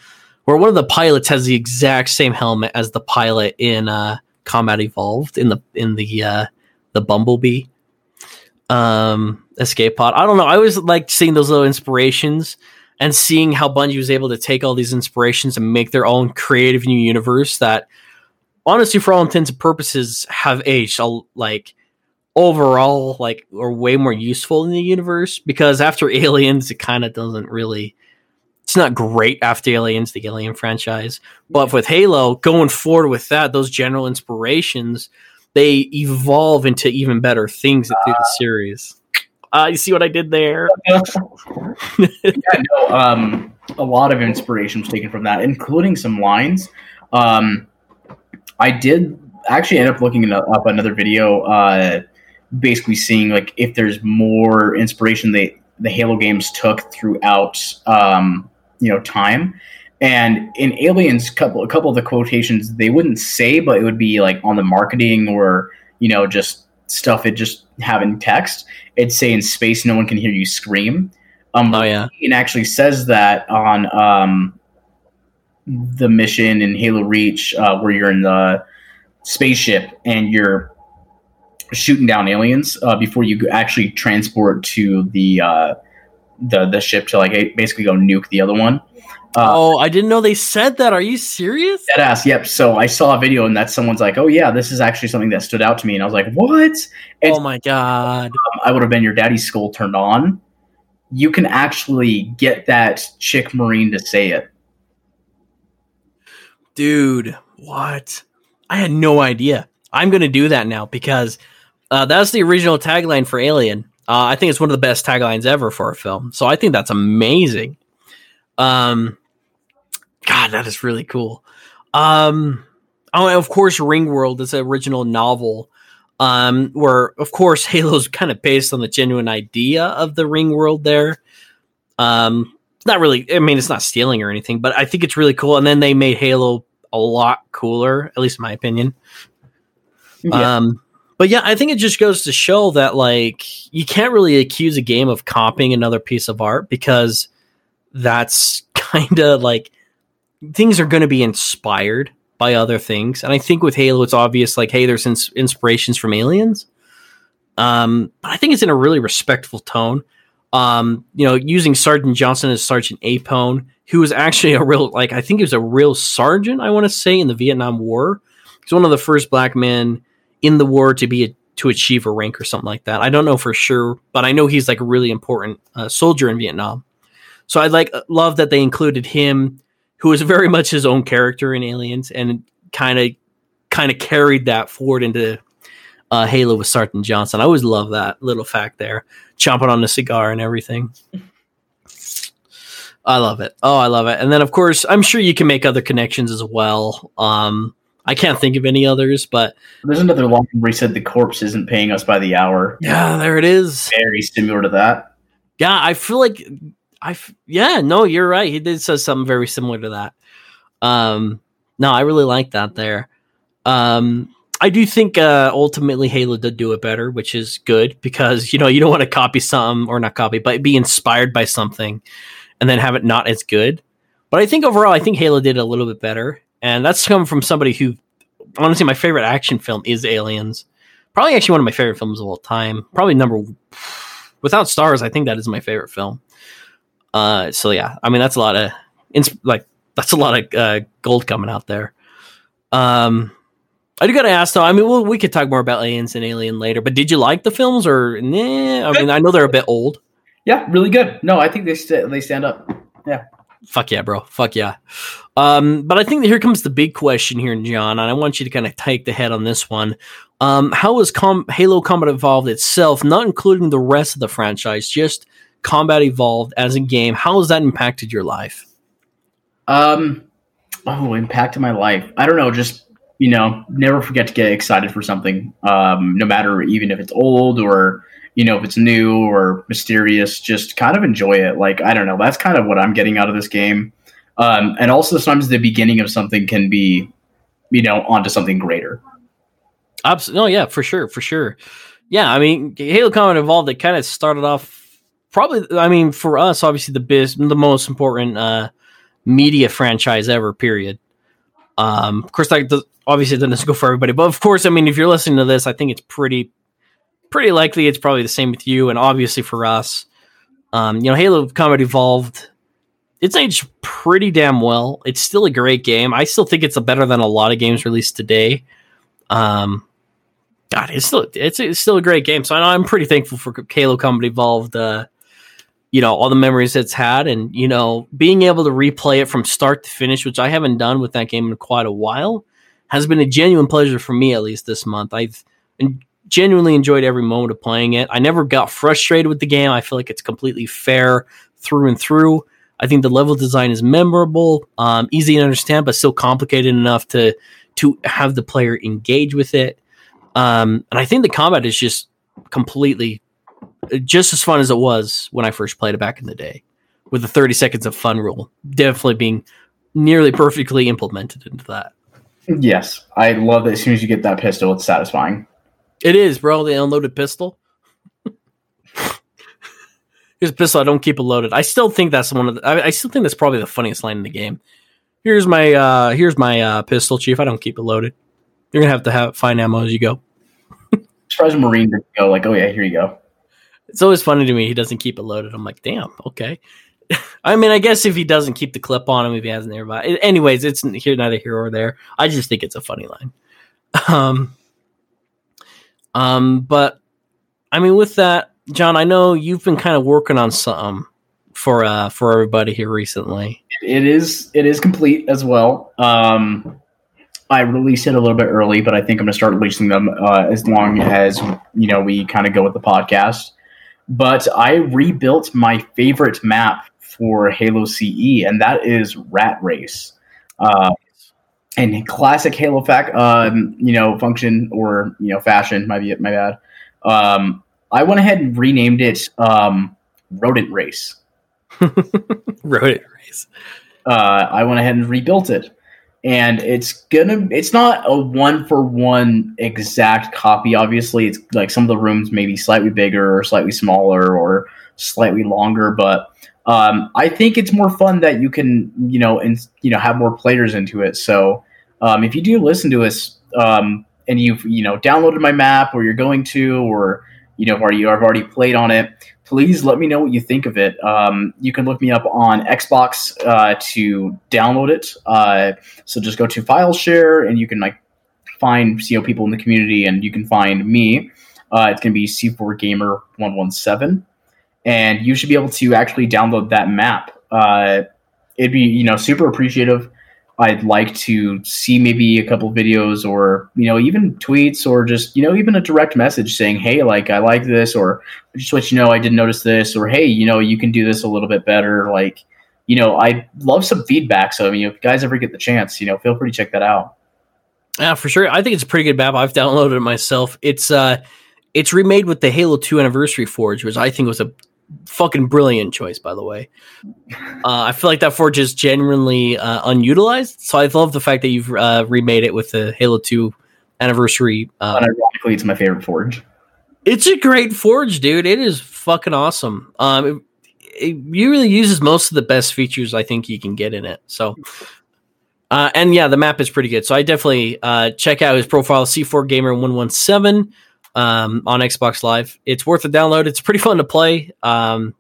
where one of the pilots has the exact same helmet as the pilot in uh, Combat Evolved in the in the uh, the Bumblebee um, escape pod. I don't know. I always like seeing those little inspirations and seeing how Bungie was able to take all these inspirations and make their own creative new universe that honestly for all intents and purposes have aged like overall like are way more useful in the universe because after aliens it kind of doesn't really it's not great after aliens the alien franchise but with halo going forward with that those general inspirations they evolve into even better things through the series. uh, you see what i did there? Yeah, no, um, a lot of inspiration was taken from that, including some lines. Um, I did actually end up looking up another video, uh, basically seeing like if there's more inspiration they the Halo games took throughout, um, you know, time. And in Aliens, couple a couple of the quotations they wouldn't say, but it would be like on the marketing or you know just stuff it just have in text. It'd say in space, no one can hear you scream. Um, oh yeah it actually says that on um, the mission in Halo Reach, uh, where you're in the spaceship and you're shooting down aliens uh, before you actually transport to the uh, the the ship to like basically go nuke the other one. Uh, oh, I didn't know they said that. Are you serious? Dead ass. Yep. So I saw a video and that someone's like, "Oh yeah, this is actually something that stood out to me," and I was like, "What?" And oh my god! um, I would have been your daddy's skull turned on. You can actually get that chick marine to say it. Dude, what? I had no idea. I'm gonna do that now because uh, that's the original tagline for Alien. Uh, I think it's one of the best taglines ever for a film. So I think that's amazing. Um, God, that is really cool. Um, oh, of course, Ringworld is an original novel. Um, where of course Halo's kind of based on the genuine idea of the Ring World there. Um, not really. I mean, it's not stealing or anything, but I think it's really cool. And then they made Halo a lot cooler, at least in my opinion. Yeah. Um, but yeah, I think it just goes to show that like you can't really accuse a game of copying another piece of art because that's kind of like things are going to be inspired by other things. And I think with Halo, it's obvious like, hey, there's ins- inspirations from aliens. Um, but I think it's in a really respectful tone. Um, you know, using Sergeant Johnson as Sergeant Apone, who was actually a real like I think he was a real sergeant. I want to say in the Vietnam War. He's one of the first black men in the war to be a, to achieve a rank or something like that. I don't know for sure, but I know he's like a really important uh, soldier in Vietnam. So I like love that they included him, who was very much his own character in Aliens, and kind of kind of carried that forward into uh, Halo with Sergeant Johnson. I always love that little fact there, chomping on the cigar and everything. I love it. Oh, I love it. And then, of course, I'm sure you can make other connections as well. Um, I can't think of any others, but there's another line where he said the corpse isn't paying us by the hour. Yeah, there it is. Very similar to that. Yeah, I feel like I. Yeah, no, you're right. He did say something very similar to that. Um, no, I really like that there. Um, I do think uh, ultimately Halo did do it better, which is good because you know you don't want to copy something or not copy, but be inspired by something and then have it not as good. But I think overall, I think Halo did a little bit better, and that's come from somebody who honestly my favorite action film is Aliens. Probably actually one of my favorite films of all time. Probably number without stars. I think that is my favorite film. Uh, so yeah, I mean that's a lot of like that's a lot of uh, gold coming out there. Um, I do gotta ask though. I mean, well, we could talk more about Aliens and Alien later, but did you like the films or nah? I mean, I know they're a bit old. Yeah, really good. No, I think they st- they stand up. Yeah. Fuck yeah, bro. Fuck yeah. Um, but I think here comes the big question here, John, and I want you to kind of take the head on this one. Um, how has Com- Halo Combat Evolved itself, not including the rest of the franchise, just Combat Evolved as a game? How has that impacted your life? Um, oh, impacted my life. I don't know. Just you know, never forget to get excited for something, um, no matter even if it's old or you know if it's new or mysterious. Just kind of enjoy it. Like I don't know, that's kind of what I'm getting out of this game. Um, and also sometimes the beginning of something can be, you know, onto something greater. Absolutely, no, yeah, for sure, for sure. Yeah, I mean, Halo Combat Evolved. It kind of started off probably. I mean, for us, obviously the biz, the most important uh, media franchise ever. Period. Um, of course, like the, obviously it doesn't go for everybody, but of course, I mean, if you're listening to this, I think it's pretty, pretty likely it's probably the same with you, and obviously for us, um, you know, Halo Combat Evolved, it's aged pretty damn well. It's still a great game. I still think it's a better than a lot of games released today. Um, God, it's still it's, it's still a great game. So I am pretty thankful for Halo Combat Evolved. Uh, you know all the memories it's had and you know being able to replay it from start to finish which i haven't done with that game in quite a while has been a genuine pleasure for me at least this month i've genuinely enjoyed every moment of playing it i never got frustrated with the game i feel like it's completely fair through and through i think the level design is memorable um, easy to understand but still complicated enough to to have the player engage with it um, and i think the combat is just completely just as fun as it was when I first played it back in the day, with the 30 seconds of fun rule definitely being nearly perfectly implemented into that. Yes, I love that. As soon as you get that pistol, it's satisfying. It is, bro. The unloaded pistol. Here's a pistol. I don't keep it loaded. I still think that's one of the. I, I, still think that's probably the funniest line in the game. Here's my. uh Here's my uh, pistol, chief. I don't keep it loaded. You're gonna have to have find ammo as you go. Surprise Marine to go like, oh yeah, here you go. It's always funny to me he doesn't keep it loaded. I'm like, damn, okay. I mean, I guess if he doesn't keep the clip on him, if he has nearby. Anyways, it's here neither here or there. I just think it's a funny line. Um, um, but I mean, with that, John, I know you've been kind of working on something for uh for everybody here recently. It is it is complete as well. Um, I released it a little bit early, but I think I'm going to start releasing them uh, as long as you know we kind of go with the podcast but I rebuilt my favorite map for Halo CE, and that is Rat Race. Uh, and classic Halo fact, um, you know, function or you know, fashion. My my bad. Um, I went ahead and renamed it um, Rodent Race. Rodent Race. Uh, I went ahead and rebuilt it and it's gonna it's not a one for one exact copy obviously it's like some of the rooms may be slightly bigger or slightly smaller or slightly longer but um, i think it's more fun that you can you know and you know have more players into it so um, if you do listen to us um, and you've you know downloaded my map or you're going to or you know, or you have already played on it, please let me know what you think of it. Um, you can look me up on Xbox uh, to download it. Uh, so just go to File Share, and you can like find you know people in the community, and you can find me. Uh, it's going to be C4 Gamer one one seven, and you should be able to actually download that map. Uh, it'd be you know super appreciative. I'd like to see maybe a couple videos or you know even tweets or just you know even a direct message saying hey like I like this or just let you know I did notice this or hey you know you can do this a little bit better like you know I love some feedback so I mean if you guys ever get the chance you know feel free to check that out. Yeah, for sure. I think it's a pretty good map. I've downloaded it myself. It's uh it's remade with the Halo 2 Anniversary Forge, which I think was a fucking brilliant choice, by the way. Uh, I feel like that forge is genuinely uh, unutilized, so I love the fact that you've uh, remade it with the Halo Two anniversary. Uh, ironically, it's my favorite forge. It's a great forge, dude. It is fucking awesome. Um, it, it really uses most of the best features I think you can get in it. So. Uh, and yeah, the map is pretty good. So I definitely uh, check out his profile, C4 Gamer 117 um, on Xbox Live. It's worth a download. It's pretty fun to play. Um,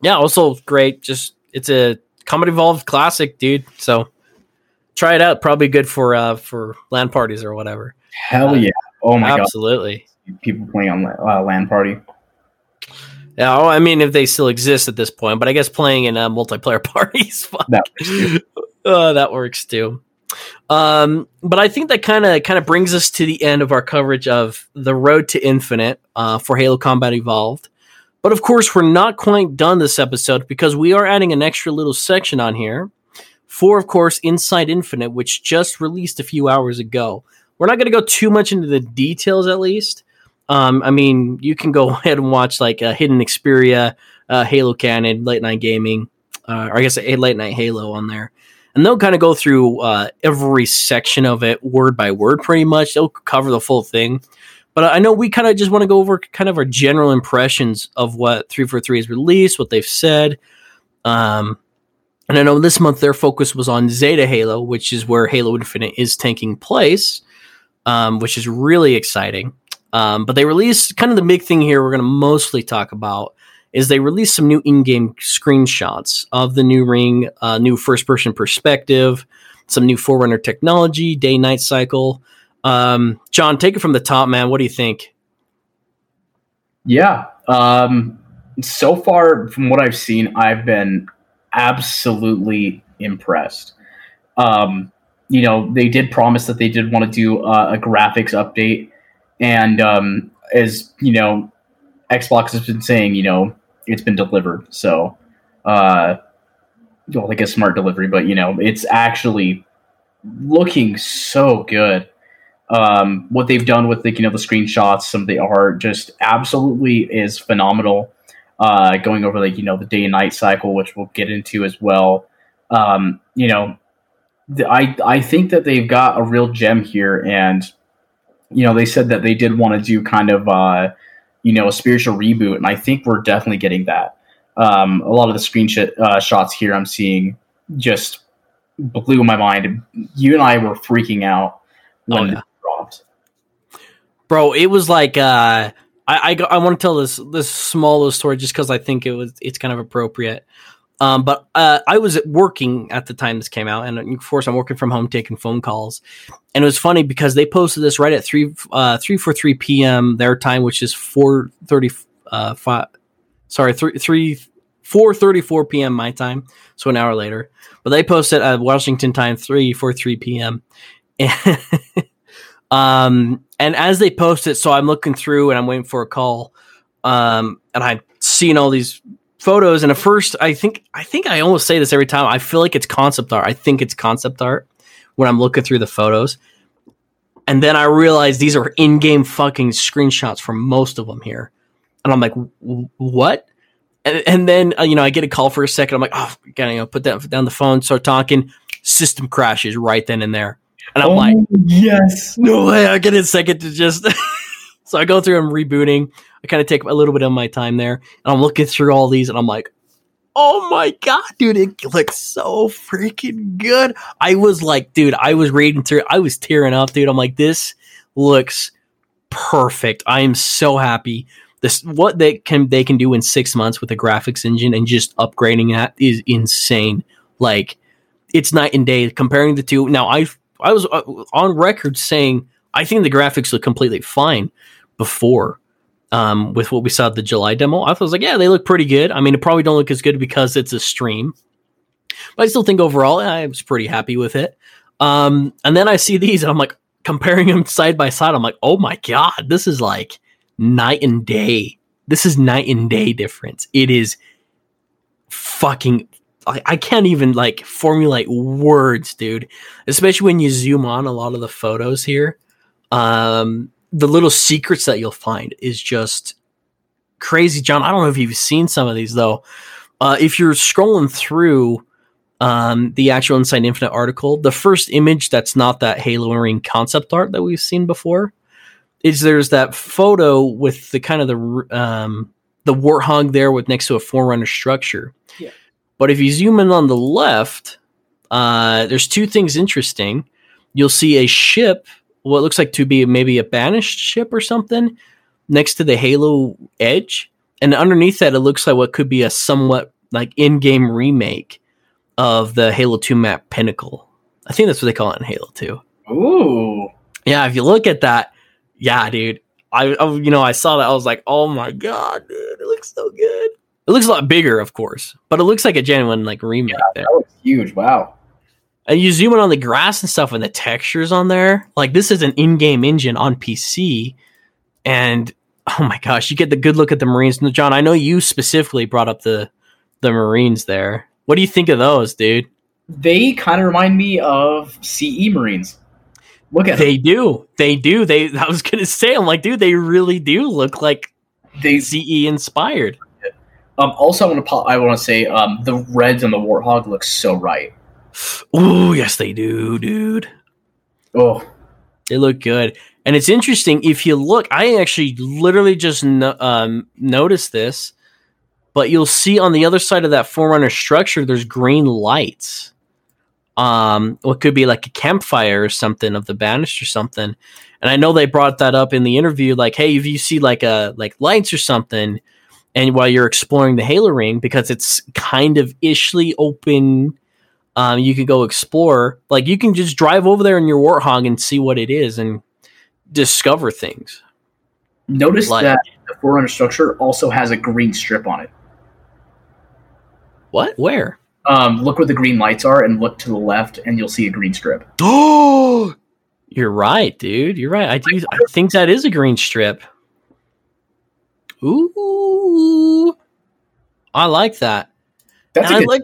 yeah, also great. Just it's a Combat Evolved classic, dude. So try it out. Probably good for uh, for LAN parties or whatever. Hell Uh, yeah! Oh my god. Absolutely. god, people playing on uh, LAN party. Yeah, well, I mean, if they still exist at this point, but I guess playing in uh, multiplayer parties, fuck. That works too. Uh, that works too. Um, but I think that kind of kind of brings us to the end of our coverage of the Road to Infinite uh, for Halo Combat Evolved. But of course, we're not quite done this episode because we are adding an extra little section on here for, of course, Inside Infinite, which just released a few hours ago. We're not going to go too much into the details, at least. Um, I mean, you can go ahead and watch like uh, Hidden Xperia, uh, Halo Canon, Late Night Gaming, uh, or I guess a Late Night Halo on there and they'll kind of go through uh, every section of it word by word pretty much. They'll cover the full thing. But i know we kind of just want to go over kind of our general impressions of what 343 has released what they've said. Um, and i know this month their focus was on zeta halo which is where halo infinite is taking place um, which is really exciting. Um, but they released kind of the big thing here we're going to mostly talk about is they released some new in-game screenshots of the new ring, uh, new first-person perspective, some new Forerunner technology, day-night cycle. Um, John, take it from the top, man. What do you think? Yeah. Um, so far, from what I've seen, I've been absolutely impressed. Um, you know, they did promise that they did want to do uh, a graphics update, and um, as you know, Xbox has been saying, you know, it's been delivered. So, uh, well, like a smart delivery, but you know, it's actually looking so good. Um, what they've done with the you know the screenshots, some of the art, just absolutely is phenomenal. Uh, going over like you know the day and night cycle, which we'll get into as well. Um, you know, the, I I think that they've got a real gem here, and you know they said that they did want to do kind of uh, you know a spiritual reboot, and I think we're definitely getting that. Um, a lot of the screenshot uh, shots here I'm seeing just blew my mind. You and I were freaking out when Oh, yeah. it dropped. bro it was like uh i i, I want to tell this this small little story just because i think it was it's kind of appropriate um but uh i was working at the time this came out and of course i'm working from home taking phone calls and it was funny because they posted this right at 3 uh 3 for 3 p.m their time which is 4 30 uh 5 sorry 3 3 4 34 p.m my time so an hour later but they posted at washington time 3 4 3 p.m and Um, and as they post it, so I'm looking through and I'm waiting for a call. Um, and I'm seeing all these photos. And at first, I think I think I almost say this every time. I feel like it's concept art. I think it's concept art when I'm looking through the photos. And then I realize these are in-game fucking screenshots from most of them here. And I'm like, what? And, and then uh, you know I get a call for a second. I'm like, oh, gotta you know put that down the phone, start talking. System crashes right then and there. And I'm Oh, like, yes. no way. I get a second to just. so I go through and rebooting. I kind of take a little bit of my time there, and I'm looking through all these, and I'm like, oh my god, dude, it looks so freaking good. I was like, dude, I was reading through, I was tearing up, dude. I'm like, this looks perfect. I am so happy. This what they can they can do in six months with a graphics engine and just upgrading that is insane. Like it's night and day comparing the two. Now I I was uh, on record saying I think the graphics look completely fine before um, with what we saw at the July demo. I was like, yeah, they look pretty good. I mean, it probably don't look as good because it's a stream, but I still think overall I was pretty happy with it. Um, and then I see these, and I'm like comparing them side by side. I'm like, oh my god, this is like night and day. This is night and day difference. It is fucking. I, I can't even like formulate words, dude. Especially when you zoom on a lot of the photos here. Um, the little secrets that you'll find is just crazy, John. I don't know if you've seen some of these though. Uh, if you're scrolling through um, the actual Inside Infinite article, the first image that's not that Halo Marine concept art that we've seen before is there's that photo with the kind of the um, the warthog there with next to a forerunner structure. Yeah. But if you zoom in on the left, uh, there's two things interesting. You'll see a ship, what looks like to be maybe a banished ship or something, next to the Halo Edge, and underneath that, it looks like what could be a somewhat like in-game remake of the Halo 2 map Pinnacle. I think that's what they call it in Halo 2. Ooh. Yeah, if you look at that, yeah, dude. I, I you know, I saw that. I was like, oh my god, dude, it looks so good. It looks a lot bigger, of course, but it looks like a genuine like remake there. That looks huge. Wow. And you zoom in on the grass and stuff, and the textures on there. Like this is an in-game engine on PC, and oh my gosh, you get the good look at the Marines. And John, I know you specifically brought up the the Marines there. What do you think of those, dude? They kind of remind me of CE Marines. Look at They do. They do. They I was gonna say, I'm like, dude, they really do look like. They CE inspired. um also I want to pop, I want to say um the reds on the Warthog look so right. Oh, yes, they do, dude. Oh, They look good. And it's interesting if you look, I actually literally just no, um, noticed this, but you'll see on the other side of that Forerunner structure, there's green lights. Um, what could be like a campfire or something of the banished or something. And I know they brought that up in the interview, like, hey, if you see like a like lights or something, and while you're exploring the Halo ring, because it's kind of ishly open um, you can go explore. Like you can just drive over there in your Warthog and see what it is and discover things. notice Like- that the Forerunner structure also has a green strip on it. What? Where? Um, look where the green lights are, and look to the left, and you'll see a green strip. Oh, you're right, dude. You're right. I do. I think that is a green strip. Ooh, I like that. That's And a I good, like.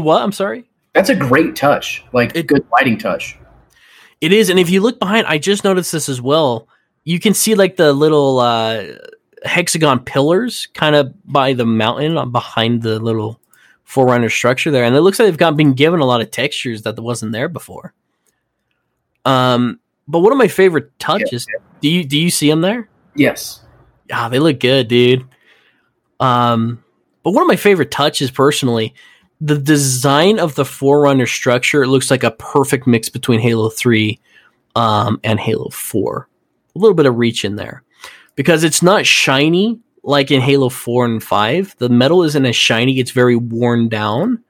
What? I'm sorry. that's a great touch, like a good lighting touch. It is, and if you look behind, I just noticed this as well. You can see like the little uh, hexagon pillars kind of by the mountain uh, behind the little forerunner structure there, and it looks like they've got been given a lot of textures that wasn't there before. Um, but one of my favorite touches. Do you do you see them there? Yes, Yeah, they look good, dude. Um, but one of my favorite touches personally, the design of the Forerunner structure, it looks like a perfect mix between Halo 3 um, and Halo 4. A little bit of reach in there. Because it's not shiny like in Halo 4 and 5. The metal isn't as shiny, it's very worn down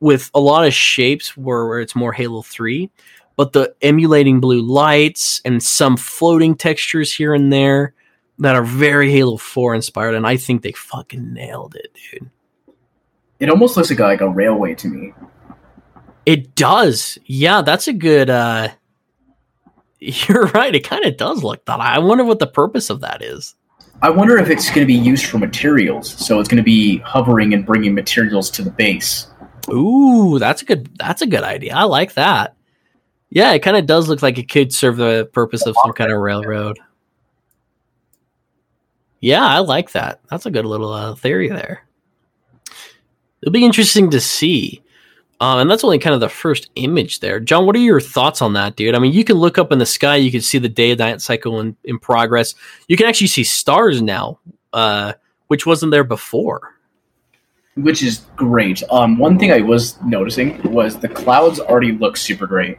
with a lot of shapes where, where it's more Halo 3. But the emulating blue lights and some floating textures here and there that are very Halo 4 inspired, and I think they fucking nailed it, dude. It almost looks like a, like a railway to me. It does. Yeah, that's a good uh you're right, it kind of does look that. I wonder what the purpose of that is. I wonder if it's going to be used for materials, so it's going to be hovering and bringing materials to the base. Ooh, that's a good that's a good idea. I like that. Yeah, it kind of does look like it could serve the purpose of some kind of railroad. Yeah, I like that. That's a good little uh, theory there. It'll be interesting to see. Um, and that's only kind of the first image there. John, what are your thoughts on that, dude? I mean, you can look up in the sky, you can see the day night cycle in, in progress. You can actually see stars now, uh, which wasn't there before. which is great. Um, one thing I was noticing was the clouds already look super great.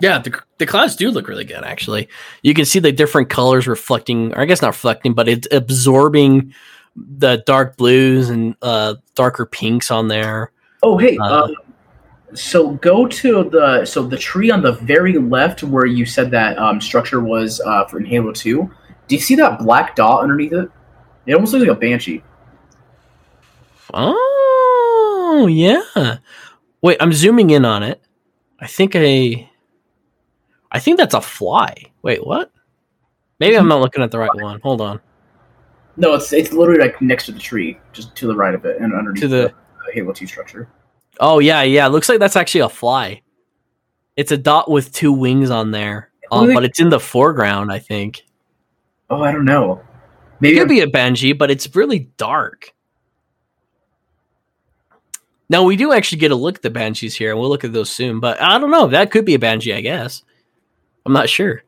Yeah, the the clouds do look really good. Actually, you can see the different colors reflecting, or I guess not reflecting, but it's absorbing the dark blues and uh, darker pinks on there. Oh, hey. Uh, um, so go to the so the tree on the very left where you said that um, structure was uh, for in Halo Two. Do you see that black dot underneath it? It almost looks like a banshee. Oh yeah. Wait, I'm zooming in on it. I think I, I think that's a fly. Wait, what? Maybe I'm not looking at the right one. Hold on. No, it's it's literally like next to the tree, just to the right of it, and underneath To the- the, Halo Two structure. Oh yeah, yeah. Looks like that's actually a fly. It's a dot with two wings on there, um, but it's in the foreground. I think Oh, I don't know. Maybe it could be a banshee, but it's really dark. Now we do actually get a look at the banshees here, and we'll look at those soon. But I don't know. That could be a banshee, I guess. I'm not sure,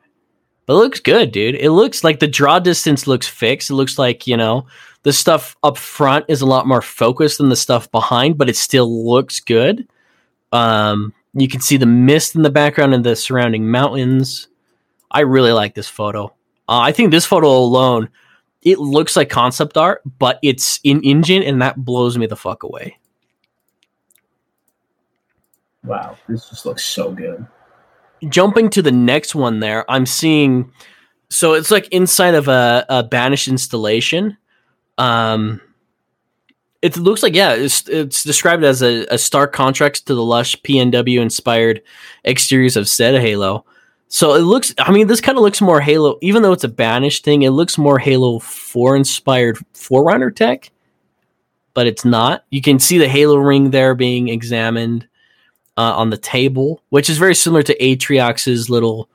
but it looks good, dude. It looks like the draw distance looks fixed. It looks like you know the stuff up front is a lot more focused than the stuff behind, but it still looks good. Um, you can see the mist in the background and the surrounding mountains. I really like this photo. Uh, I think this photo alone, it looks like concept art, but it's in engine, and that blows me the fuck away. wow, this just looks so good. Jumping to the next one, there, I'm seeing. So it's like inside of a, a banished installation. Um, it looks like yeah, it's it's described as a, a stark contrast to the lush PNW inspired exteriors of said Halo. So it looks, I mean, this kind of looks more Halo, even though it's a banished thing. It looks more Halo Four inspired Forerunner tech, but it's not. You can see the Halo ring there being examined uh, on the table, which is very similar to Atriox's little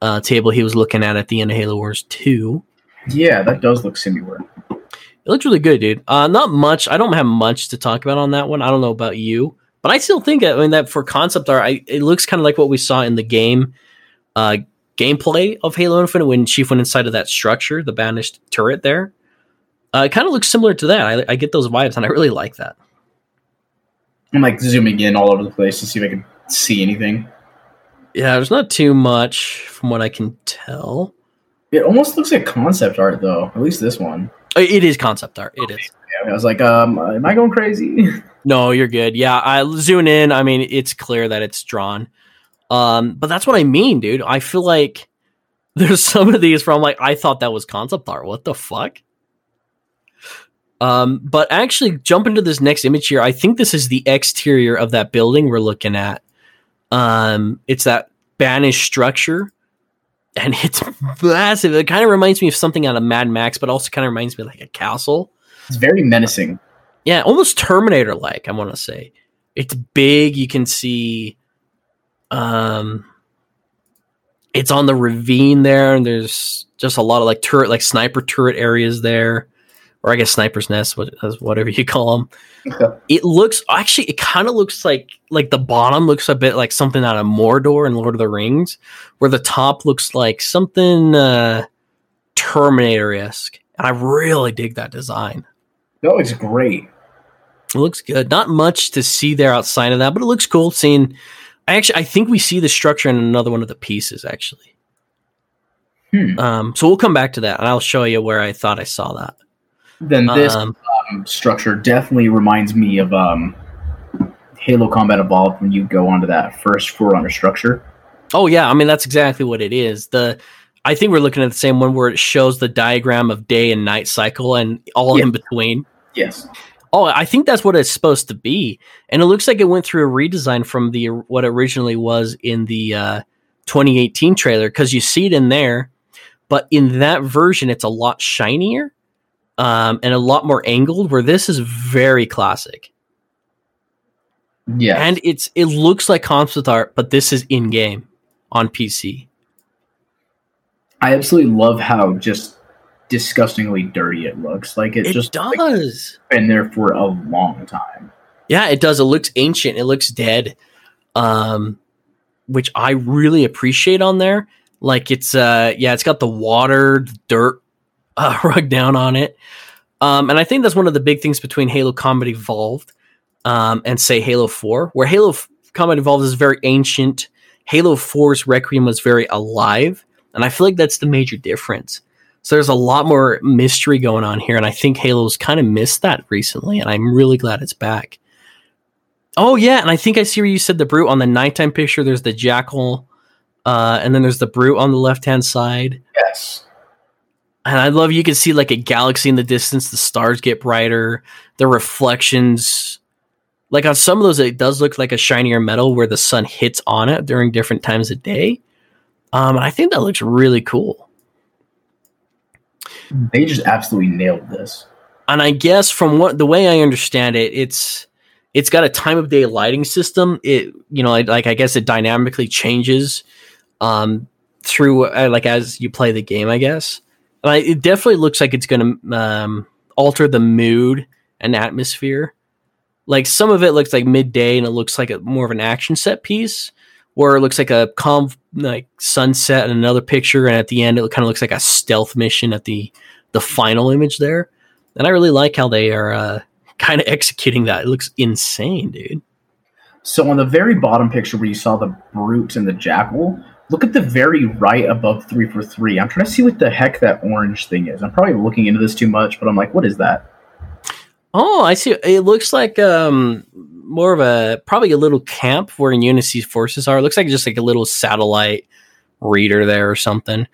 uh, table he was looking at at the end of Halo Wars Two. Yeah, that does look similar. It looks really good, dude. Uh, not much. I don't have much to talk about on that one. I don't know about you, but I still think I mean that for concept art, I, it looks kind of like what we saw in the game uh, gameplay of Halo Infinite when Chief went inside of that structure, the banished turret there. Uh, it kind of looks similar to that. I, I get those vibes, and I really like that. I'm like zooming in all over the place to see if I can see anything. Yeah, there's not too much from what I can tell. It almost looks like concept art though. At least this one. Uh, It is concept art. It is. Yeah, I was like, um, am I going crazy? No, you're good. Yeah, I zoom in. I mean, it's clear that it's drawn. Um, but that's what I mean, dude. I feel like there's some of these from like I thought that was concept art. What the fuck? Um, but actually, jump into this next image here. I think this is the exterior of that building we're looking at. Um, it's that banished structure, and it's massive. It kind of reminds me of something out of Mad Max, but also kind of reminds me of like a castle. it's very menacing. Yeah, almost Terminator like, I want to say. It's big, you can see um it's on the ravine there and there's just a lot of like turret like sniper turret areas there or I guess sniper's nest whatever you call them. Okay. It looks actually it kind of looks like like the bottom looks a bit like something out of Mordor and Lord of the Rings where the top looks like something uh Terminator-esque. And I really dig that design. That looks great. It looks good. Not much to see there outside of that, but it looks cool seeing. I actually, I think we see the structure in another one of the pieces actually. Hmm. Um, so we'll come back to that, and I'll show you where I thought I saw that. Then this Um, um, structure definitely reminds me of um, Halo Combat Evolved when you go onto that first Forerunner structure. oh yeah, I mean that's exactly what it is. The I think we're looking at the same one where it shows the diagram of day and night cycle and all Yeah. in between. Yes. Oh, I think that's what it's supposed to be, and it looks like it went through a redesign from the what originally was in the uh, 2018 trailer because you see it in there, but in that version it's a lot shinier um, and a lot more angled. Where this is very classic, Yeah. and it's it looks like concept art, but this is in game on PC. I absolutely love how just disgustingly dirty it looks. Like it, It just like, does. been there for a long time. Yeah, it does. It looks ancient. It looks dead. Um, which I really appreciate on there. Like it's uh yeah, it's got the water, the dirt uh, rug down on it. Um, and I think that's one of the big things between Halo Combat Evolved um, and say Halo 4, where Halo F- Combat Evolved is very ancient. Halo 4's Requiem was very alive, and I feel like that's the major difference. So there's a lot more mystery going on here, and I think Halo's kind of missed that recently, and I'm really glad it's back. Oh yeah, and I think I see where you said the brute on the nighttime picture. There's the jackal, uh, and then there's the brute on the left hand side. Yes. And I love you can see like a galaxy in the distance. The stars get brighter. The reflections, like on some of those, it does look like a shinier metal where the sun hits on it during different times of day. Um, I think that looks really cool. They just absolutely nailed this. And I guess from what the way I understand it, it's it's got a time of day lighting system. It you know like, like I guess it dynamically changes um, through uh, like as you play the game. I guess I, it definitely looks like it's going to um, alter the mood and atmosphere. Like some of it looks like midday and it looks like a more of an action set piece, where it looks like a calm like sunset and another picture, and at the end it kind of looks like a stealth mission at the the final image there. And I really like how they are uh, kind of executing that. It looks insane, dude. So on the very bottom picture where you saw the brute and the jackal, look at the very right above three for three. I'm trying to see what the heck that orange thing is. I'm probably looking into this too much, but I'm like, what is that? Oh, I see. It looks like um more of a probably a little camp where UNSC's forces are. It looks like just like a little satellite reader there or something.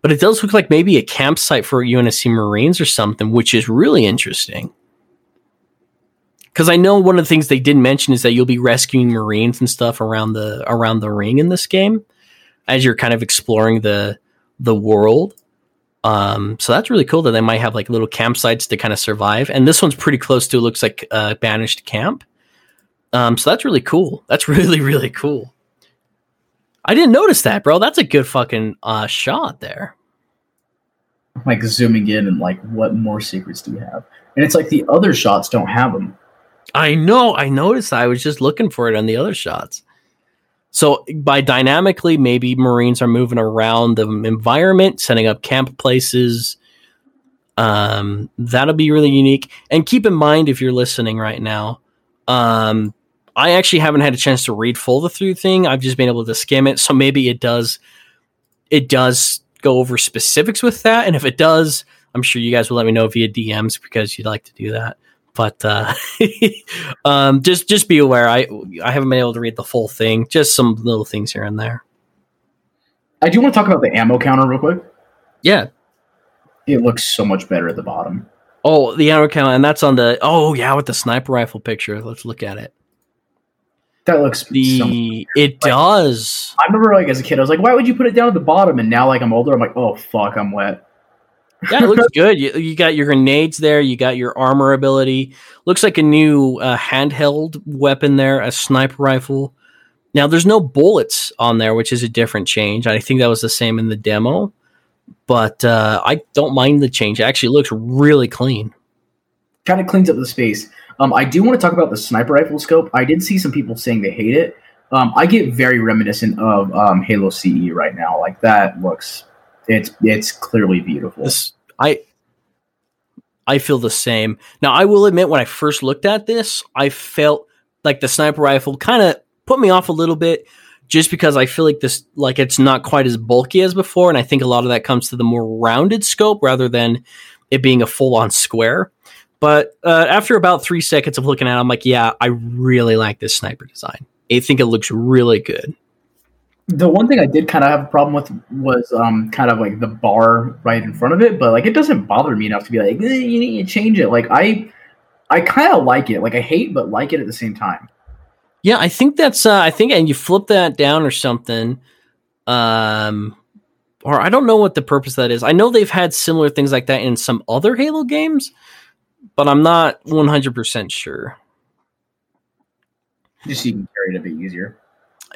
But it does look like maybe a campsite for UNSC Marines or something, which is really interesting. Because I know one of the things they did mention is that you'll be rescuing Marines and stuff around the around the ring in this game as you're kind of exploring the the world. Um, so that's really cool that they might have like little campsites to kind of survive. And this one's pretty close to looks like a banished camp. Um, so that's really cool. That's really really cool. I didn't notice that, bro. That's a good fucking uh, shot there. Like zooming in and like, what more secrets do you have? And it's like the other shots don't have them. I know. I noticed. I was just looking for it on the other shots. So by dynamically, maybe Marines are moving around the environment, setting up camp places. Um, that'll be really unique. And keep in mind if you're listening right now, um, I actually haven't had a chance to read full the through thing. I've just been able to skim it. So maybe it does it does go over specifics with that. And if it does, I'm sure you guys will let me know via DMs because you'd like to do that. But uh, um, just just be aware. I I haven't been able to read the full thing. Just some little things here and there. I do want to talk about the ammo counter real quick. Yeah. It looks so much better at the bottom. Oh, the ammo counter, and that's on the. Oh yeah, with the sniper rifle picture. Let's look at it. That looks the. so- it like- does. I remember like as a kid, I was like, why would you put it down at the bottom? And now like I'm older, I'm like, oh fuck, I'm wet. Yeah, it looks good. You, you got your grenades there. You got your armor ability. Looks like a new uh, handheld weapon there, a sniper rifle. Now, there's no bullets on there, which is a different change. I think that was the same in the demo, but uh, I don't mind the change. It actually looks really clean. Kind of cleans up the space. Um, I do want to talk about the sniper rifle scope. I did see some people saying they hate it. Um, I get very reminiscent of um, Halo CE right now. Like that looks, it's it's clearly beautiful. This I I feel the same. Now I will admit when I first looked at this, I felt like the sniper rifle kind of put me off a little bit just because I feel like this like it's not quite as bulky as before and I think a lot of that comes to the more rounded scope rather than it being a full on square. But uh, after about 3 seconds of looking at it I'm like, yeah, I really like this sniper design. I think it looks really good. The one thing I did kind of have a problem with was um, kind of like the bar right in front of it, but like it doesn't bother me enough to be like, eh, you need to change it. Like I, I kind of like it. Like I hate, but like it at the same time. Yeah, I think that's uh I think and you flip that down or something. Um or I don't know what the purpose of that is. I know they've had similar things like that in some other Halo games, but I'm not 100% sure. Just so you can carry it a bit easier.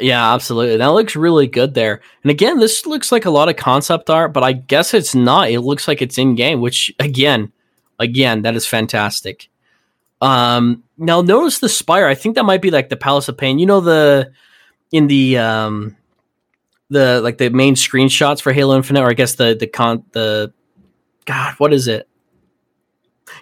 Yeah, absolutely. That looks really good there. And again, this looks like a lot of concept art, but I guess it's not. It looks like it's in game, which again, again, that is fantastic. Um now notice the spire. I think that might be like the Palace of Pain. You know the in the um the like the main screenshots for Halo Infinite, or I guess the the con the God, what is it?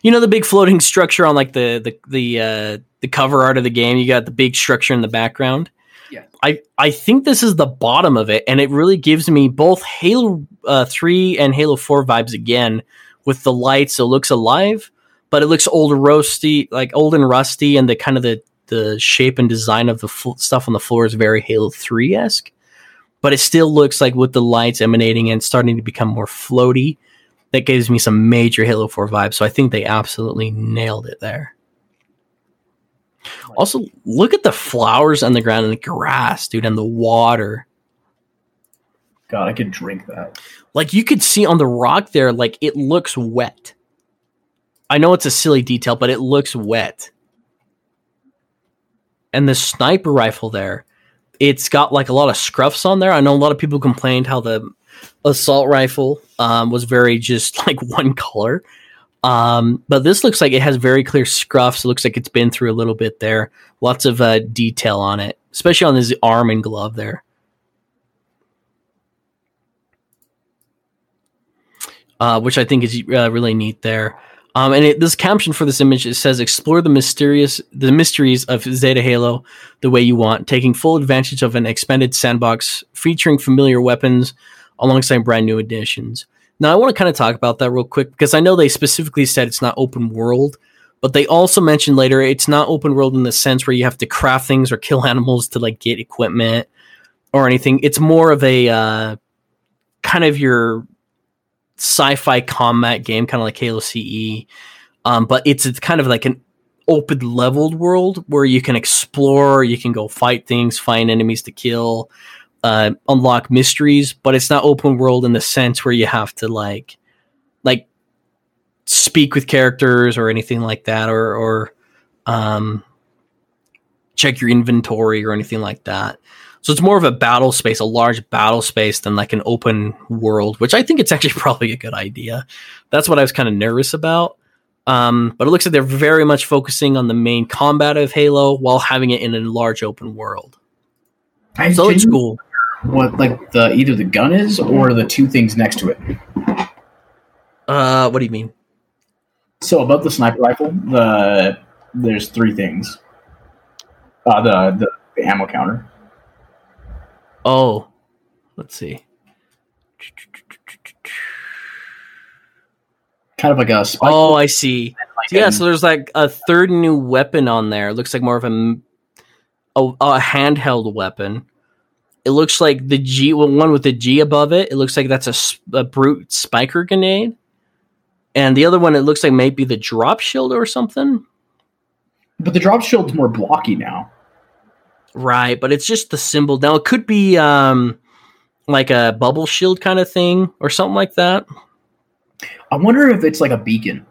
You know the big floating structure on like the the the uh the cover art of the game. You got the big structure in the background. Yeah. I I think this is the bottom of it, and it really gives me both Halo uh, Three and Halo Four vibes again with the lights. So it looks alive, but it looks old rusty, like old and rusty, and the kind of the the shape and design of the stuff on the floor is very Halo Three esque. But it still looks like with the lights emanating and starting to become more floaty. That gives me some major Halo 4 vibes. So I think they absolutely nailed it there. Also, look at the flowers on the ground and the grass, dude, and the water. God, I could drink that. Like you could see on the rock there, like it looks wet. I know it's a silly detail, but it looks wet. And the sniper rifle there, it's got like a lot of scruffs on there. I know a lot of people complained how the assault rifle um, was very just like one color. Um, but this looks like it has very clear scruffs. It looks like it's been through a little bit there. Lots of uh, detail on it, especially on his arm and glove there. Uh, which I think is uh, really neat there. Um, and it, this caption for this image it says, "Explore the mysterious the mysteries of Zeta Halo the way you want, taking full advantage of an expanded sandbox featuring familiar weapons alongside brand new additions." Now, I want to kind of talk about that real quick because I know they specifically said it's not open world, but they also mentioned later it's not open world in the sense where you have to craft things or kill animals to like get equipment or anything. It's more of a uh, kind of your sci-fi combat game, kind of like Halo CE, um, but it's, it's kind of like an open leveled world where you can explore, you can go fight things, find enemies to kill uh, unlock mysteries, but it's not open world in the sense where you have to like like speak with characters or anything like that, or or um, check your inventory or anything like that. So it's more of a battle space, a large battle space than like an open world, which I think it's actually probably a good idea. That's what I was kind of nervous about. Um, but it looks like they're very much focusing on the main combat of Halo while having it in a large open world. I So it's genuinely cool. What like the either the gun is or the two things next to it. Uh, what do you mean? So above the sniper rifle, the there's three things. Uh, the, the the ammo counter. Oh, let's see. Kind of like a spike. Oh, I see. like Yeah, an- so there's like a third new weapon on there. It looks like more of a a handheld weapon. It looks like the G well, one with the G above it. It looks like that's a brute spiker grenade, and the other one it looks like maybe the drop shield or something. but the drop shield's more blocky now. Right, but it's just the symbol. Now it could be um like a bubble shield kind of thing or something like that. I wonder if it's like a beacon.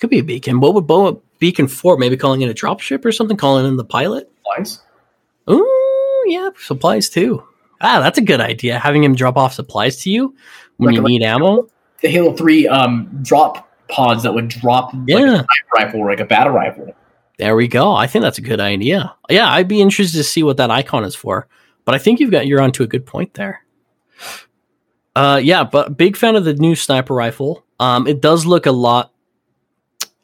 Could be a beacon. What would Boa beacon for? Maybe calling in a dropship or something. Calling in the pilot. Ooh, yeah, supplies too. Ah, that's a good idea. Having him drop off supplies to you when Like you a- need ammo. The Halo Three um drop pods that would drop like a Yeah. sniper rifle or like a battle rifle. There we go. I think that's a good idea. Yeah, I'd be interested to see what that icon is for. But I think you've got you're onto a good point there. Uh, yeah, but big fan of the new sniper rifle. Um, it does look a lot.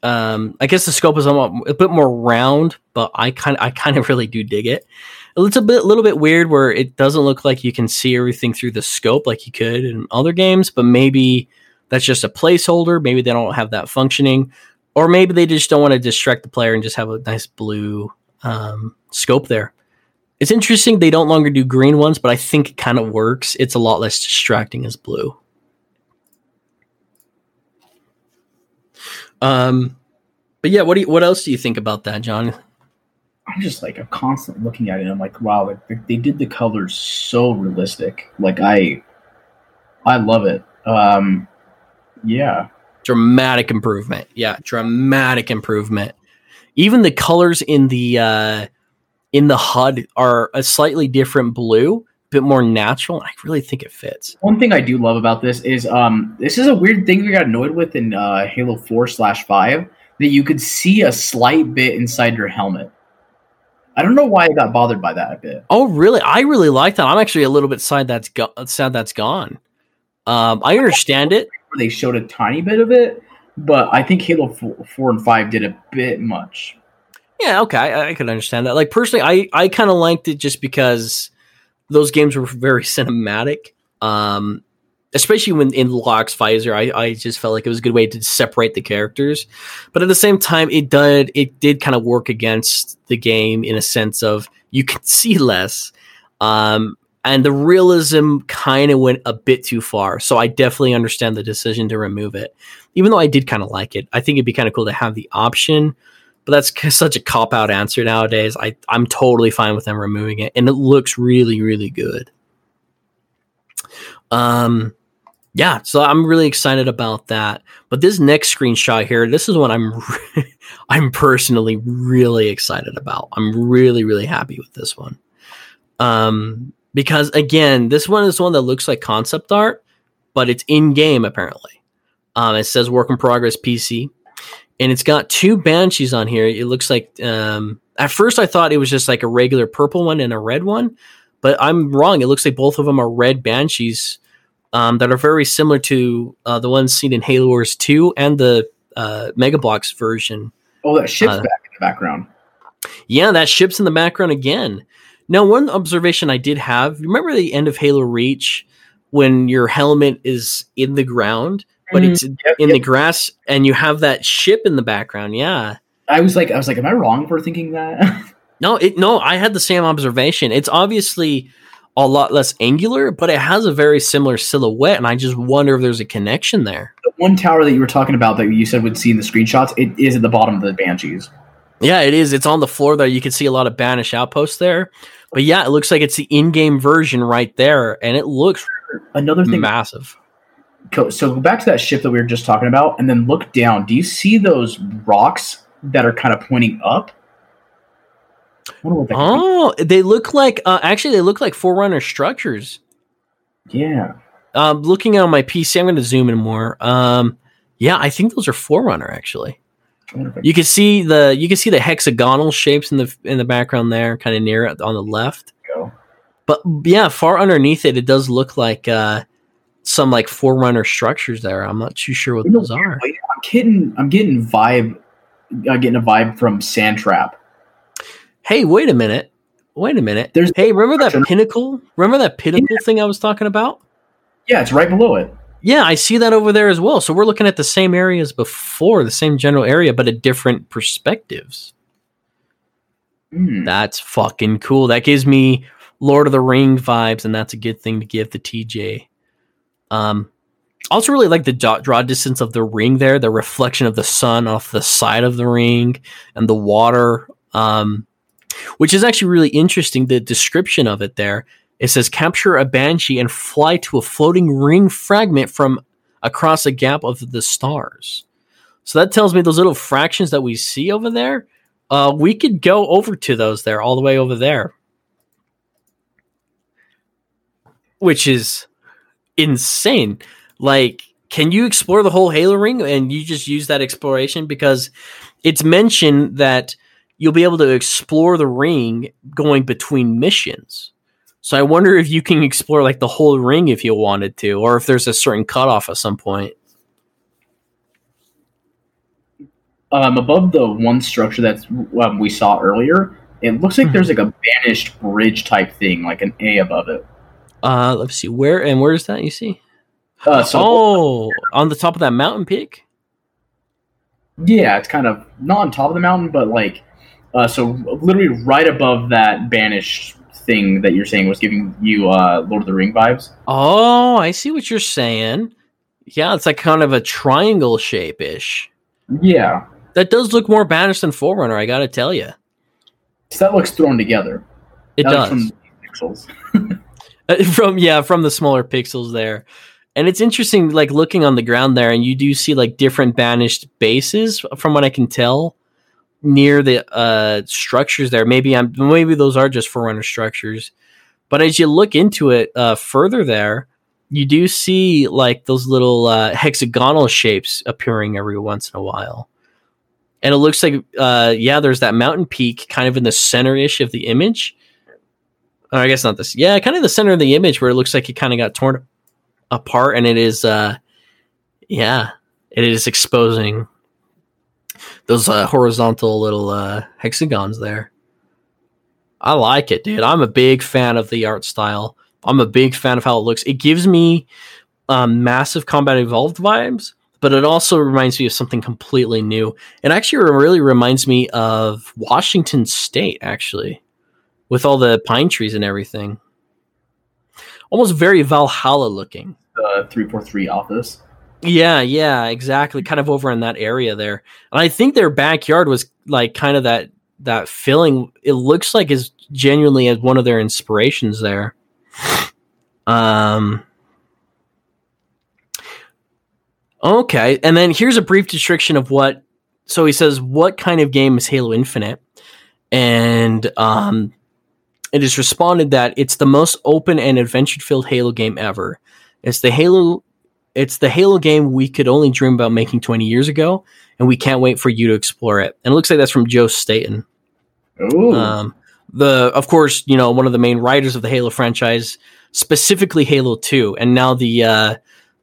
Um, I guess the scope is a, lot, a bit more round, but I kind I kind of really do dig it. It's a bit, little bit weird where it doesn't look like you can see everything through the scope like you could in other games, but maybe that's just a placeholder. Maybe they don't have that functioning, or maybe they just don't want to distract the player and just have a nice blue um, scope there. It's interesting they don't longer do green ones, but I think it kind of works. It's a lot less distracting as blue. Um, but yeah, what do you, what else do you think about that, John? I'm just like I'm constantly looking at it. and I'm like, wow, like, they- did the colors so realistic. Like I, I love it. Um, yeah, dramatic improvement. Yeah, dramatic improvement. Even the colors in the uh in the HUD are a slightly different blue, a bit more natural. I really think it fits. One thing I do love about this is um this is a weird thing we got annoyed with in uh, Halo Four slash Five that you could see a slight bit inside your helmet. I don't know why I got bothered by that a bit. Oh, really? I really like that. I'm actually a little bit sad that's go- sad that's gone. Um, I understand it. They showed a tiny bit of it, but I think Halo Four, 4 and Five did a bit much. Yeah, okay, I, I could understand that. Like personally, I I kind of liked it just because those games were very cinematic. Um, especially when in Locke's visor, I, I just felt like it was a good way to separate the characters. But at the same time, it did it did kind of work against the game in a sense of you can see less. Um, and the realism kind of went a bit too far. So I definitely understand the decision to remove it. Even though I did kind of like it. I think it'd be kind of cool to have the option, but that's such a cop out answer nowadays. I I'm totally fine with them removing it and it looks really really good. Um yeah, so I'm really excited about that. But this next screenshot here, this is what I'm I'm personally really excited about. I'm really really happy with this one. Um because again, this one is one that looks like concept art, but it's in game apparently. Um, it says work in progress PC, and it's got two banshees on here. It looks like um, at first I thought it was just like a regular purple one and a red one, but I'm wrong. It looks like both of them are red banshees um, that are very similar to uh, the ones seen in Halo Wars 2 and the uh, Mega Bloks version. Oh, that ship's Uh, back in the background. Yeah, that ship's in the background again. Now, one observation I did have remember the end of Halo Reach when your helmet is in the ground, but Mhm. it's Yep, in the grass and you have that ship in the background. Yeah. I was like, I was like, am I wrong for thinking that? No, it no, I had the same observation. It's obviously a lot less angular, but it has a very similar silhouette, and I just wonder if there's a connection there. the one tower that you were talking about that you said would see in the screenshots, it is at the bottom of the Banshees. Yeah, it is. It's on the floor there. You can see a lot of Banish outposts there. But yeah, it looks like it's the in-game version right there, and it looks Another thing, massive. so go back to that ship that we were just talking about, and then look down. Do you see those rocks that are kind of pointing up? I wonder what that could Oh, they look like uh, actually they look like Forerunner structures. Yeah. Um, looking on my PC, I'm going to zoom in more. Um, yeah, I think those are Forerunner actually. I wonder if I- You can see the you can see the hexagonal shapes in the in the background there, kind of near it on the left. But yeah, far underneath it, it does look like uh, some like Forerunner structures there. I'm not too sure what You know, those are. I'm getting, I'm getting vibe, uh, getting a vibe from Sandtrap. Hey, wait a minute. Wait a minute. There's- hey, remember that pinnacle? Remember that pinnacle thing I was talking about? Yeah, it's right below it. Yeah, I see that over there as well. So we're looking at the same areas before, the same general area, but at different perspectives. Hmm. That's fucking cool. That gives me Lord of the Ring vibes, and that's a good thing to give the TJ. Um, also really like the draw, draw distance of the ring there, the reflection of the sun off the side of the ring and the water. Um, which is actually really interesting. The description of it there. It says capture a banshee and fly to a floating ring fragment from across a gap of the stars. So that tells me those little fractions that we see over there, uh, we could go over to those there, all the way over there, which is insane. Like, can you explore the whole Halo ring and you just use that exploration because it's mentioned that you'll be able to explore the ring going between missions. So I wonder if you can explore like the whole ring if you wanted to, or if there's a certain cutoff at some point. um, above the one structure that um, we saw earlier, it looks like Mhm. there's like a banished bridge type thing, like an A above it. Uh, let's see where and where is that you see? Uh, so oh, on the top of that mountain peak. yeah, it's kind of not on top of the mountain, but like, uh, so literally right above that banished thing that you're saying was giving you uh, Lord of the Ring vibes. Oh, I see what you're saying. Yeah, it's like kind of a triangle shape ish. Yeah, That does look more banished than Forerunner. I got to tell you, so that looks thrown together. it That does. From pixels. Uh, from yeah from the smaller pixels there and it's interesting like looking on the ground there and you do see like different banished bases from what i can tell near the uh structures there maybe i'm maybe those are just forerunner structures but as you look into it uh further there you do see like those little uh hexagonal shapes appearing every once in a while and it looks like uh yeah there's that mountain peak kind of in the center ish of the image or I guess not this. Yeah, kind of the center of the image where it looks like it kind of got torn apart, and it is, uh, yeah, it is exposing. Those uh, horizontal little uh, hexagons there. I like it, dude. I'm a big fan of the art style. I'm a big fan of how it looks. It gives me um, massive combat evolved vibes, but it also reminds me of something completely new. It actually really reminds me of Washington State, actually, with all the pine trees and everything. Almost very Valhalla looking. Four three office. Yeah, yeah, exactly. Kind of over in that area there. And I think their backyard was like kind of that that filling. It looks like is genuinely as one of their inspirations there. Um Okay, and then here's a brief description of what so he says what kind of game is Halo Infinite? And um it is responded that it's the most open and adventure-filled Halo game ever. It's the Halo it's the Halo game we could only dream about making 20 years ago, and we can't wait for you to explore it. And it looks like that's from Joe Staten. Um, the of course, you know, one of the main writers of the Halo franchise, specifically Halo 2, and now the uh,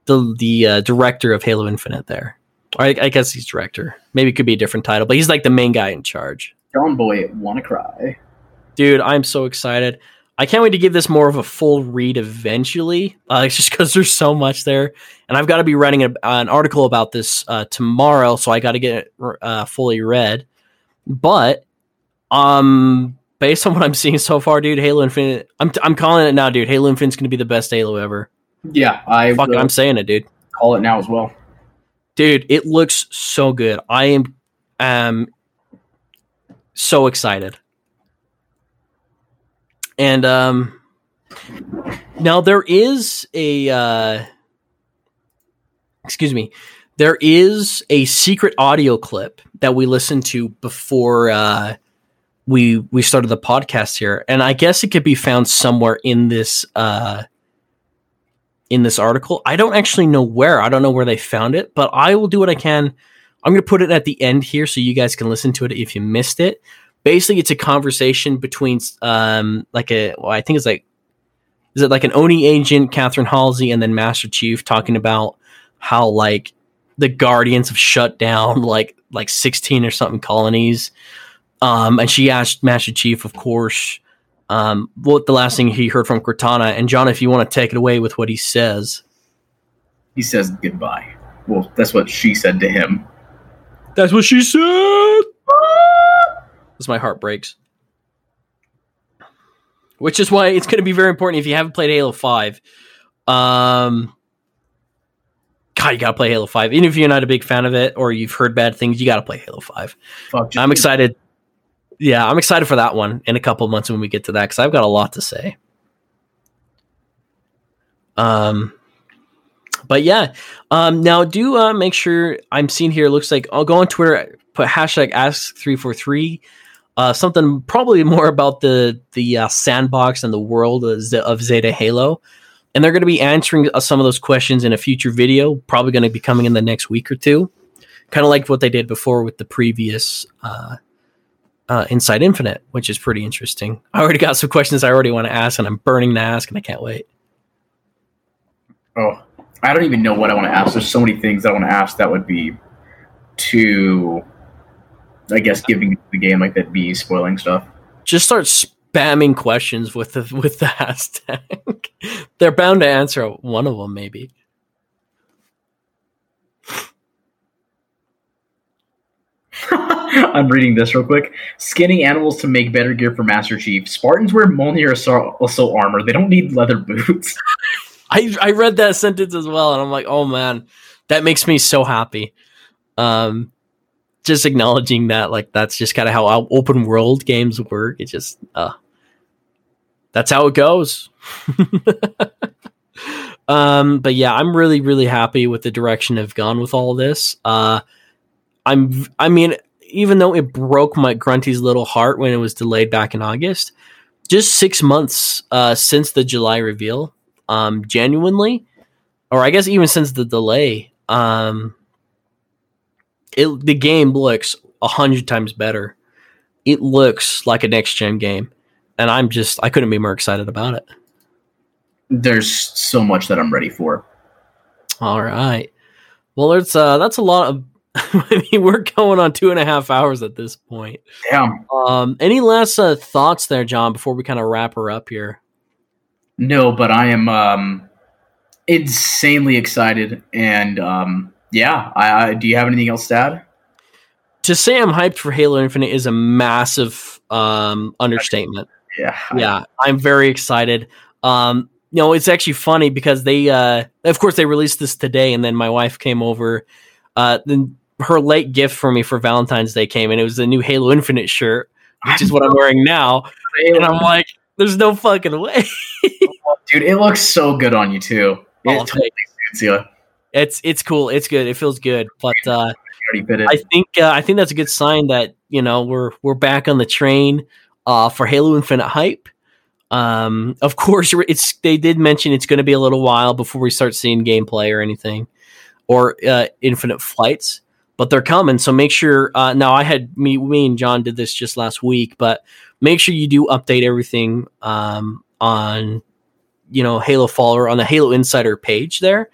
the the uh, director of Halo Infinite. There, I, I guess he's director. Maybe it could be a different title, but he's like the main guy in charge. John Boy wanna cry. Dude, I'm so excited. I can't wait to give this more of a full read eventually. Uh, it's just because there's so much there, and I've got to be writing a, an article about this uh, tomorrow, so I got to get it uh, fully read. But um, based on what I'm seeing so far, dude, Halo Infinite, I'm I'm calling it now, dude. Halo Infinite's gonna be the best Halo ever. Yeah, I Fuck, I'm saying it, dude. call it now as well. Dude, it looks so good. I am um so excited. And um now there is a uh excuse me. There is a secret audio clip that we listened to before uh we we started the podcast here and I guess it could be found somewhere in this uh in this article. I don't actually know where. I don't know where they found it, but I will do what I can. I'm going to put it at the end here so you guys can listen to it if you missed it. Basically, it's a conversation between um like a well, I think it's like is it like an Oni agent, Catherine Halsey, and then Master Chief talking about how like the Guardians have shut down like like 16 or something colonies. Um, and she asked Master Chief, of course, um, what the last thing he heard from Cortana. And John, if you want to take it away with what he says, He says goodbye. Well, that's what she said to him. that's what she said. As my heart breaks. Which is why it's going to be very important if you haven't played Halo Five. Um, God, you gotta play Halo Five. Even if you're not a big fan of it or you've heard bad things, you gotta play Halo Five. I'm excited. Yeah, I'm excited for that one in a couple months when we get to that because I've got a lot to say. Um, but yeah, um, now do uh, make sure I'm seeing here. It looks like I'll go on Twitter, put hashtag ask three four three. Uh, something probably more about the the uh, sandbox and the world of, Z- of Zeta Halo, and they're going to be answering uh, some of those questions in a future video. Probably going to be coming in the next week or two, kind of like what they did before with the previous uh, uh, Inside Infinite, which is pretty interesting. I already got some questions I already want to ask, and I'm burning to ask, and I can't wait. Oh, I don't even know what I want to ask. There's so many things I want to ask that would be too, I guess, giving the game like that be spoiling stuff. Just start spamming questions with the with the hashtag. They're bound to answer one of them, maybe. I'm reading this real quick. Skinning animals to make better gear for Master Chief. Spartans wear Mjolnir assault, assault armor. They don't need leather boots. I I read that sentence as well, and I'm like, oh man, that makes me so happy. Um, just acknowledging that, like, that's just kind of how open world games work. It just, uh, that's how it goes. um, but yeah, I'm really really happy with the direction I've gone with all this. Uh, I'm, I mean, even though it broke my Grunty's little heart when it was delayed back in August, just six months uh, since the July reveal, um, genuinely, or I guess even since the delay, um, it the game looks a hundred times better. It looks like a next gen game, and I'm just I couldn't be more excited about it. There's so much that I'm ready for. All right, well, it's uh, that's a lot of I mean, we're going on two and a half hours at this point. Damn. Um, any last uh, thoughts there, John, before we kind of wrap her up here? No, but I am um, insanely excited, and um, yeah. I, I do you have anything else to add? To say I'm hyped for Halo Infinite is a massive um, understatement. Yeah, yeah, I'm very excited. Um, you know, it's actually funny because they, uh, of course, they released this today, and then my wife came over. Uh, then her late gift for me for Valentine's Day came, and it was the new Halo Infinite shirt, which is what I'm wearing now. And I'm like, there's no fucking way, dude. It looks so good on you too. It Oh, totally suits you. It's it's cool, it's good, it feels good, but uh, Already fit it. I think uh, I think that's a good sign that you know we're we're back on the train uh, for Halo Infinite hype. Um, of course, it's they did mention it's going to be a little while before we start seeing gameplay or anything, or uh, Infinite flights, but they're coming. So make sure. Uh, now, I had me me and John did this just last week, but make sure you do update everything um, on you know Halo Follower on the Halo Insider page there.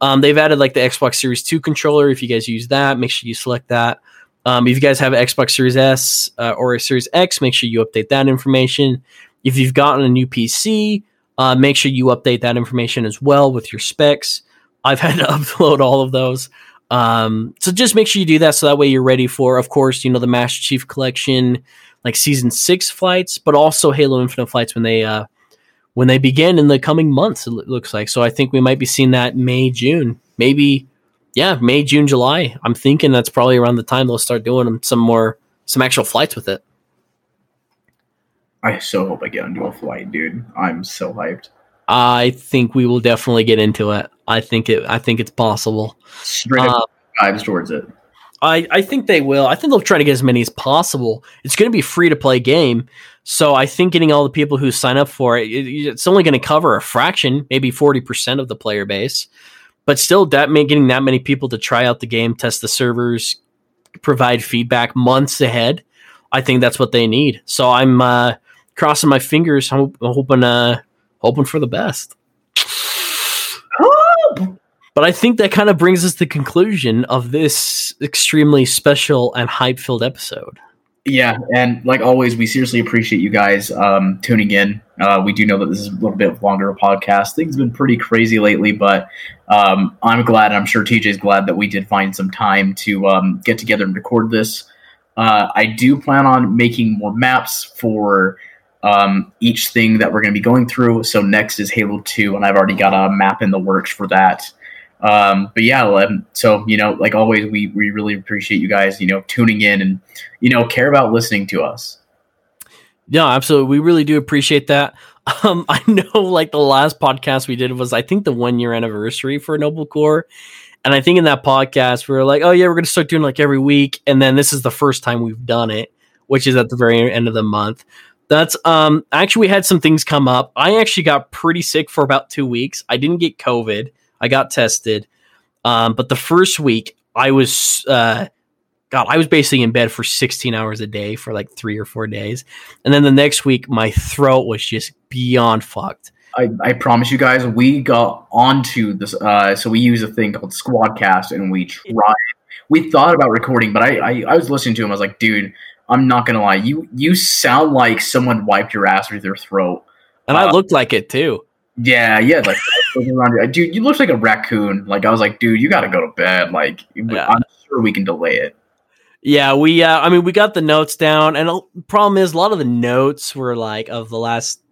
Um, they've added like the Xbox Series 2 controller. If you guys use that, make sure you select that. Um, if you guys have Xbox Series S uh, or a Series X, make sure you update that information. If you've gotten a new PC, uh, make sure you update that information as well with your specs. I've had to upload all of those. Um, so just make sure you do that so that way you're ready for, of course, you know, the Master Chief Collection, like season six flights, but also Halo Infinite flights when they uh, when they begin in the coming months. It looks like so. I think we might be seeing that May, June, maybe, yeah, May, June, July. I'm thinking that's probably around the time they'll start doing some more, some actual flights with it. I so hope I get into a flight, dude. I'm so hyped. I think we will definitely get into it. I think it. I think it's possible. Straight Uh, up vibes towards it. I, I think they will. I think they'll try to get as many as possible. It's going to be free to play game, so I think getting all the people who sign up for it, it it's only going to cover a fraction, maybe forty percent of the player base. But still, that may, getting that many people to try out the game, test the servers, provide feedback months ahead. I think that's what they need. So I'm uh, crossing my fingers, hope, hoping uh, hoping for the best. But I think that kind of brings us to the conclusion of this extremely special and hype filled episode. Yeah, and like always, we seriously appreciate you guys um, tuning in. Uh, we do know that this is a little bit longer podcast. Things have been pretty crazy lately, but um, I'm glad, and I'm sure TJ's glad that we did find some time to um, get together and record this. Uh, I do plan on making more maps for um, each thing that we're going to be going through. So next is Halo 2, and I've already got a map in the works for that. Um, but yeah, so you know, like always, we we really appreciate you guys, you know, tuning in and you know care about listening to us. Yeah, absolutely. We really do appreciate that. Um, I know, like the last podcast we did was, I think, the one year anniversary for Noble Core, and I think in that podcast we were like, "Oh yeah, we're to start doing like every week," and then this is the first time we've done it, which is at the very end of the month. That's um actually we had some things come up. I actually got pretty sick for about two weeks. I didn't get COVID. I got tested, um, but the first week I was uh, God, I was basically in bed for 16 hours a day for like three or four days. And then the next week, my throat was just beyond fucked. I, I promise you guys, we got onto this. Uh, so we use a thing called Squadcast, and we tried. We thought about recording, but I, I, I was listening to him. I was like, dude, I'm not gonna lie. You you sound like someone wiped your ass with their throat. And I looked like it too. Yeah, yeah, like around dude, you look like a raccoon. Like I was like, dude, you got to go to bed. Like Yeah. I'm sure we can delay it. Yeah, we, uh, I mean, we got the notes down. And the problem is, a lot of the notes were like of the last,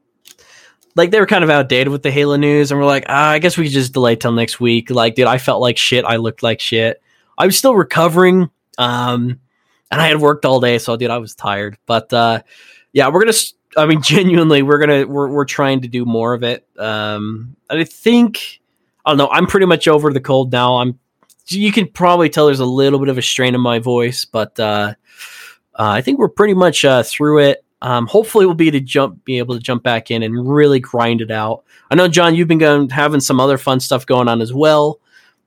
like they were kind of outdated with the Halo news. And we're like, ah, I guess we could just delay till next week. Like, dude, I felt like shit. I looked like shit. I was still recovering. Um, and I had worked all day, so dude, I was tired. But uh, yeah, we're gonna. I mean, genuinely, we're gonna we're we're trying to do more of it. Um, and I think I don't know. I'm pretty much over the cold now. I'm. You can probably tell there's a little bit of a strain in my voice, but uh, uh, I think we're pretty much uh, through it. Um, hopefully, we'll be to jump, be able to jump back in and really grind it out. I know, John, you've been going having some other fun stuff going on as well.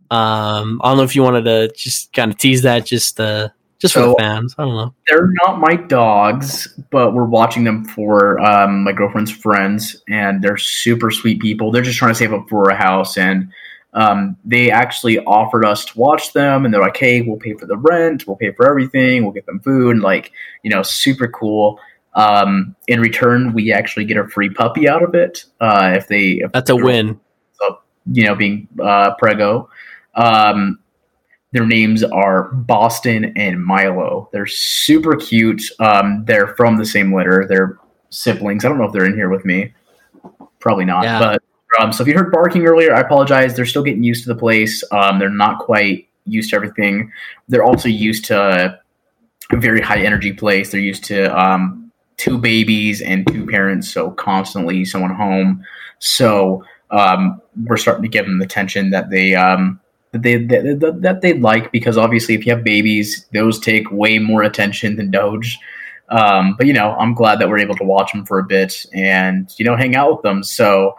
Um, I don't know if you wanted to just kind of tease that, just uh, just for So- the fans. I don't know. They're not my dogs, but we're watching them for um, my girlfriend's friends, and they're super sweet people. They're just trying to save up for a house, and Um, they actually offered us to watch them, and they're like, "Hey, we'll pay for the rent, we'll pay for everything, we'll get them food, and like, you know, super cool." Um, in return, we actually get a free puppy out of it uh, if they. If That's a win. So, you know, being uh, Prego. Um, their names are Boston and Milo. They're super cute. Um, they're from the same litter. They're siblings. I don't know if they're in here with me. Probably not. Yeah. But um, so if you heard barking earlier, I apologize. They're still getting used to the place. Um, they're not quite used to everything. They're also used to a very high energy place. They're used to um, two babies and two parents, so constantly someone home. So um, we're starting to give them the attention that they um, that they that, that they like because obviously if you have babies, those take way more attention than Doge. Um, but you know, I'm glad that we're able to watch them for a bit and you know hang out with them. So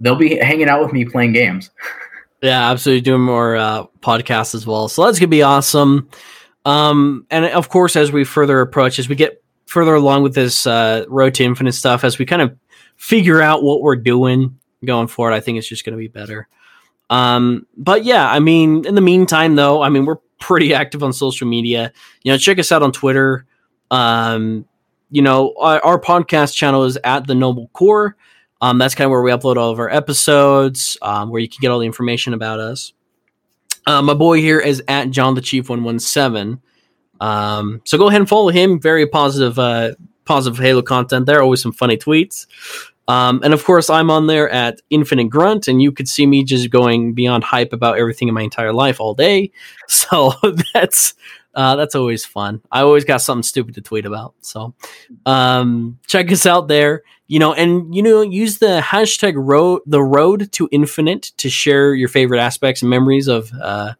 they'll be hanging out with me playing games. Yeah, absolutely. Doing more uh, podcasts as well. So that's gonna be awesome. Um, and of course, as we further approach, as we get further along with this uh, Road to Infinite stuff, as we kind of figure out what we're doing going forward, I think it's just gonna be better. Um, but yeah, I mean, in the meantime, though, I mean, we're pretty active on social media. You know, check us out on Twitter. Um, you know, our, our podcast channel is at the Noble Core. Um, that's kind of where we upload all of our episodes, um, where you can get all the information about us. Uh, my boy here is at John the Chief one one seven. Um, so go ahead and follow him. Very positive, uh, positive Halo content there. Always some funny tweets. Um, and of course, I'm on there at Infinite Grunt, and you could see me just going beyond hype about everything in my entire life all day. So that's uh, that's always fun. I always got something stupid to tweet about. So um, check us out there. You know, and you know, use the hashtag road the road to infinite to share your favorite aspects and memories of uh,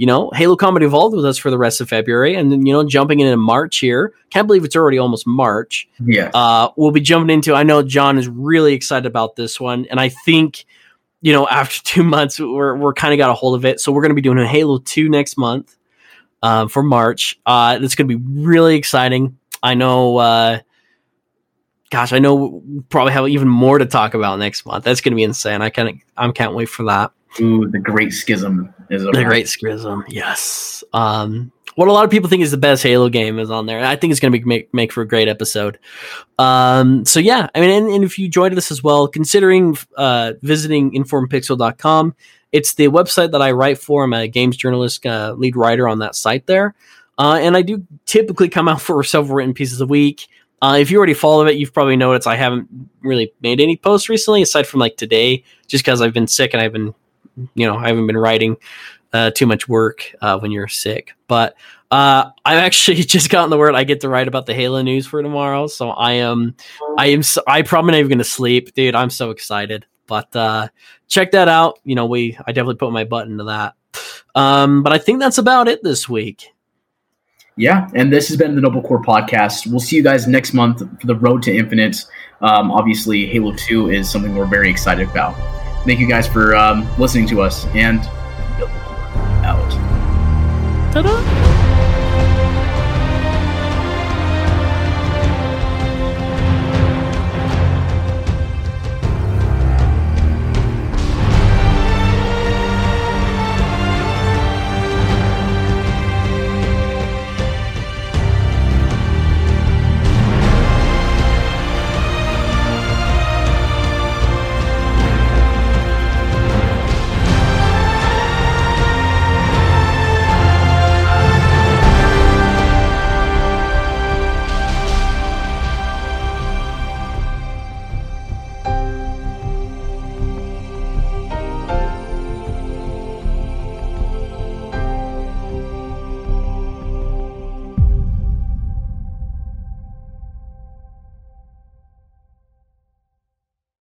you know, Halo Combat Evolved with us for the rest of February, and then you know, jumping into March here. Can't believe it's already almost March. Yeah. Uh, we'll be jumping into. I know John is really excited about this one, and I think you know after two months we're we're kind of got a hold of it. So we're going to be doing a Halo Two next month um, for March. Uh, it's going to be really exciting. I know. Uh, gosh, I know we'll probably have even more to talk about next month. That's going to be insane. I of I can't wait for that. Ooh, the Great Schism is The Great Schism, yes. Um, what a lot of people think is the best Halo game is on there. I think it's going to be make make for a great episode. Um, so yeah, I mean, and, and if you joined this as well, considering uh, visiting informpixel.com, it's the website that I write for. I'm a games journalist, uh, lead writer on that site there, uh, and I do typically come out for several written pieces a week. Uh, if you already follow it, you've probably noticed I haven't really made any posts recently, aside from like today, just because I've been sick and I've been, you know, I haven't been writing uh, too much work uh, when you're sick. But uh, I've actually just gotten the word I get to write about the Halo news for tomorrow, so I am, I am, so, I probably not even gonna sleep, dude. I'm so excited. But uh, check that out. You know, we I definitely put my butt into that. Um, but I think that's about it this week. Yeah, and this has been the Noble Core podcast. We'll see you guys next month for the Road to Infinite. Um, obviously, Halo 2 is something we're very excited about. Thank you guys for um, listening to us, and out. Ta-da!